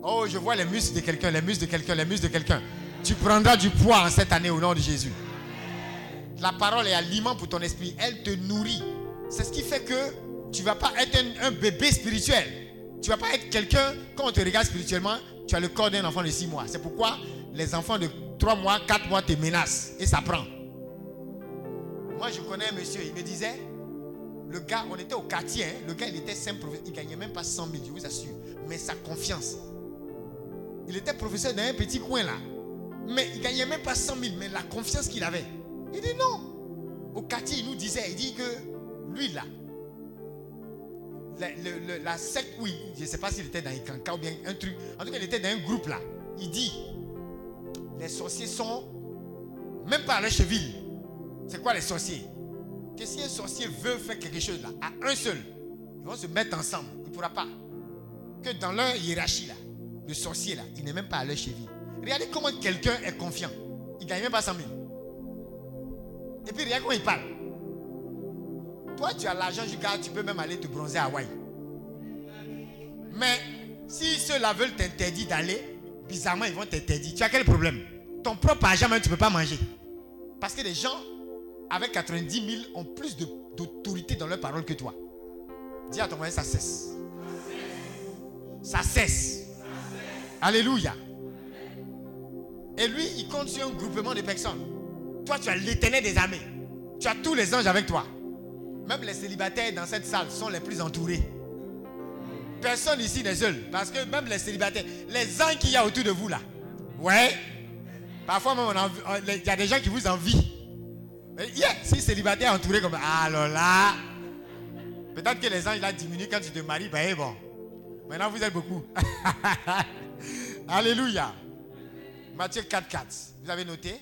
Oh, je vois les muscles de quelqu'un, les muscles de quelqu'un, les muscles de quelqu'un. Tu prendras du poids en cette année au nom de Jésus. La parole est aliment pour ton esprit. Elle te nourrit. C'est ce qui fait que tu ne vas pas être un, bébé spirituel. Tu ne vas pas être quelqu'un, quand on te regarde spirituellement, tu as le corps d'un enfant de 6 mois. C'est pourquoi les enfants de 3 mois, 4 mois te menacent. Et ça prend. Moi, je connais un monsieur, il me disait, le gars, on était au quartier, hein, le gars, il était simple professeur, il gagnait même pas 100 000, je vous assure. Mais sa confiance. Il était professeur dans un petit coin là. Mais il gagnait même pas 100 000, mais la confiance qu'il avait. Il dit non. Au quartier, il nous disait, il dit que lui là, la, la secte, oui, je ne sais pas s'il était dans cancan ou bien un truc. En tout cas, il était dans un groupe là. Il dit, les sorciers sont même pas à leur cheville. C'est quoi les sorciers? Que si un sorcier veut faire quelque chose là, à un seul, ils vont se mettre ensemble. Il ne pourra pas. Que dans leur hiérarchie là, le sorcier là, il n'est même pas à leur cheville. Regardez comment quelqu'un est confiant. Il ne gagne même pas 100 000. Et puis regarde comment il parle. Toi, tu as l'argent jusqu'à, tu peux même aller te bronzer à Hawaï. Mais si ceux-là veulent t'interdire d'aller, bizarrement, ils vont t'interdire. Tu as quel problème? Ton propre argent, même, tu ne peux pas manger. Parce que les gens avec 90 000 ont plus d'autorité dans leur parole que toi. Dis à ton voisin, ça cesse. Ça cesse. Alléluia. Et lui, il compte sur un groupement de personnes. Toi, tu as l'éternel des armées. Tu as tous les anges avec toi. Même les célibataires dans cette salle sont les plus entourés. Personne ici n'est seul. Parce que même les célibataires, les anges qu'il y a autour de vous là. Ouais. Parfois même, il y a des gens qui vous envient. Yeah, si célibataire entouré comme alors là, peut-être que les anges là diminuent quand tu te maries. Ben bon. Maintenant, vous êtes beaucoup. Alléluia. Matthieu 4, 4. Vous avez noté?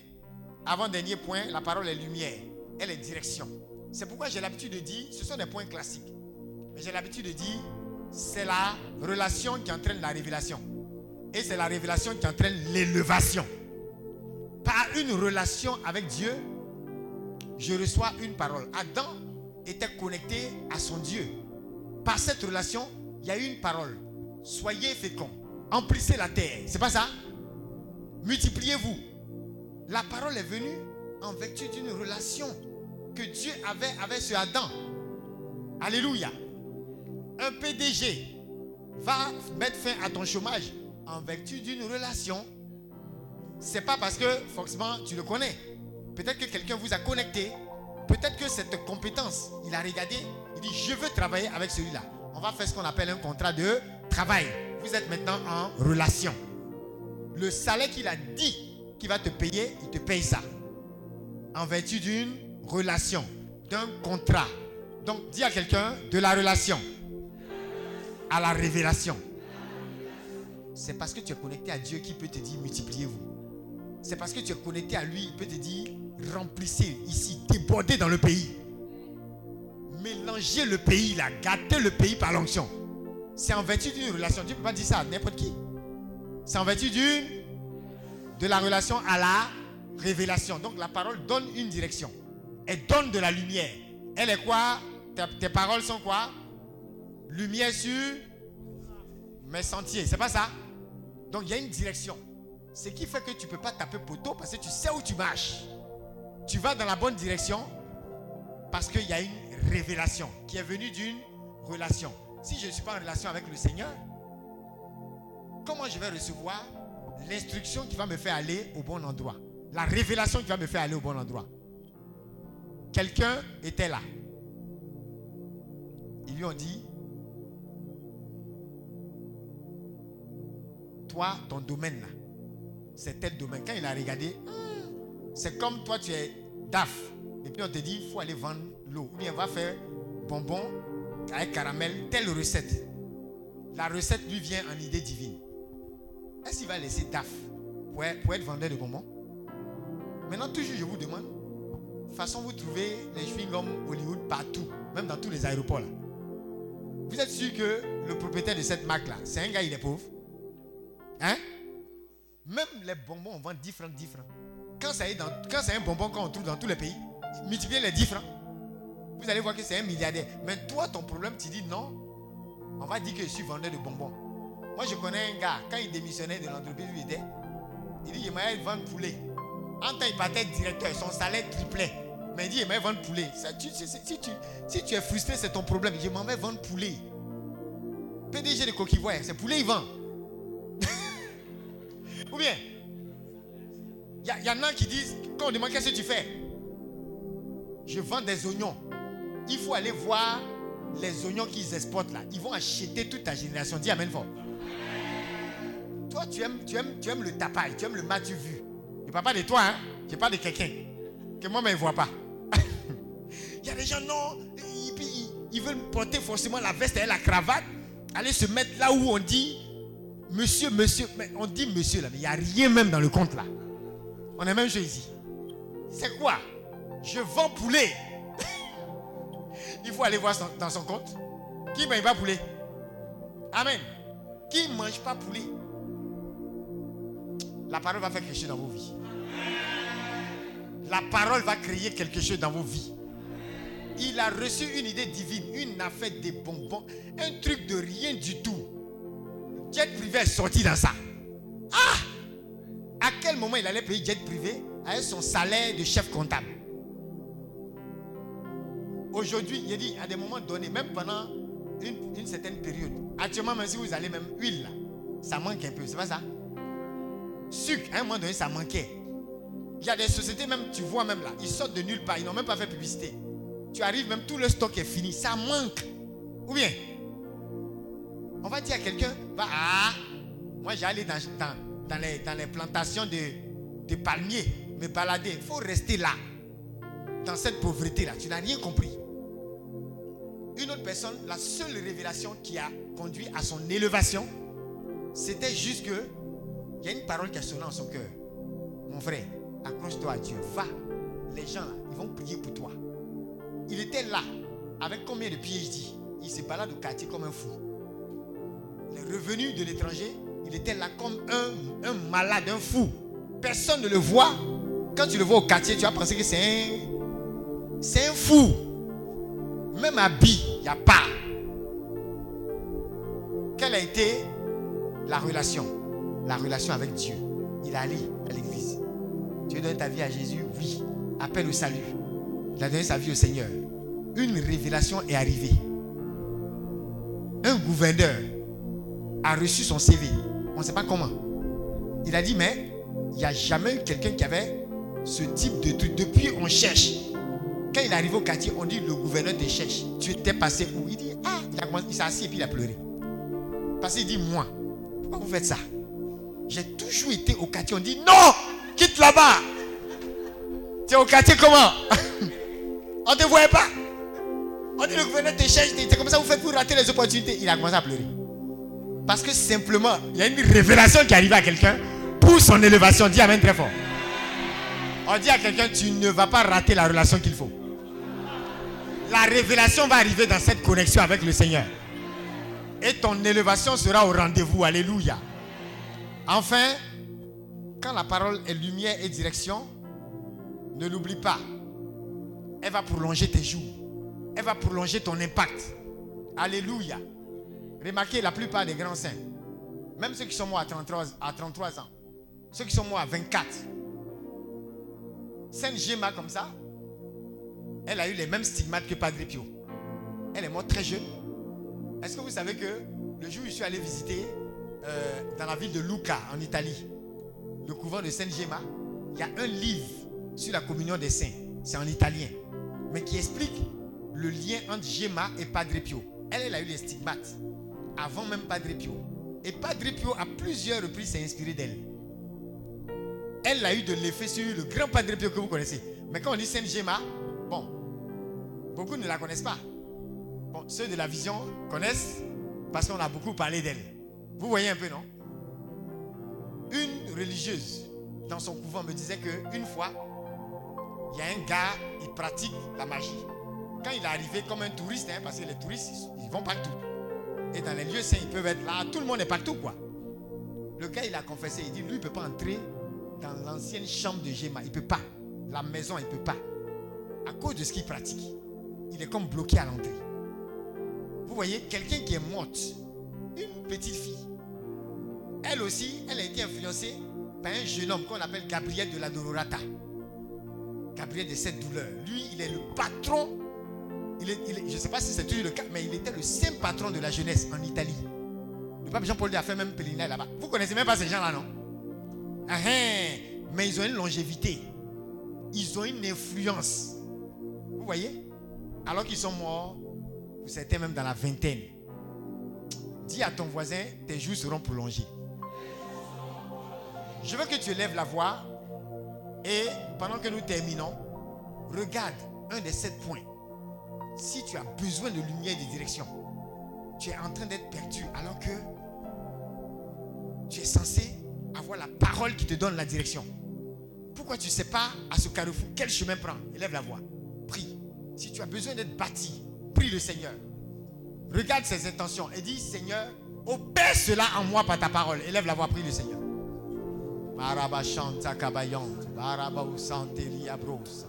Avant-dernier point, la parole est lumière. Elle est direction. C'est pourquoi j'ai l'habitude de dire, ce sont des points classiques. Mais j'ai l'habitude de dire, c'est la relation qui entraîne la révélation. Et c'est la révélation qui entraîne l'élévation. Par une relation avec Dieu, je reçois une parole. Adam était connecté à son Dieu. Par cette relation, il y a une parole. Soyez féconds. Emplissez la terre. C'est pas ça? Multipliez-vous. La parole est venue en vertu d'une relation que Dieu avait avec ce Adam. Alléluia. Un PDG va mettre fin à ton chômage en vertu d'une relation. C'est pas parce que forcément tu le connais. Peut-être que quelqu'un vous a connecté. Peut-être que cette compétence, il a regardé, il dit je veux travailler avec celui-là. On va faire ce qu'on appelle un contrat de travail. Vous êtes maintenant en relation. Le salaire qu'il a dit qu'il va te payer, il te paye ça. En vertu d'une relation, d'un contrat. Donc dis à quelqu'un de la relation à la révélation. C'est parce que tu es connecté à Dieu qui peut te dire multipliez-vous. C'est parce que tu es connecté à lui, il peut te dire remplissez ici, débordez dans le pays. Mélangez le pays là, gâtez le pays par l'onction. C'est en vertu d'une relation. Dieu ne peut pas dire ça à n'importe qui. C'est en vertu d'une de la relation à la révélation. Donc la parole donne une direction. Elle donne de la lumière. Elle est quoi? Tes, paroles sont quoi? Lumière sur mes sentiers. C'est pas ça? Donc il y a une direction. Ce qui fait que tu ne peux pas taper poteau parce que tu sais où tu marches. Tu vas dans la bonne direction parce qu'il y a une révélation qui est venue d'une relation. Si je ne suis pas en relation avec le Seigneur, comment je vais recevoir l'instruction qui va me faire aller au bon endroit La révélation qui va me faire aller au bon endroit Quelqu'un était là. Ils lui ont dit, toi, ton domaine c'est tel domaine. Quand il a regardé, hmm, c'est comme toi, tu es DAF. Et puis on te dit, il faut aller vendre l'eau. Ou bien on va faire bonbon avec caramel, telle recette. La recette lui vient en idée divine. Est-ce va laisser DAF pour être, vendeur de bonbons? Maintenant, toujours, je vous demande, de façon, vous trouvez les chewing-gums Hollywood partout, même dans tous les aéroports. Vous êtes sûr que le propriétaire de cette marque-là, c'est un gars, il est pauvre? Hein? Même les bonbons, on vend 10 francs, 10 francs. Quand c'est un bonbon qu'on trouve dans tous les pays, multipliez les 10 francs. Vous allez voir que c'est un milliardaire. Mais toi, ton problème, tu dis non. On va dire que je suis vendeur de bonbons. Moi, je connais un gars, quand il démissionnait de l'entreprise où il était, il dit, m'a vendre poulet. En temps, il partait directeur, son salaire triplait. Mais il dit, m'a vendre poulet. Si, tu, es frustré, c'est ton problème. Je m'en vais vendre poulet. PDG de coquilles c'est poulet, il vend. Ou bien, il y, en a qui disent, quand on demande qu'est-ce que tu fais, je vends des oignons. Il faut aller voir les oignons qu'ils exportent là. Ils vont acheter toute ta génération. Dis Amen fort. Toi, tu aimes, tu aimes, tu aimes le tapaille, tu aimes le matu vu. Je ne parle pas de toi, hein. je parle de quelqu'un que moi-même ne vois pas. Il y a des gens, non, ils, ils, veulent porter forcément la veste et la cravate, aller se mettre là où on dit monsieur, monsieur. Mais on dit monsieur là, mais il n'y a rien même dans le compte là. On est même ici. C'est quoi? Je vends poulet. Il faut aller voir dans son compte. Qui ne mange pas poulet? Amen. Qui ne mange pas poulet? La parole va faire quelque chose dans vos vies. La parole va créer quelque chose dans vos vies. Il a reçu une idée divine, une affaire de bonbons, un truc de rien du tout. Jet privé est sorti dans ça. Ah À quel moment il allait payer jet privé avec son salaire de chef comptable? Aujourd'hui, il dit à des moments donnés, même pendant une, certaine période, actuellement, même si vous allez même huile, ça manque un peu, c'est pas ça? Sucre, à un moment donné, ça manquait. Il y a des sociétés, même, tu vois même là, ils sortent de nulle part, ils n'ont même pas fait publicité. Tu arrives, même tout le stock est fini, ça manque. Ou bien, on va dire à quelqu'un, va, ah, moi j'allais dans, dans, les, dans les plantations de, de palmiers, me balader. Il faut rester là, dans cette pauvreté-là. Tu n'as rien compris. Une autre personne, la seule révélation qui a conduit à son élévation, c'était juste que il y a une parole qui a sonné en son cœur. Mon frère, accroche-toi à Dieu. Va. Les gens, ils vont prier pour toi. Il était là, avec combien de PhD Il se balade au quartier comme un fou. Les revenus de l'étranger, il était là comme un, un malade, un fou. Personne ne le voit. Quand tu le vois au quartier, tu vas penser que c'est un, c'est un fou. Même habit, il n'y a pas. Quelle a été la relation? La relation avec Dieu. Il a allé à l'église. Tu veux donner ta vie à Jésus Oui. Appelle au salut. Il a donné sa vie au Seigneur. Une révélation est arrivée. Un gouverneur a reçu son CV. On ne sait pas comment. Il a dit, mais il n'y a jamais eu quelqu'un qui avait ce type de truc. Depuis, on cherche. Quand il arrive au quartier, on dit, le gouverneur te cherche. Tu étais passé où? Il dit, ah, il, s'est assis et puis il a pleuré. Parce qu'il dit, moi, pourquoi vous faites ça? J'ai toujours été au quartier. On dit, non, quitte là-bas. Tu es au quartier comment? On ne te voyait pas. On dit, le gouverneur te cherche. C'est comme ça vous faites pour rater les opportunités. Il a commencé à pleurer. Parce que simplement, il y a une révélation qui arrive à quelqu'un pour son élévation. Dis Amen très fort. On dit à quelqu'un, tu ne vas pas rater la relation qu'il faut. La révélation va arriver dans cette connexion avec le Seigneur. Et ton élévation sera au rendez-vous. Alléluia. Enfin, quand la parole est lumière et direction, ne l'oublie pas. Elle va prolonger tes jours. Elle va prolonger ton impact. Alléluia. Remarquez la plupart des grands saints, même ceux qui sont morts à 33, à 33 ans, ceux qui sont morts à 24. Sainte Gemma comme ça, elle a eu les mêmes stigmates que Padre Pio. Elle est morte très jeune. Est-ce que vous savez que le jour où je suis allé visiter euh, dans la ville de Lucca, en Italie, le couvent de Sainte Gemma, il y a un livre sur la communion des saints. C'est en italien. Mais qui explique le lien entre Gemma et Padre Pio. Elle, elle a eu les stigmates avant même Padre Pio. Et Padre Pio, à plusieurs reprises, s'est inspiré d'elle. Elle a eu de l'effet sur le grand Padre Pio que vous connaissez. Mais quand on dit Sainte Gemma, bon, beaucoup ne la connaissent pas. Bon, ceux de la vision connaissent parce qu'on a beaucoup parlé d'elle. Vous voyez un peu, non? Une religieuse dans son couvent me disait qu'une fois, il y a un gars, il pratique la magie. Quand il est arrivé comme un touriste, hein, parce que les touristes, ils vont partout. Et dans les lieux saints, ils peuvent être là. Tout le monde est partout, quoi. Le gars, il a confessé. Il dit, lui, il ne peut pas entrer dans l'ancienne chambre de Géma. Il ne peut pas. La maison, il ne peut pas. À cause de ce qu'il pratique. Il est comme bloqué à l'entrée. Vous voyez, quelqu'un qui est morte, une petite fille, elle aussi, elle a été influencée par un jeune homme qu'on appelle Gabriel de la Dororata. Gabriel de cette douleur. Lui, il est le patron. Il est, je ne sais pas si c'est toujours le cas, mais il était le saint patron de la jeunesse en Italie. Le pape Jean-Paul a fait même pèlerinage là-bas. Vous connaissez même pas ces gens-là, non? Ah, hein. Mais ils ont une longévité. Ils ont une influence. Vous voyez? Alors qu'ils sont morts, vous êtes même dans la vingtaine. Dis à ton voisin, tes jours seront prolongés. Je veux que tu lèves la voix et pendant que nous terminons, regarde un des sept points. Si tu as besoin de lumière et de direction, tu es en train d'être perdu alors que tu es censé avoir la parole qui te donne la direction. Pourquoi tu ne sais pas à ce carrefour quel chemin prendre? Élève la voix. Prie. Si tu as besoin d'être bâti, prie le Seigneur. Regarde ses intentions et dis Seigneur, opère cela en moi par ta parole. Élève la voix, prie le Seigneur. Baraba chanta kabayant, baraba usante liabros.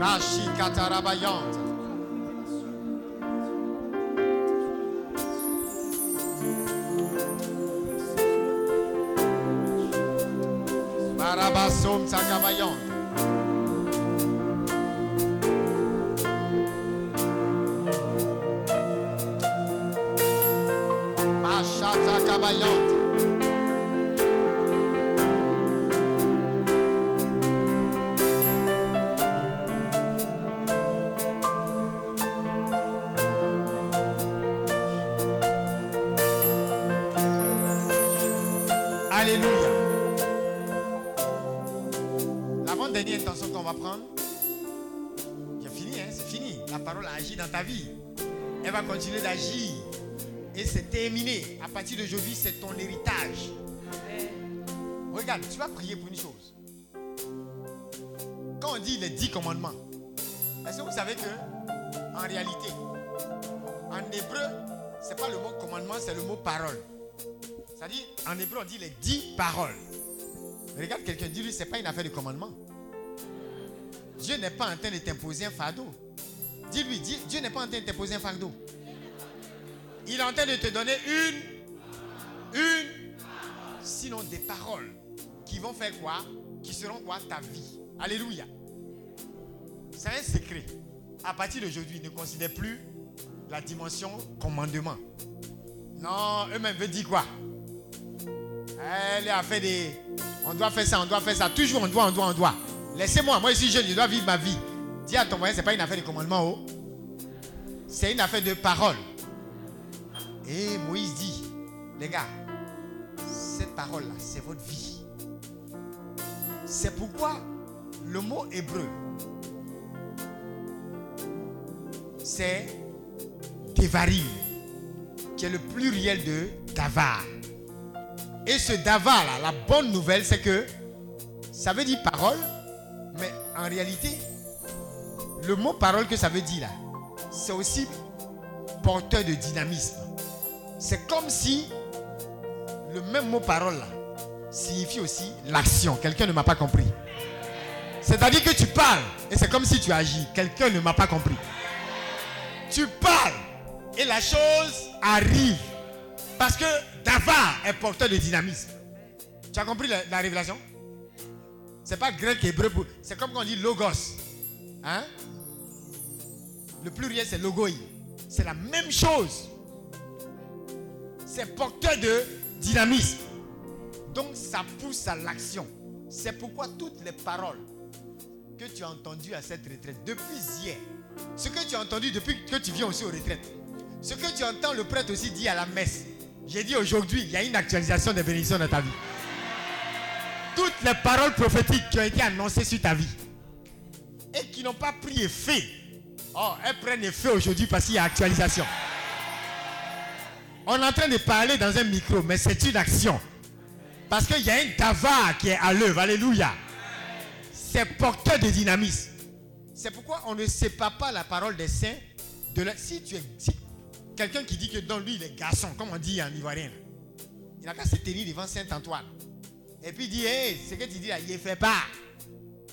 Rashi Katarabayanta. Marabasom Takabayanta. mashata Kabayanta. Continuer d'agir. Et c'est terminé. À partir d'aujourd'hui, c'est ton héritage. Regarde, tu vas prier pour une chose. Quand on dit les dix commandements, est-ce que vous savez que, en réalité, en hébreu, ce n'est pas le mot commandement, c'est le mot parole. C'est-à-dire, en hébreu, on dit les dix paroles. Regarde quelqu'un, dis-lui, ce n'est pas une affaire de commandement. Dieu n'est pas en train de t'imposer un fardeau. Dis-lui, Dieu n'est pas en train de t'imposer un fardeau. Il est en train de te donner une, une, sinon des paroles qui vont faire quoi Qui seront quoi Ta vie. Alléluia. C'est un secret. À partir d'aujourd'hui, ne considère plus la dimension commandement. Non, eux-mêmes veulent dire quoi? Elle a fait des. On doit faire ça, on doit faire ça. Toujours on doit, on doit, on doit. Laissez-moi, moi je suis jeune, je dois vivre ma vie. Dis à ton voisin, ce n'est pas une affaire de commandement. Oh. C'est une affaire de parole. Et Moïse dit, les gars, cette parole-là, c'est votre vie. C'est pourquoi le mot hébreu, c'est Devarim, qui est le pluriel de Davar. Et ce Davar, là, la bonne nouvelle, c'est que ça veut dire parole, mais en réalité, le mot parole que ça veut dire là, c'est aussi porteur de dynamisme. C'est comme si le même mot parole signifie aussi l'action. Quelqu'un ne m'a pas compris. C'est-à-dire que tu parles et c'est comme si tu agis. Quelqu'un ne m'a pas compris. Tu parles et la chose arrive. Parce que Davar est porteur de dynamisme. Tu as compris la, la révélation? C'est pas grec hébreu. C'est comme quand on dit logos. Hein? Le pluriel c'est logoi. C'est la même chose. C'est porteur de dynamisme. Donc ça pousse à l'action. C'est pourquoi toutes les paroles que tu as entendues à cette retraite depuis hier, ce que tu as entendu depuis que tu viens aussi aux retraites, ce que tu entends le prêtre aussi dire à la messe, j'ai dit aujourd'hui, il y a une actualisation des bénédictions dans ta vie. Toutes les paroles prophétiques qui ont été annoncées sur ta vie et qui n'ont pas pris effet, oh, elles prennent effet aujourd'hui parce qu'il y a actualisation. On est en train de parler dans un micro, mais c'est une action. Parce qu'il y a un Davar qui est à l'œuvre. Alléluia. C'est porteur de dynamisme. C'est pourquoi on ne sépare pas la parole des saints de. Si tu es. quelqu'un qui dit que dans lui il est garçon, comme on dit en ivoirien, il n'a qu'à se tenir devant Saint-Antoine. Et puis il dit Hé, ce que tu dis là, il ne fait pas.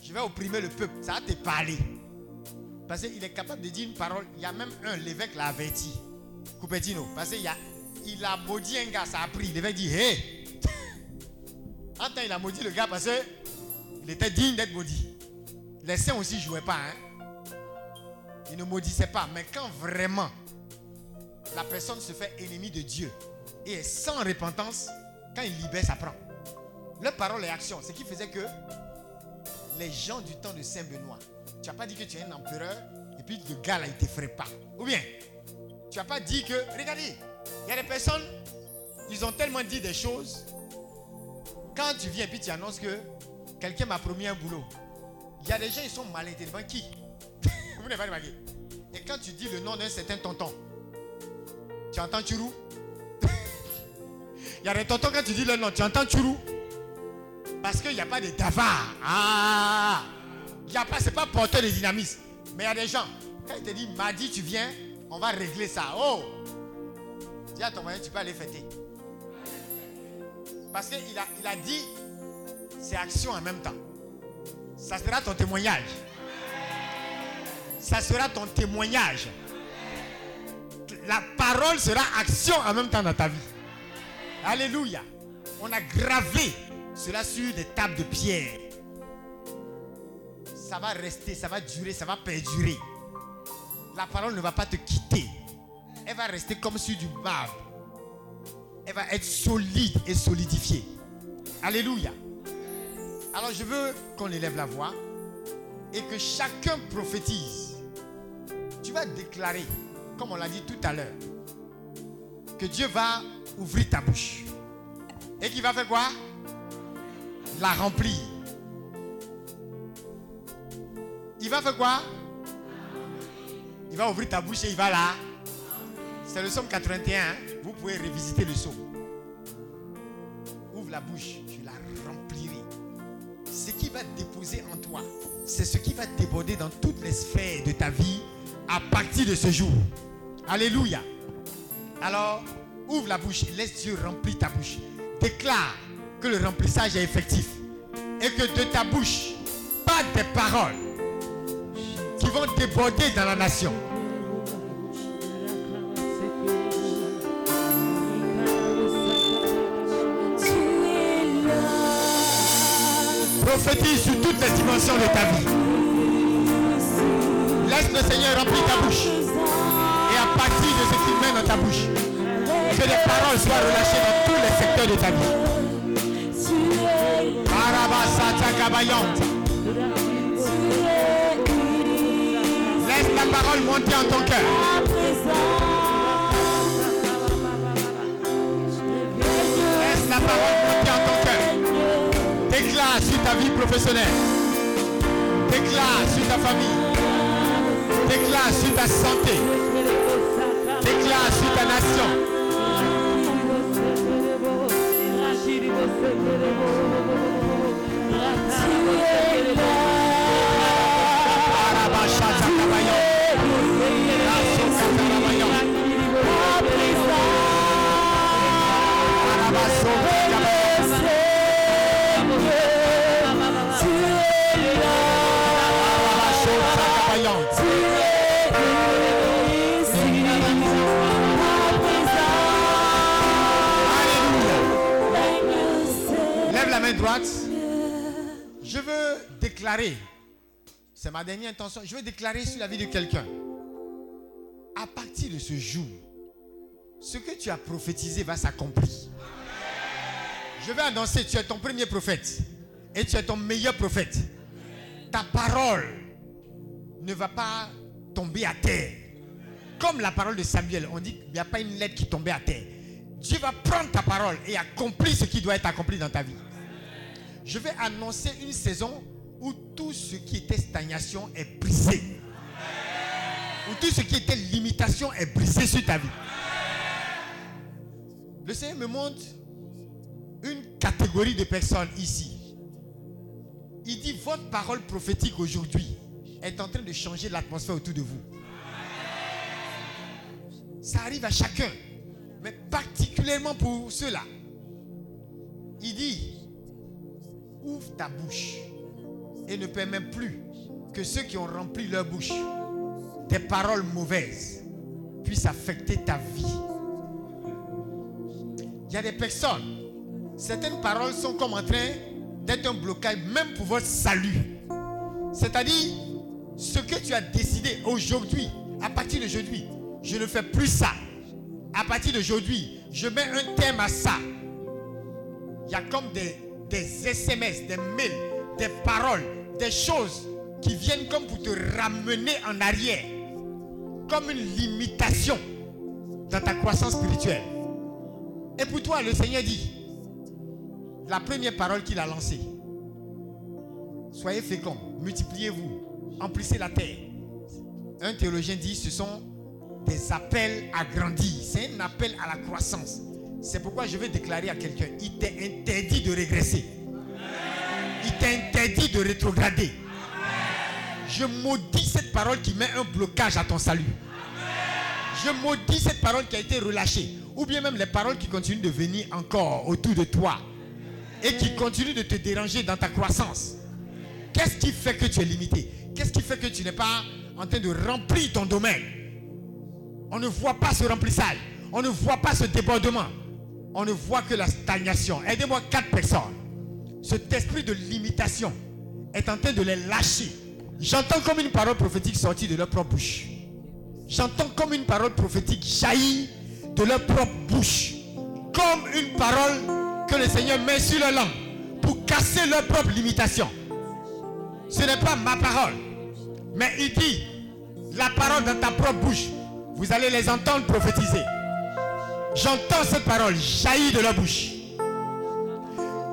Je vais opprimer le peuple. Ça va te parler. Parce qu'il est capable de dire une parole. Il y a même un, l'évêque l'a averti. Coupetino. Parce qu'il a, il a maudit un gars, ça a pris. L'évêque dit Hé En temps, il a maudit le gars parce qu'il était digne d'être maudit. Les saints aussi ne jouaient pas. Hein? Ils ne maudissaient pas. Mais quand vraiment la personne se fait ennemie de Dieu et est sans repentance, quand il libère, ça prend. Leur parole et action. Ce qui faisait que les gens du temps de Saint Benoît, tu n'as pas dit que tu es un empereur et puis le gars là, il ne t'effraie pas. Ou bien, tu n'as pas dit que, regardez, il y a des personnes, ils ont tellement dit des choses. Quand tu viens et puis tu annonces que quelqu'un m'a promis un boulot, il y a des gens, ils sont mal intelligents. Qui? Vous pas Et quand tu dis le nom d'un certain tonton, tu entends Churou Il y a des tontons, quand tu dis le nom, tu entends Churou Parce qu'il n'y a pas de davard. Ah Il n'y a pas, c'est pas porteur de dynamisme. Mais il y a des gens, quand il te dit, mardi, tu viens, on va régler ça. Oh Dis à ton tu peux aller fêter. Parce qu'il il a dit, c'est action en même temps. Ça sera ton témoignage. Ça sera ton témoignage. La parole sera action en même temps dans ta vie. Alléluia. On a gravé cela sur des tables de pierre. Ça va rester, ça va durer, ça va perdurer. La parole ne va pas te quitter. Elle va rester comme sur du marbre. Elle va être solide et solidifiée. Alléluia. Alors je veux qu'on élève la voix et que chacun prophétise. Tu vas déclarer, comme on l'a dit tout à l'heure, que Dieu va ouvrir ta bouche. Et qu'il va faire quoi? La remplir. Il va faire quoi? Il va ouvrir ta bouche et il va là. C'est le psaume 81. hein. Vous pouvez revisiter le psaume. Ouvre la bouche, je la remplirai. Ce qui va déposer en toi, c'est ce qui va déborder dans toutes les sphères de ta vie à partir de ce jour. Alléluia. Alors, ouvre la bouche laisse Dieu remplir ta bouche. Déclare que le remplissage est effectif et que de ta bouche partent des paroles qui vont déborder dans la nation. Prophétise sur toutes les dimensions de ta vie. Laisse le Seigneur remplir ta bouche. Et à partir de ce qu'il met dans ta bouche, que les paroles soient relâchées dans tous les secteurs de ta vie. Laisse la parole monter en ton cœur. Laisse la parole vie professionnelle. Déclare sur ta famille. Déclare sur ta santé. Déclare sur ta nation. Déclarer, c'est ma dernière intention, je veux déclarer sur la vie de quelqu'un. À partir de ce jour, ce que tu as prophétisé va s'accomplir. Je vais annoncer, tu es ton premier prophète et tu es ton meilleur prophète. Ta parole ne va pas tomber à terre. Comme la parole de Samuel, on dit qu'il n'y a pas une lettre qui tombait à terre. Dieu va prendre ta parole et accomplir ce qui doit être accompli dans ta vie. Je vais annoncer une saison où tout ce qui était stagnation est brisé. Où tout ce qui était limitation est brisé sur ta vie. Le Seigneur me montre une catégorie de personnes ici. Il dit votre parole prophétique aujourd'hui est en train de changer l'atmosphère autour de vous. Ça arrive à chacun, mais particulièrement pour ceux-là. Il dit, ouvre ta bouche et ne permets plus que ceux qui ont rempli leur bouche des paroles mauvaises puissent affecter ta vie. Il y a des personnes, certaines paroles sont comme en train d'être un blocage même pour votre salut. C'est-à-dire, ce que tu as décidé aujourd'hui, à partir d'aujourd'hui, je ne fais plus ça. À partir d'aujourd'hui, je mets un terme à ça. Il y a comme des SMS, des mails, des paroles, des choses qui viennent comme pour te ramener en arrière. Comme une limitation dans ta croissance spirituelle. Et pour toi, le Seigneur dit, la première parole qu'il a lancée, soyez féconds, multipliez-vous, emplissez la terre. Un théologien dit, ce sont des appels à grandir. C'est un appel à la croissance. C'est pourquoi je vais déclarer à quelqu'un, il t'est interdit de régresser. Il t'est interdit de rétrograder. Je maudis cette parole qui met un blocage à ton salut. Je maudis cette parole qui a été relâchée. Ou bien même les paroles qui continuent de venir encore autour de toi. Et qui continuent de te déranger dans ta croissance. Qu'est-ce qui fait que tu es limité? Qu'est-ce qui fait que tu n'es pas en train de remplir ton domaine? On ne voit pas ce remplissage. On ne voit pas ce débordement. On ne voit que la stagnation. Aidez-moi quatre personnes. Cet esprit de limitation est en train de les lâcher. J'entends comme une parole prophétique sortie de leur propre bouche. J'entends comme une parole prophétique jaillir de leur propre bouche. Comme une parole que le Seigneur met sur leur langue pour casser leur propre limitation. Ce n'est pas ma parole. Mais il dit, la parole dans ta propre bouche, vous allez les entendre prophétiser. J'entends cette parole jaillir de leur bouche.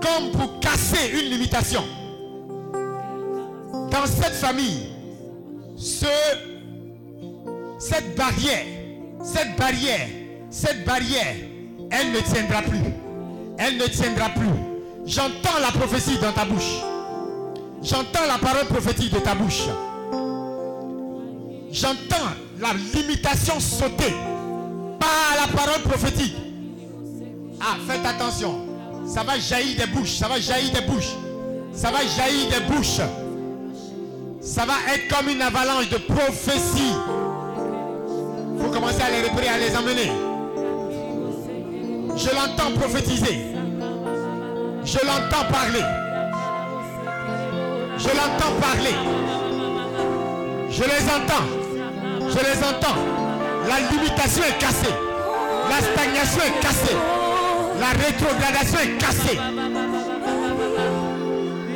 Comme pour casser une limitation. Dans cette famille, ce, cette barrière, cette barrière, cette barrière, elle ne tiendra plus. Elle ne tiendra plus. J'entends la prophétie dans ta bouche. J'entends la parole prophétique de ta bouche. J'entends la limitation sauter par la parole prophétique. Ah, faites attention. Ça va jaillir des bouches. Ça va jaillir des bouches. Ça va jaillir des bouches. Ça va être comme une avalanche de prophéties. Il faut commencer à les repérer, à les emmener. Je l'entends prophétiser. Je l'entends parler. Je l'entends parler. Je les entends. Je les entends. La limitation est cassée. La stagnation est cassée. La rétrogradation est cassée.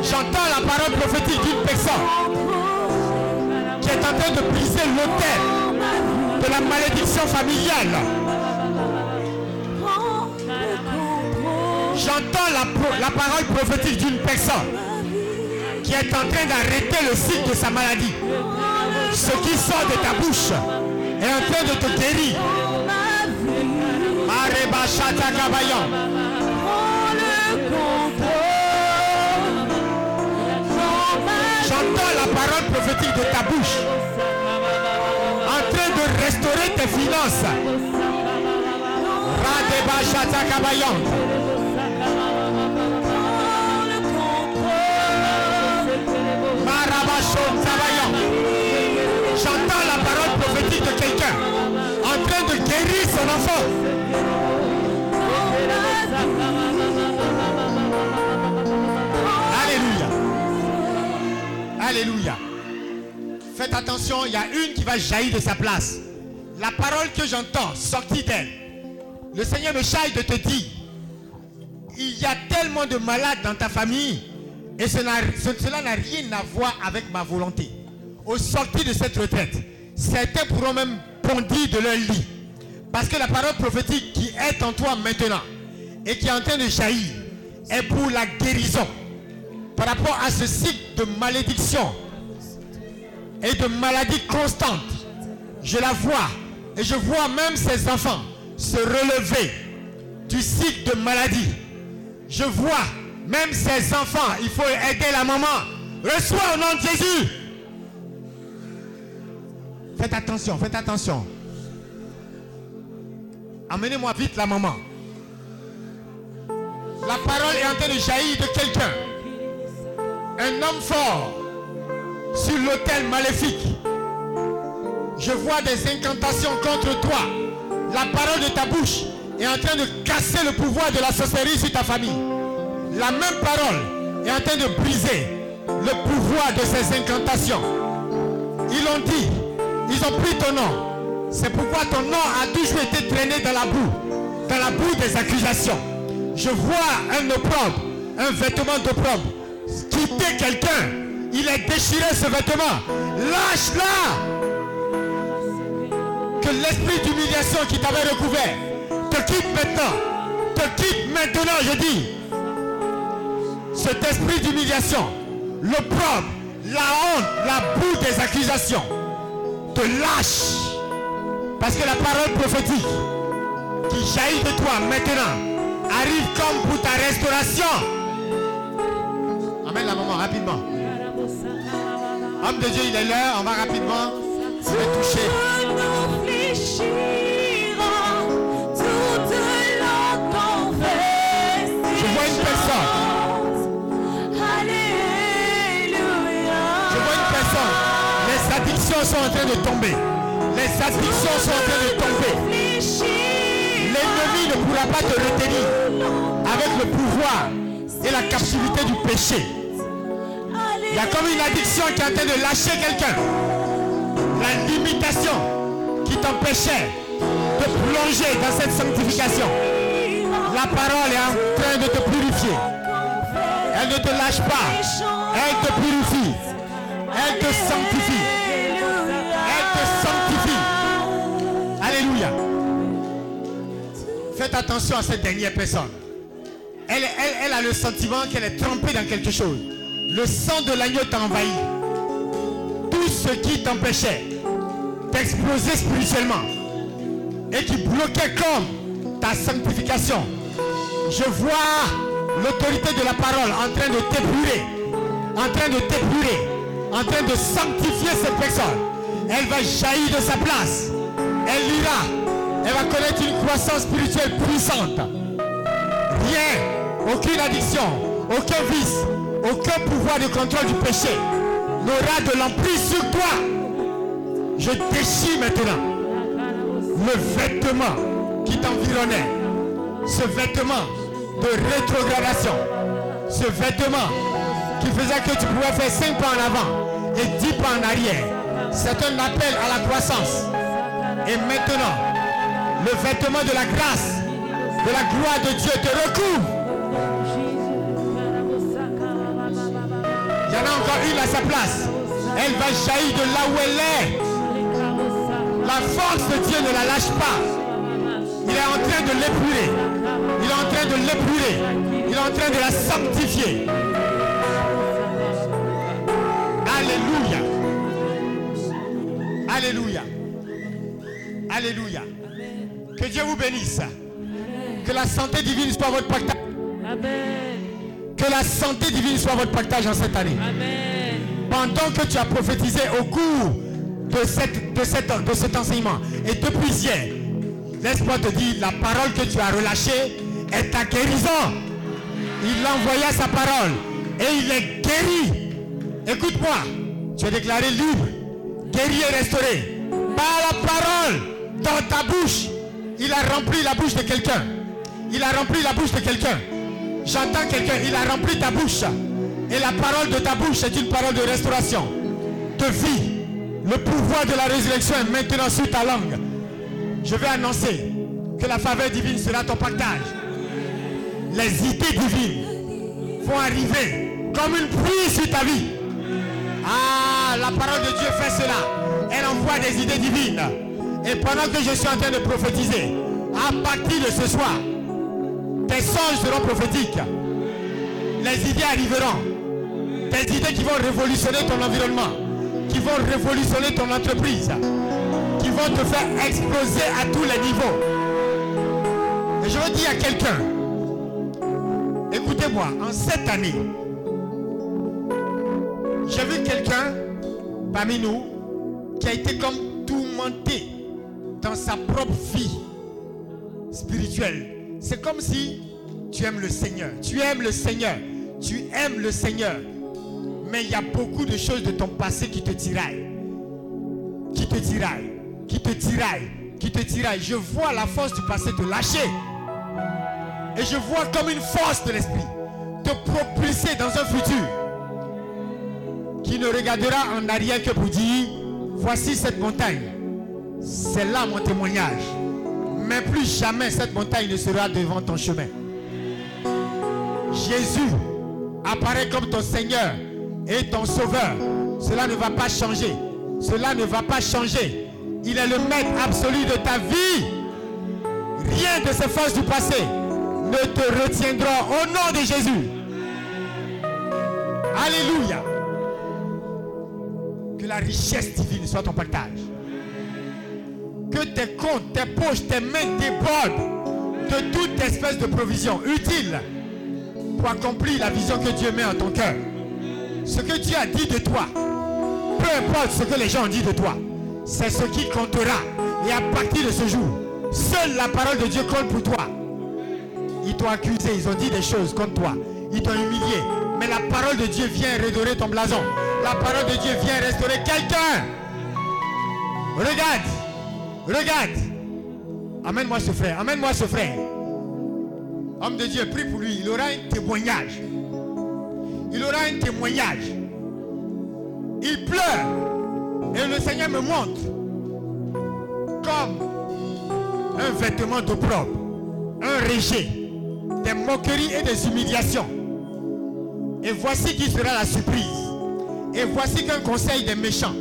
J'entends la parole prophétique d'une personne qui est en train de briser l'autel de la malédiction familiale. J'entends la, la parole prophétique d'une personne qui est en train d'arrêter le cycle de sa maladie. Ce qui sort de ta bouche est en train de te guérir. J'entends la parole prophétique de ta bouche. En train de restaurer tes finances. J'entends la parole prophétique de quelqu'un. En train de guérir son enfant. Alléluia. Faites attention, il y a une qui va jaillir de sa place. La parole que j'entends sortie d'elle. Le Seigneur me chaille de te dire, il y a tellement de malades dans ta famille et cela n'a rien à voir avec ma volonté. Au sortir de cette retraite, certains pourront même bondir de leur lit. Parce que la parole prophétique qui est en toi maintenant et qui est en train de jaillir est pour la guérison. Par rapport à ce cycle de malédiction et de maladie constante, je la vois et je vois même ces enfants se relever du cycle de maladie. Je vois même ces enfants, il faut aider la maman. Reçois au nom de Jésus. Faites attention, faites attention. Amenez-moi vite la maman. La parole est en train de jaillir de quelqu'un. Un homme fort sur l'autel maléfique. Je vois des incantations contre toi. La parole de ta bouche est en train de casser le pouvoir de la sorcellerie sur ta famille. La même parole est en train de briser le pouvoir de ces incantations. Ils l'ont dit, ils ont pris ton nom. C'est pourquoi ton nom a toujours été traîné dans la boue, dans la boue des accusations. Je vois un opprobre, un vêtement d'opprobre, quitter quelqu'un. Il a déchiré ce vêtement. Lâche-la que l'esprit d'humiliation qui t'avait recouvert te quitte maintenant. Te quitte maintenant, je dis. Cet esprit d'humiliation, l'opprobre, la honte, la boue des accusations, te lâche. Parce que la parole prophétique qui jaillit de toi maintenant arrive comme pour ta restauration. Amène la maman rapidement. Homme de Dieu, il est l'heure, on va rapidement se toucher. Je vois une personne. Les addictions sont en train de tomber. Les addictions sont en train de tomber. L'ennemi ne pourra pas te retenir avec le pouvoir et la captivité du péché. Il y a comme une addiction qui est en train de lâcher quelqu'un. La limitation qui t'empêchait de plonger dans cette sanctification. La parole est en train de te purifier. Elle ne te lâche pas. Elle te purifie. Elle te sanctifie. Elle te sanctifie. Alléluia. Faites attention à cette dernière personne. Elle, elle, elle a le sentiment qu'elle est trempée dans quelque chose. Le sang de l'agneau t'a envahi. Tout ce qui t'empêchait d'exploser spirituellement et qui bloquait comme ta sanctification. Je vois l'autorité de la parole en train de t'épurer, en train de t'épurer, en train de sanctifier cette personne. Elle va jaillir de sa place. Elle ira. Elle va connaître une croissance spirituelle puissante. Rien, aucune addiction, aucun vice, aucun pouvoir de contrôle du péché n'aura de l'emprise sur toi. Je déchire maintenant le vêtement qui t'environnait, ce vêtement de rétrogradation, ce vêtement qui faisait que tu pouvais faire 5 pas en avant et 10 pas en arrière. C'est un appel à la croissance. Et maintenant, le vêtement de la grâce, de la gloire de Dieu te recouvre. Il y en a encore une à sa place. Elle va jaillir de là où elle est. La force de Dieu ne la lâche pas. Il est en train de l'épurer. Il est en train de l'épurer. Il est en train de la sanctifier. Alléluia. Alléluia. Alléluia. Que Dieu vous bénisse. Que la santé divine soit votre partage. Que la santé divine soit votre partage en cette année. Pendant que tu as prophétisé au cours de, cette, de, cette, de cet enseignement et depuis hier, laisse-moi te dire, la parole que tu as relâchée est ta guérison. Il a envoyé sa parole et il est guéri. Écoute-moi, tu es déclaré libre, guéri et restauré. Par la parole dans ta bouche, il a rempli la bouche de quelqu'un. Il a rempli la bouche de quelqu'un. J'entends quelqu'un, il a rempli ta bouche. Et la parole de ta bouche est une parole de restauration, de vie. Le pouvoir de la résurrection est maintenant sur ta langue. Je vais annoncer que la faveur divine sera ton partage. Les idées divines vont arriver comme une pluie sur ta vie. Ah, la parole de Dieu fait cela. Elle envoie des idées divines. Et pendant que je suis en train de prophétiser, à partir de ce soir, tes songes seront prophétiques. Les idées arriveront. Des idées qui vont révolutionner ton environnement, qui vont révolutionner ton entreprise, qui vont te faire exploser à tous les niveaux. Et je veux dire à quelqu'un, écoutez-moi, en cette année, j'ai vu quelqu'un parmi nous qui a été comme tourmenté dans sa propre vie spirituelle. C'est comme si tu aimes le Seigneur. Tu aimes le Seigneur. Tu aimes le Seigneur. Mais il y a beaucoup de choses de ton passé qui te tiraillent. Qui te tiraillent. Qui te tiraillent. Qui te tiraillent. Je vois la force du passé te lâcher. Et je vois comme une force de l'esprit te propulser dans un futur qui ne regardera en arrière que pour dire, voici cette montagne. C'est là mon témoignage. Mais plus jamais cette montagne ne sera devant ton chemin. Jésus apparaît comme ton Seigneur et ton Sauveur. Cela ne va pas changer. Cela ne va pas changer. Il est le maître absolu de ta vie. Rien de ces forces du passé ne te retiendra au nom de Jésus. Alléluia. Que la richesse divine soit ton partage. Que tes comptes, tes poches, tes mains débordent de toute espèce de provision utile pour accomplir la vision que Dieu met en ton cœur. Ce que Dieu a dit de toi, peu importe ce que les gens ont dit de toi, c'est ce qui comptera. Et à partir de ce jour, seule la parole de Dieu compte pour toi. Ils t'ont accusé, ils ont dit des choses contre toi. Ils t'ont humilié. Mais la parole de Dieu vient redorer ton blason. La parole de Dieu vient restaurer quelqu'un. Regarde. Regarde. Amène-moi ce frère. Amène-moi ce frère. Homme de Dieu, prie pour lui. Il aura un témoignage. Il aura un témoignage. Il pleure. Et le Seigneur me montre comme un vêtement d'opprobre, un rejet, des moqueries et des humiliations. Et voici qui sera la surprise. Et voici qu'un conseil des méchants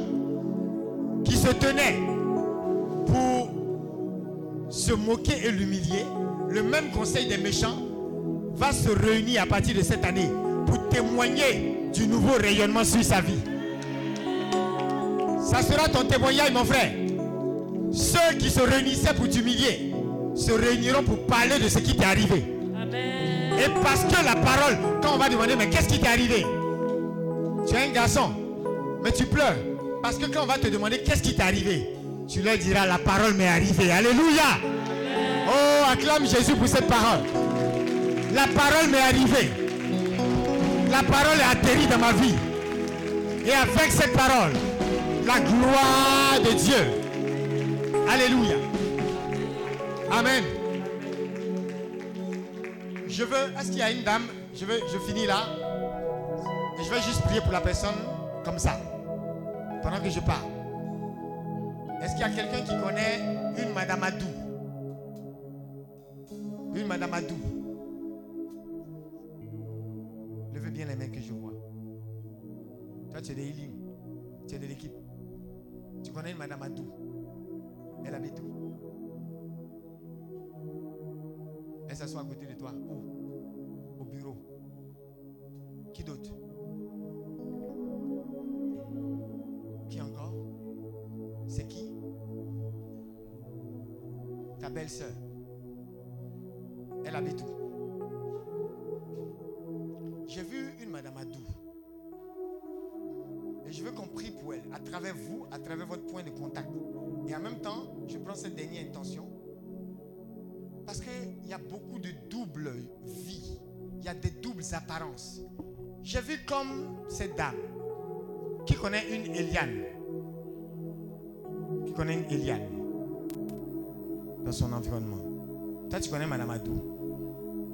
qui se tenait pour se moquer et l'humilier, le même conseil des méchants va se réunir à partir de cette année pour témoigner du nouveau rayonnement sur sa vie. Ça sera ton témoignage, mon frère. Ceux qui se réunissaient pour t'humilier se réuniront pour parler de ce qui t'est arrivé. Et parce que la parole, quand on va demander, mais qu'est-ce qui t'est arrivé? Tu es un garçon, mais tu pleures. Parce que quand on va te demander, qu'est-ce qui t'est arrivé? Tu leur diras, la parole m'est arrivée. Alléluia. Oh, acclame Jésus pour cette parole. La parole m'est arrivée. La parole est atterrie dans ma vie. Et avec cette parole, la gloire de Dieu. Alléluia. Amen. Je veux, est-ce qu'il y a une dame? Je veux, je finis là. Et je vais juste prier pour la personne comme ça. Pendant que je parle. Est-ce qu'il y a quelqu'un qui connaît une Madame Adou? Une Madame Adou. Levez bien les mains que je vois. Toi, tu es de healing. Tu es de l'équipe. Tu connais une Madame Adou? Elle habite où? Elle s'assoit à côté de toi. Où? Au bureau. Qui d'autre? Belle-sœur. Elle habite où J'ai vu une Madame Adou. Et je veux qu'on prie pour elle, à travers vous, à travers votre point de contact. Et en même temps, je prends cette dernière intention. Parce qu'il y a beaucoup de doubles vies. Il y a des doubles apparences. J'ai vu comme cette dame qui connaît une Eliane. Qui connaît une Eliane dans son environnement. Toi, tu connais Madame Adou.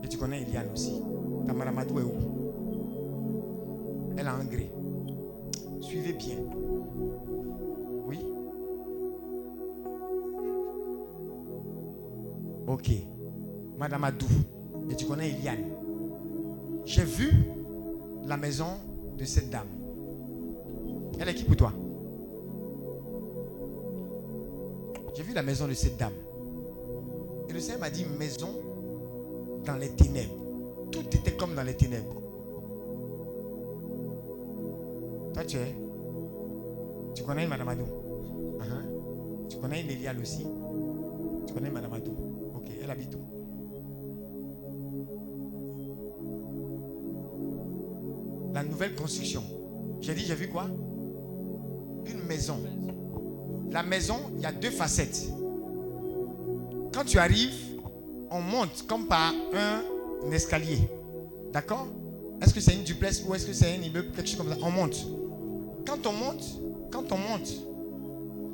Et tu connais Eliane aussi. Ta Madame Adou est où? Elle a un gré. Suivez bien. Oui? Ok. Madame Adou. Et tu connais Eliane. J'ai vu la maison de cette dame. Elle est qui pour toi? J'ai vu la maison de cette dame. Le Seigneur m'a dit maison dans les ténèbres. Tout était comme dans les ténèbres. Toi, tu es? Tu connais Madame Adou? Uh-huh. Tu connais Eliane aussi? Tu connais Madame Adou? Ok, elle habite où? La nouvelle construction. J'ai dit, j'ai vu quoi? Une maison la maison, il y a deux facettes. Quand tu arrives, on monte comme par un escalier. D'accord? Est-ce que c'est une duplex ou est-ce que c'est un immeuble, quelque chose comme ça? On monte. Quand on monte, quand on monte,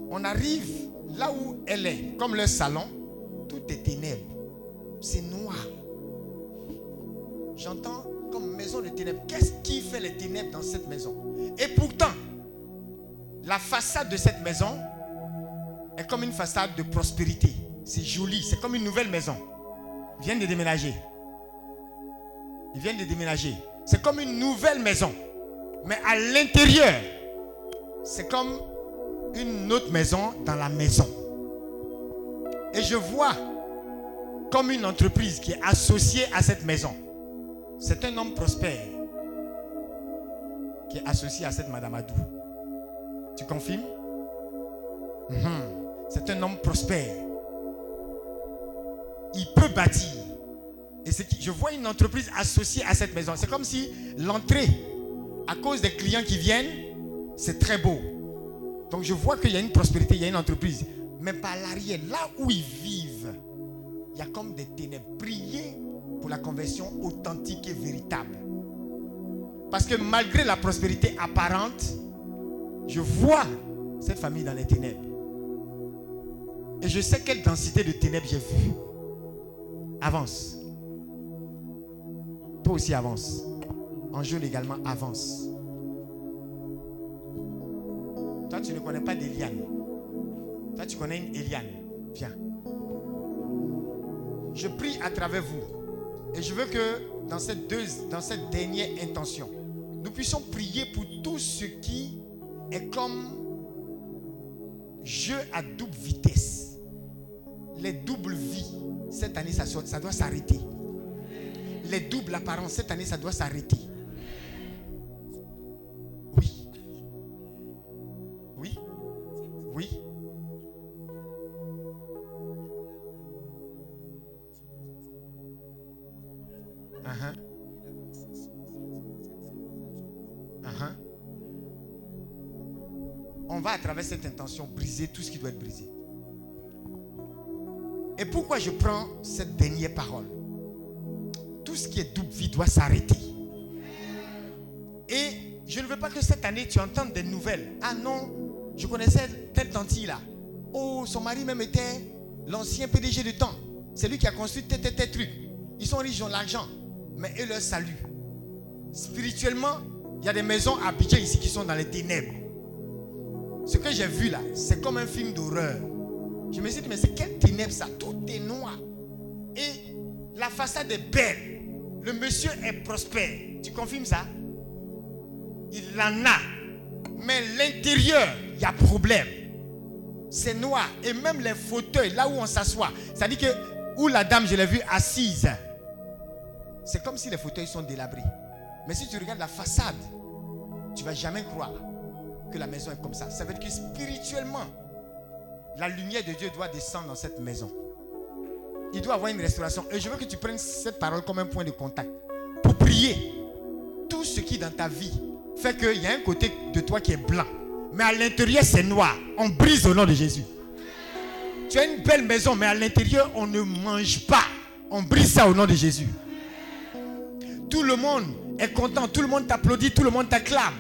on arrive là où elle est, comme le salon, tout est ténèbres. C'est noir. J'entends comme maison de ténèbres. Qu'est-ce qui fait les ténèbres dans cette maison? Et pourtant, la façade de cette maison est comme une façade de prospérité. C'est joli, c'est comme une nouvelle maison. Ils viennent de déménager. Ils viennent de déménager. C'est comme une nouvelle maison. Mais à l'intérieur, c'est comme une autre maison dans la maison. Et je vois comme une entreprise qui est associée à cette maison. C'est un homme prospère qui est associé à cette Madame Adou. Tu confirmes? Mhm. C'est un homme prospère. Il peut bâtir. Et je vois une entreprise associée à cette maison. C'est comme si l'entrée, à cause des clients qui viennent, c'est très beau. Donc je vois qu'il y a une prospérité, il y a une entreprise. Mais par l'arrière, là où ils vivent, il y a comme des ténèbres. Priez pour la conversion authentique et véritable. Parce que malgré la prospérité apparente, je vois cette famille dans les ténèbres. Et je sais quelle densité de ténèbres j'ai vu. Avance. Toi aussi avance. En également avance. Toi tu ne connais pas d'Eliane. Toi tu connais une Eliane. Viens. Je prie à travers vous. Et je veux que dans cette, dans cette dernière intention, nous puissions prier pour tout ce qui est comme jeu à double vitesse. Les doubles vies, cette année, ça, doit s'arrêter. Les doubles apparences, cette année, ça doit s'arrêter. Oui. Oui. Oui. Uh-huh. Uh-huh. On va à travers cette intention briser tout ce qui doit être brisé. Et pourquoi je prends cette dernière parole? Tout ce qui est double vie doit s'arrêter. Et je ne veux pas que cette année tu entendes des nouvelles. Ah non, je connaissais telle tante là. Oh, son mari même était l'ancien PDG de temps. C'est lui qui a construit tel, tel, tel truc. Ils sont riches, ils ont l'argent. Mais eux leur salut. Spirituellement, il y a des maisons à Abidjan ici qui sont dans les ténèbres. Ce que j'ai vu là, c'est comme un film d'horreur. Je me suis dit, mais c'est quel ténèbres ça Tout est noir. Et la façade est belle. Le monsieur est prospère. Tu confirmes ça? Il en a. Mais l'intérieur, il y a problème. C'est noir. Et même les fauteuils, là où on s'assoit, c'est-à-dire que où la dame, je l'ai vue assise, c'est comme si les fauteuils sont délabrés. Mais si tu regardes la façade, tu vas jamais croire que la maison est comme ça. Ça veut dire que spirituellement, la lumière de Dieu doit descendre dans cette maison. Il doit avoir une restauration. Et je veux que tu prennes cette parole comme un point de contact pour prier. Tout ce qui dans ta vie fait qu'il y a un côté de toi qui est blanc. Mais à l'intérieur, c'est noir. On brise au nom de Jésus. Tu as une belle maison, mais à l'intérieur, on ne mange pas. On brise ça au nom de Jésus. Tout le monde est content, tout le monde t'applaudit, tout le monde t'acclame.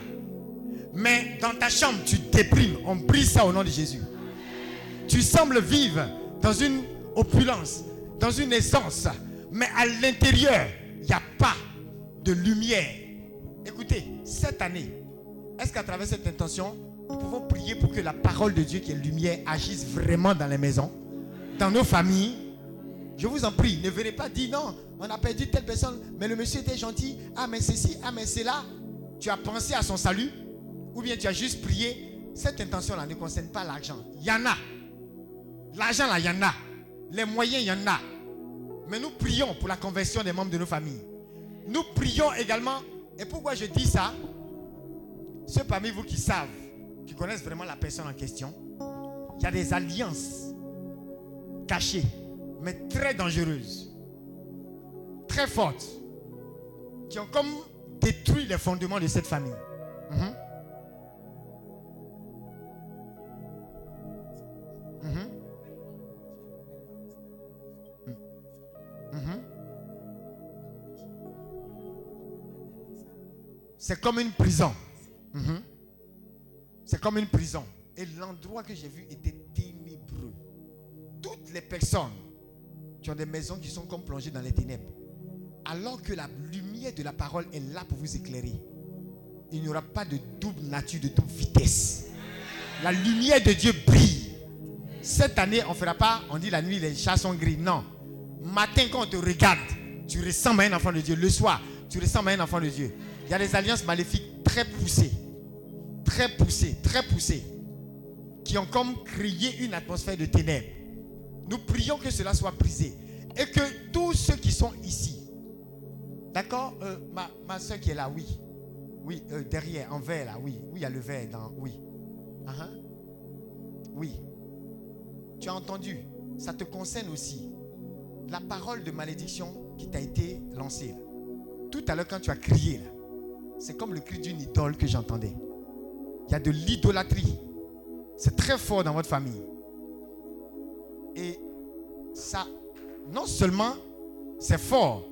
Mais dans ta chambre, tu déprimes. On brise ça au nom de Jésus. Tu sembles vivre dans une opulence, dans une essence. Mais à l'intérieur, il n'y a pas de lumière. Écoutez, cette année, est-ce qu'à travers cette intention, nous pouvons prier pour que la parole de Dieu qui est lumière agisse vraiment dans les maisons, dans nos familles? Je vous en prie, ne venez pas dire non, on a perdu telle personne, mais le monsieur était gentil. Ah, mais ceci, ah, mais c'est là. Tu as pensé à son salut ou bien tu as juste prié? Cette intention-là ne concerne pas l'argent. Il y en a. L'argent, là, il y en a. Les moyens, il y en a. Mais nous prions pour la conversion des membres de nos familles. Nous prions également. Et pourquoi je dis ça? Ceux parmi vous qui savent, qui connaissent vraiment la personne en question, il y a des alliances cachées, mais très dangereuses, très fortes, qui ont comme détruit les fondements de cette famille. Mhm. C'est comme une prison. Mhm. C'est comme une prison. Et l'endroit que j'ai vu était ténébreux. Toutes les personnes qui ont des maisons qui sont comme plongées dans les ténèbres, alors que la lumière de la parole est là pour vous éclairer, il n'y aura pas de double nature, de double vitesse. La lumière de Dieu brille. Cette année, on ne fera pas, on dit la nuit, les chats sont gris. Non. Matin, quand on te regarde, tu ressembles à un enfant de Dieu. Le soir, tu ressembles à un enfant de Dieu. Il y a des alliances maléfiques très poussées, très poussées, très poussées, qui ont comme créé une atmosphère de ténèbres. Nous prions que cela soit brisé. Et que tous ceux qui sont ici, d'accord Euh, ma, soeur qui est là, oui. Oui, euh, derrière, en vert là, oui. Oui, il y a le vert dans. Oui. Ah, ah. Oui. Tu as entendu? Ça te concerne aussi. La parole de malédiction qui t'a été lancée. Tout à l'heure, quand tu as crié, c'est comme le cri d'une idole que j'entendais. Il y a de l'idolâtrie. C'est très fort dans votre famille. Et ça, non seulement c'est fort,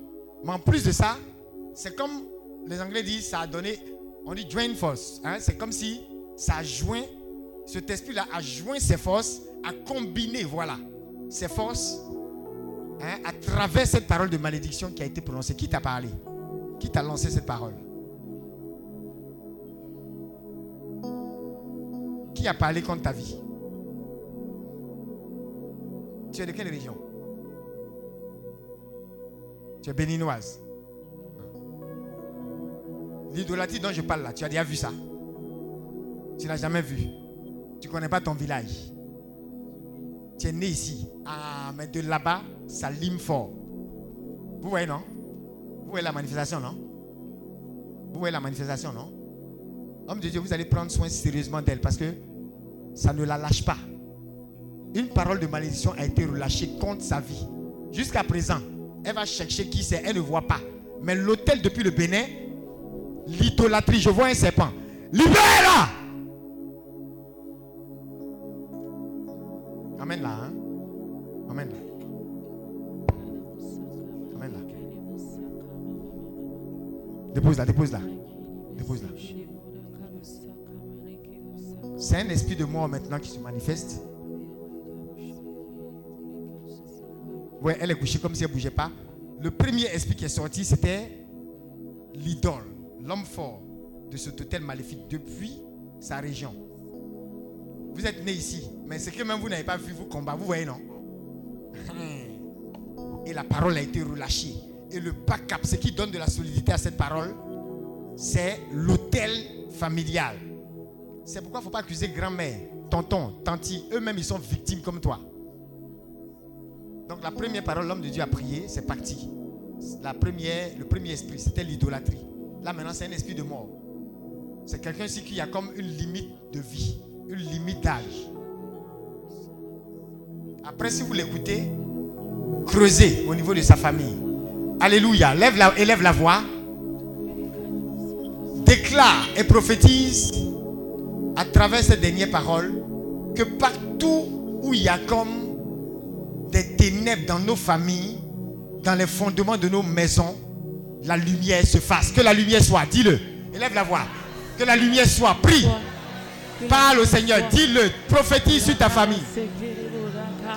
mais en plus de ça, c'est comme les Anglais disent, ça a donné, on dit join force. hein. C'est comme si ça a joint, cet esprit-là a joint ses forces, a combiné, voilà, ses forces hein, à travers cette parole de malédiction qui a été prononcée. Qui t'a parlé? Qui t'a lancé cette parole? Qui a parlé contre ta vie? Tu es de quelle région Tu es béninoise. L'idolâtrie dont je parle là, tu as déjà vu ça Tu n'as jamais vu. Tu ne connais pas ton village. Tu es né ici. Ah, mais de là-bas, ça lime fort. Vous voyez, non? Vous voyez la manifestation, non? Vous voyez la manifestation, non? Homme de Dieu, vous allez prendre soin sérieusement d'elle parce que ça ne la lâche pas. Une parole de malédiction a été relâchée contre sa vie. Jusqu'à présent, elle va chercher qui c'est, elle ne voit pas. Mais l'hôtel depuis le Bénin, l'idolâtrie, je vois un serpent. Libère-la Amène là. Amène là. Dépose là, dépose là. Dépose là. C'est un esprit de mort maintenant qui se manifeste. Ouais, elle est couchée comme si elle ne bougeait pas. Le premier esprit qui est sorti, c'était l'idole, l'homme fort de ce hôtel maléfique depuis sa région. Vous êtes né ici, mais c'est que même vous n'avez pas vu vos combats, vous voyez, non? Et la parole a été relâchée. Et le backup, ce qui donne de la solidité à cette parole, c'est l'hôtel familial. C'est pourquoi il ne faut pas accuser grand-mère, tonton, tanti. Eux-mêmes, ils sont victimes comme toi. Donc la première parole, l'homme de Dieu a prié, c'est parti. La première, le premier esprit, c'était l'idolâtrie. Là maintenant, c'est un esprit de mort. C'est quelqu'un ici qui a comme une limite de vie, une limite d'âge. Après, si vous l'écoutez, creusez au niveau de sa famille. Alléluia. Lève la, élève la voix. Déclare et prophétise à travers ces dernières paroles que partout où il y a comme des ténèbres dans nos familles, dans les fondements de nos maisons, la lumière se fasse. Que la lumière soit. Dis-le. Élève la voix. Que la lumière soit. Prie. Parle au Seigneur. Dis-le. Prophétise sur ta famille.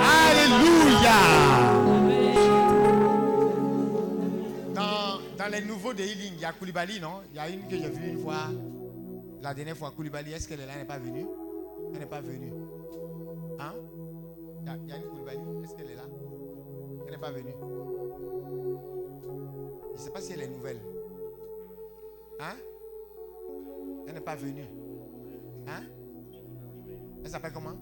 Alléluia. Dans, dans les nouveaux de Healing, il y a Koulibaly, non? Il y a une que j'ai vue une fois. La dernière fois, Koulibaly, est-ce qu'elle est là? Elle n'est pas venue Elle n'est pas venue. Hein? Il y a, il y a une Koulibaly, est-ce qu'elle est là? Elle n'est pas venue. Je ne sais pas si elle est nouvelle. Hein? Elle n'est pas venue. Hein? Elle s'appelle comment?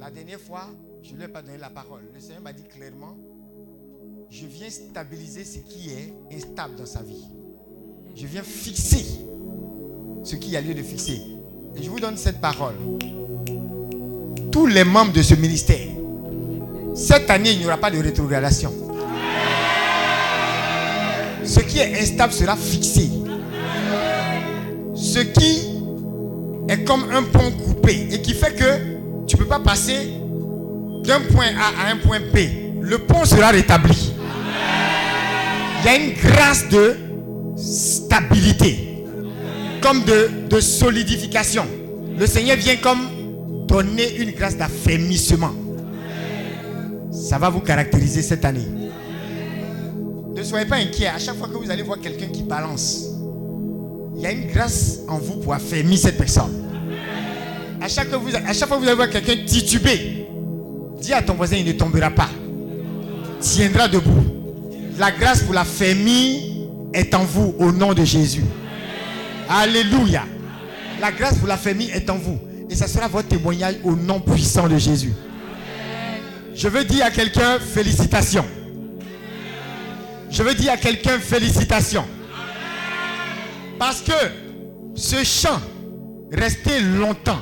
La dernière fois, je ne lui ai pas donné la parole. Le Seigneur m'a dit clairement Je viens stabiliser ce qui est instable dans sa vie. Je viens fixer ce qui a lieu de fixer. Et je vous donne cette parole. Tous les membres de ce ministère, cette année, il n'y aura pas de rétrogradation. Ce qui est instable sera fixé. Ce qui est comme un pont coupé et qui fait que tu ne peux pas passer d'un point A à un point B. Le pont sera rétabli. Il y a une grâce de stabilité, comme de, de solidification. Le Seigneur vient comme donner une grâce d'affermissement. Ça va vous caractériser cette année. Ne soyez pas inquiets. À chaque fois que vous allez voir quelqu'un qui balance, il y a une grâce en vous pour affermir cette personne. À chaque, fois, que vous allez voir quelqu'un tituber, dis à ton voisin, il ne tombera pas. Tiendra debout. La grâce pour l'affermir est en vous au nom de Jésus. Alléluia. La grâce pour l'affermir est en vous. Et ça sera votre témoignage au nom puissant de Jésus. Je veux dire à quelqu'un félicitations. Je veux dire à quelqu'un félicitations. Parce que ce champ restait longtemps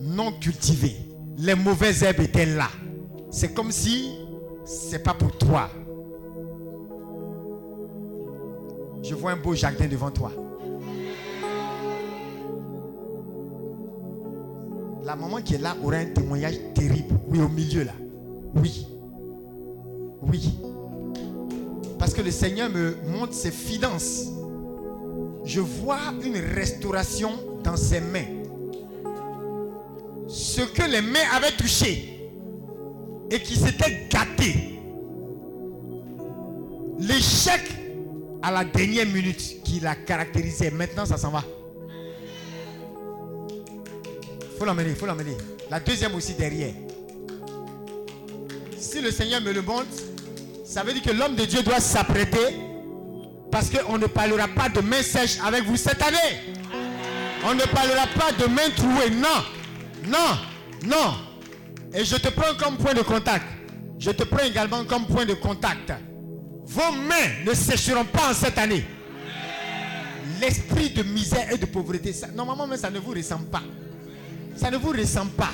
non cultivé. Les mauvaises herbes étaient là. C'est comme si c'est pas pour toi. Je vois un beau jardin devant toi. La maman qui est là aura un témoignage terrible. Oui, au milieu là. Oui. Oui. Parce que le Seigneur me montre ses finances. Je vois une restauration dans ses mains. Ce que les mains avaient touché et qui s'était gâté. L'échec à la dernière minute qui l'a caractérisé. Maintenant, ça s'en va. faut l'emmener, faut l'emmener. La deuxième aussi derrière. Si le Seigneur me le montre, ça veut dire que l'homme de Dieu doit s'apprêter parce qu'on ne parlera pas de main sèche avec vous cette année. On ne parlera pas de main trouée. Non, non, non. Et je te prends comme point de contact. Je te prends également comme point de contact. Vos mains ne sécheront pas en cette année. L'esprit de misère et de pauvreté, ça, normalement, mais ça ne vous ressemble pas. Ça ne vous ressemble pas.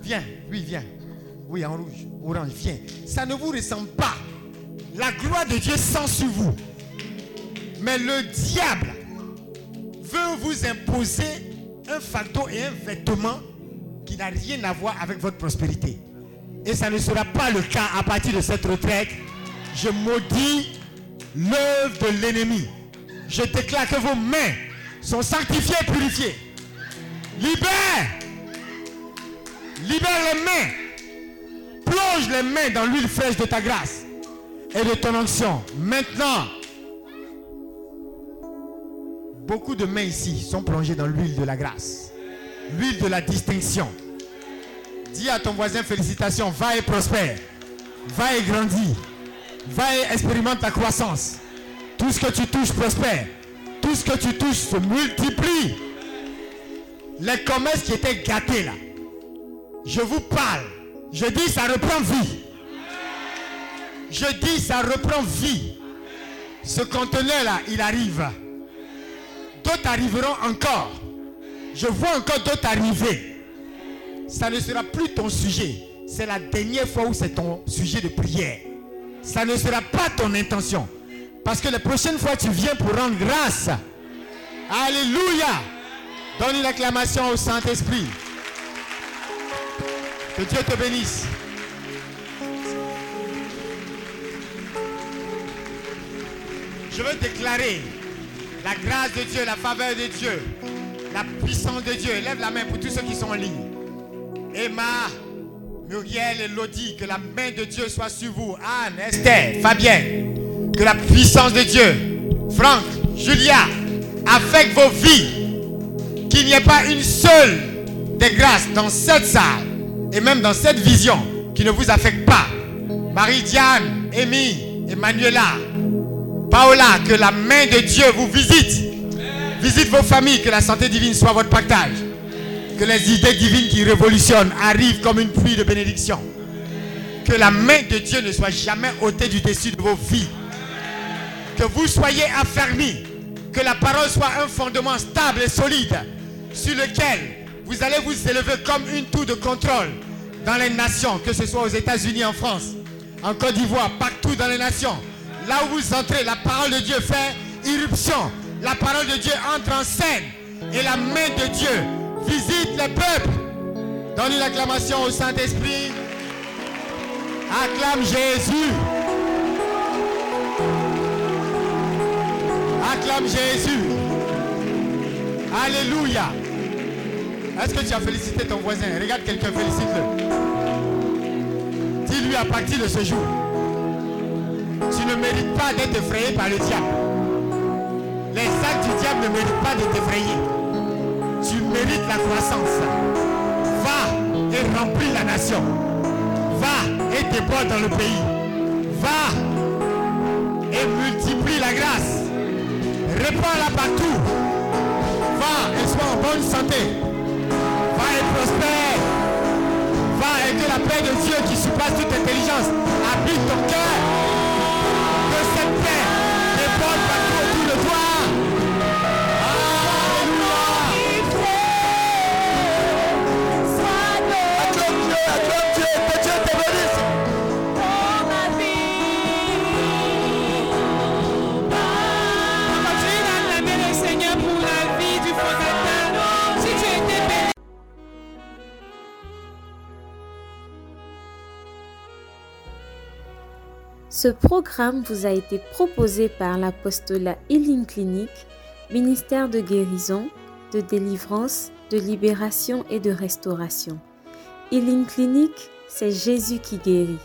Viens, oui, viens. Oui, en rouge, orange, viens. Ça ne vous ressemble pas. La gloire de Dieu sent sur vous. Mais le diable veut vous imposer un fardeau et un vêtement qui n'a rien à voir avec votre prospérité. Et ça ne sera pas le cas à partir de cette retraite. Je maudis l'œuvre de l'ennemi. Je déclare que vos mains sont sanctifiées et purifiées. Libère. Libère les mains. Plonge les mains dans l'huile fraîche de ta grâce et de ton onction. Maintenant, beaucoup de mains ici sont plongées dans l'huile de la grâce. L'huile de la distinction. Dis à ton voisin félicitations, va et prospère. Va et grandis. Va et expérimente ta croissance. Tout ce que tu touches prospère. Tout ce que tu touches se multiplie. Les commerces qui étaient gâtés là. Je vous parle. Je dis ça reprend vie. Je dis ça reprend vie. Ce conteneur là, il arrive. D'autres arriveront encore. Je vois encore d'autres arriver. Ça ne sera plus ton sujet. C'est la dernière fois où c'est ton sujet de prière. Ça ne sera pas ton intention. Parce que la prochaine fois, tu viens pour rendre grâce. Alléluia. Donne une acclamation au Saint-Esprit. Que Dieu te bénisse. Je veux déclarer la grâce de Dieu, la faveur de Dieu, la puissance de Dieu. Lève la main pour tous ceux qui sont en ligne. Emma, Muriel et Lodi, que la main de Dieu soit sur vous. Anne, Esther, Fabien, que la puissance de Dieu, Franck, Julia, affecte vos vies. Qu'il n'y ait pas une seule des grâces dans cette salle et même dans cette vision qui ne vous affecte pas. Marie-Diane, Amy, Emmanuela, Paola, que la main de Dieu vous visite. Visite vos familles, que la santé divine soit votre partage. Que les idées divines qui révolutionnent arrivent comme une pluie de bénédiction. Que la main de Dieu ne soit jamais ôtée du dessus de vos vies. Que vous soyez affermis. Que la parole soit un fondement stable et solide sur lequel vous allez vous élever comme une tour de contrôle dans les nations, que ce soit aux États-Unis, en France, en Côte d'Ivoire, partout dans les nations. Là où vous entrez, la parole de Dieu fait irruption. La parole de Dieu entre en scène. Et la main de Dieu visite les peuples. Donne une acclamation au Saint-Esprit. Acclame Jésus. Acclame Jésus. Alléluia. Est-ce que tu as félicité ton voisin? Regarde quelqu'un, félicite-le. Dis-lui à partir de ce jour, tu ne mérites pas d'être effrayé par le diable. Les actes du diable ne méritent pas de t'effrayer. Tu mérites la croissance. Va et remplis la nation. Va et déborde dans le pays. Va et multiplie la grâce. Répands-la partout. Va et sois en bonne santé. Prospère. Va et que la paix de Dieu qui surpasse toute intelligence habite ton cœur. Ce programme vous a été proposé par l'apostolat Healing Clinic, ministère de guérison, de délivrance, de libération et de restauration. Healing Clinic, c'est Jésus qui guérit.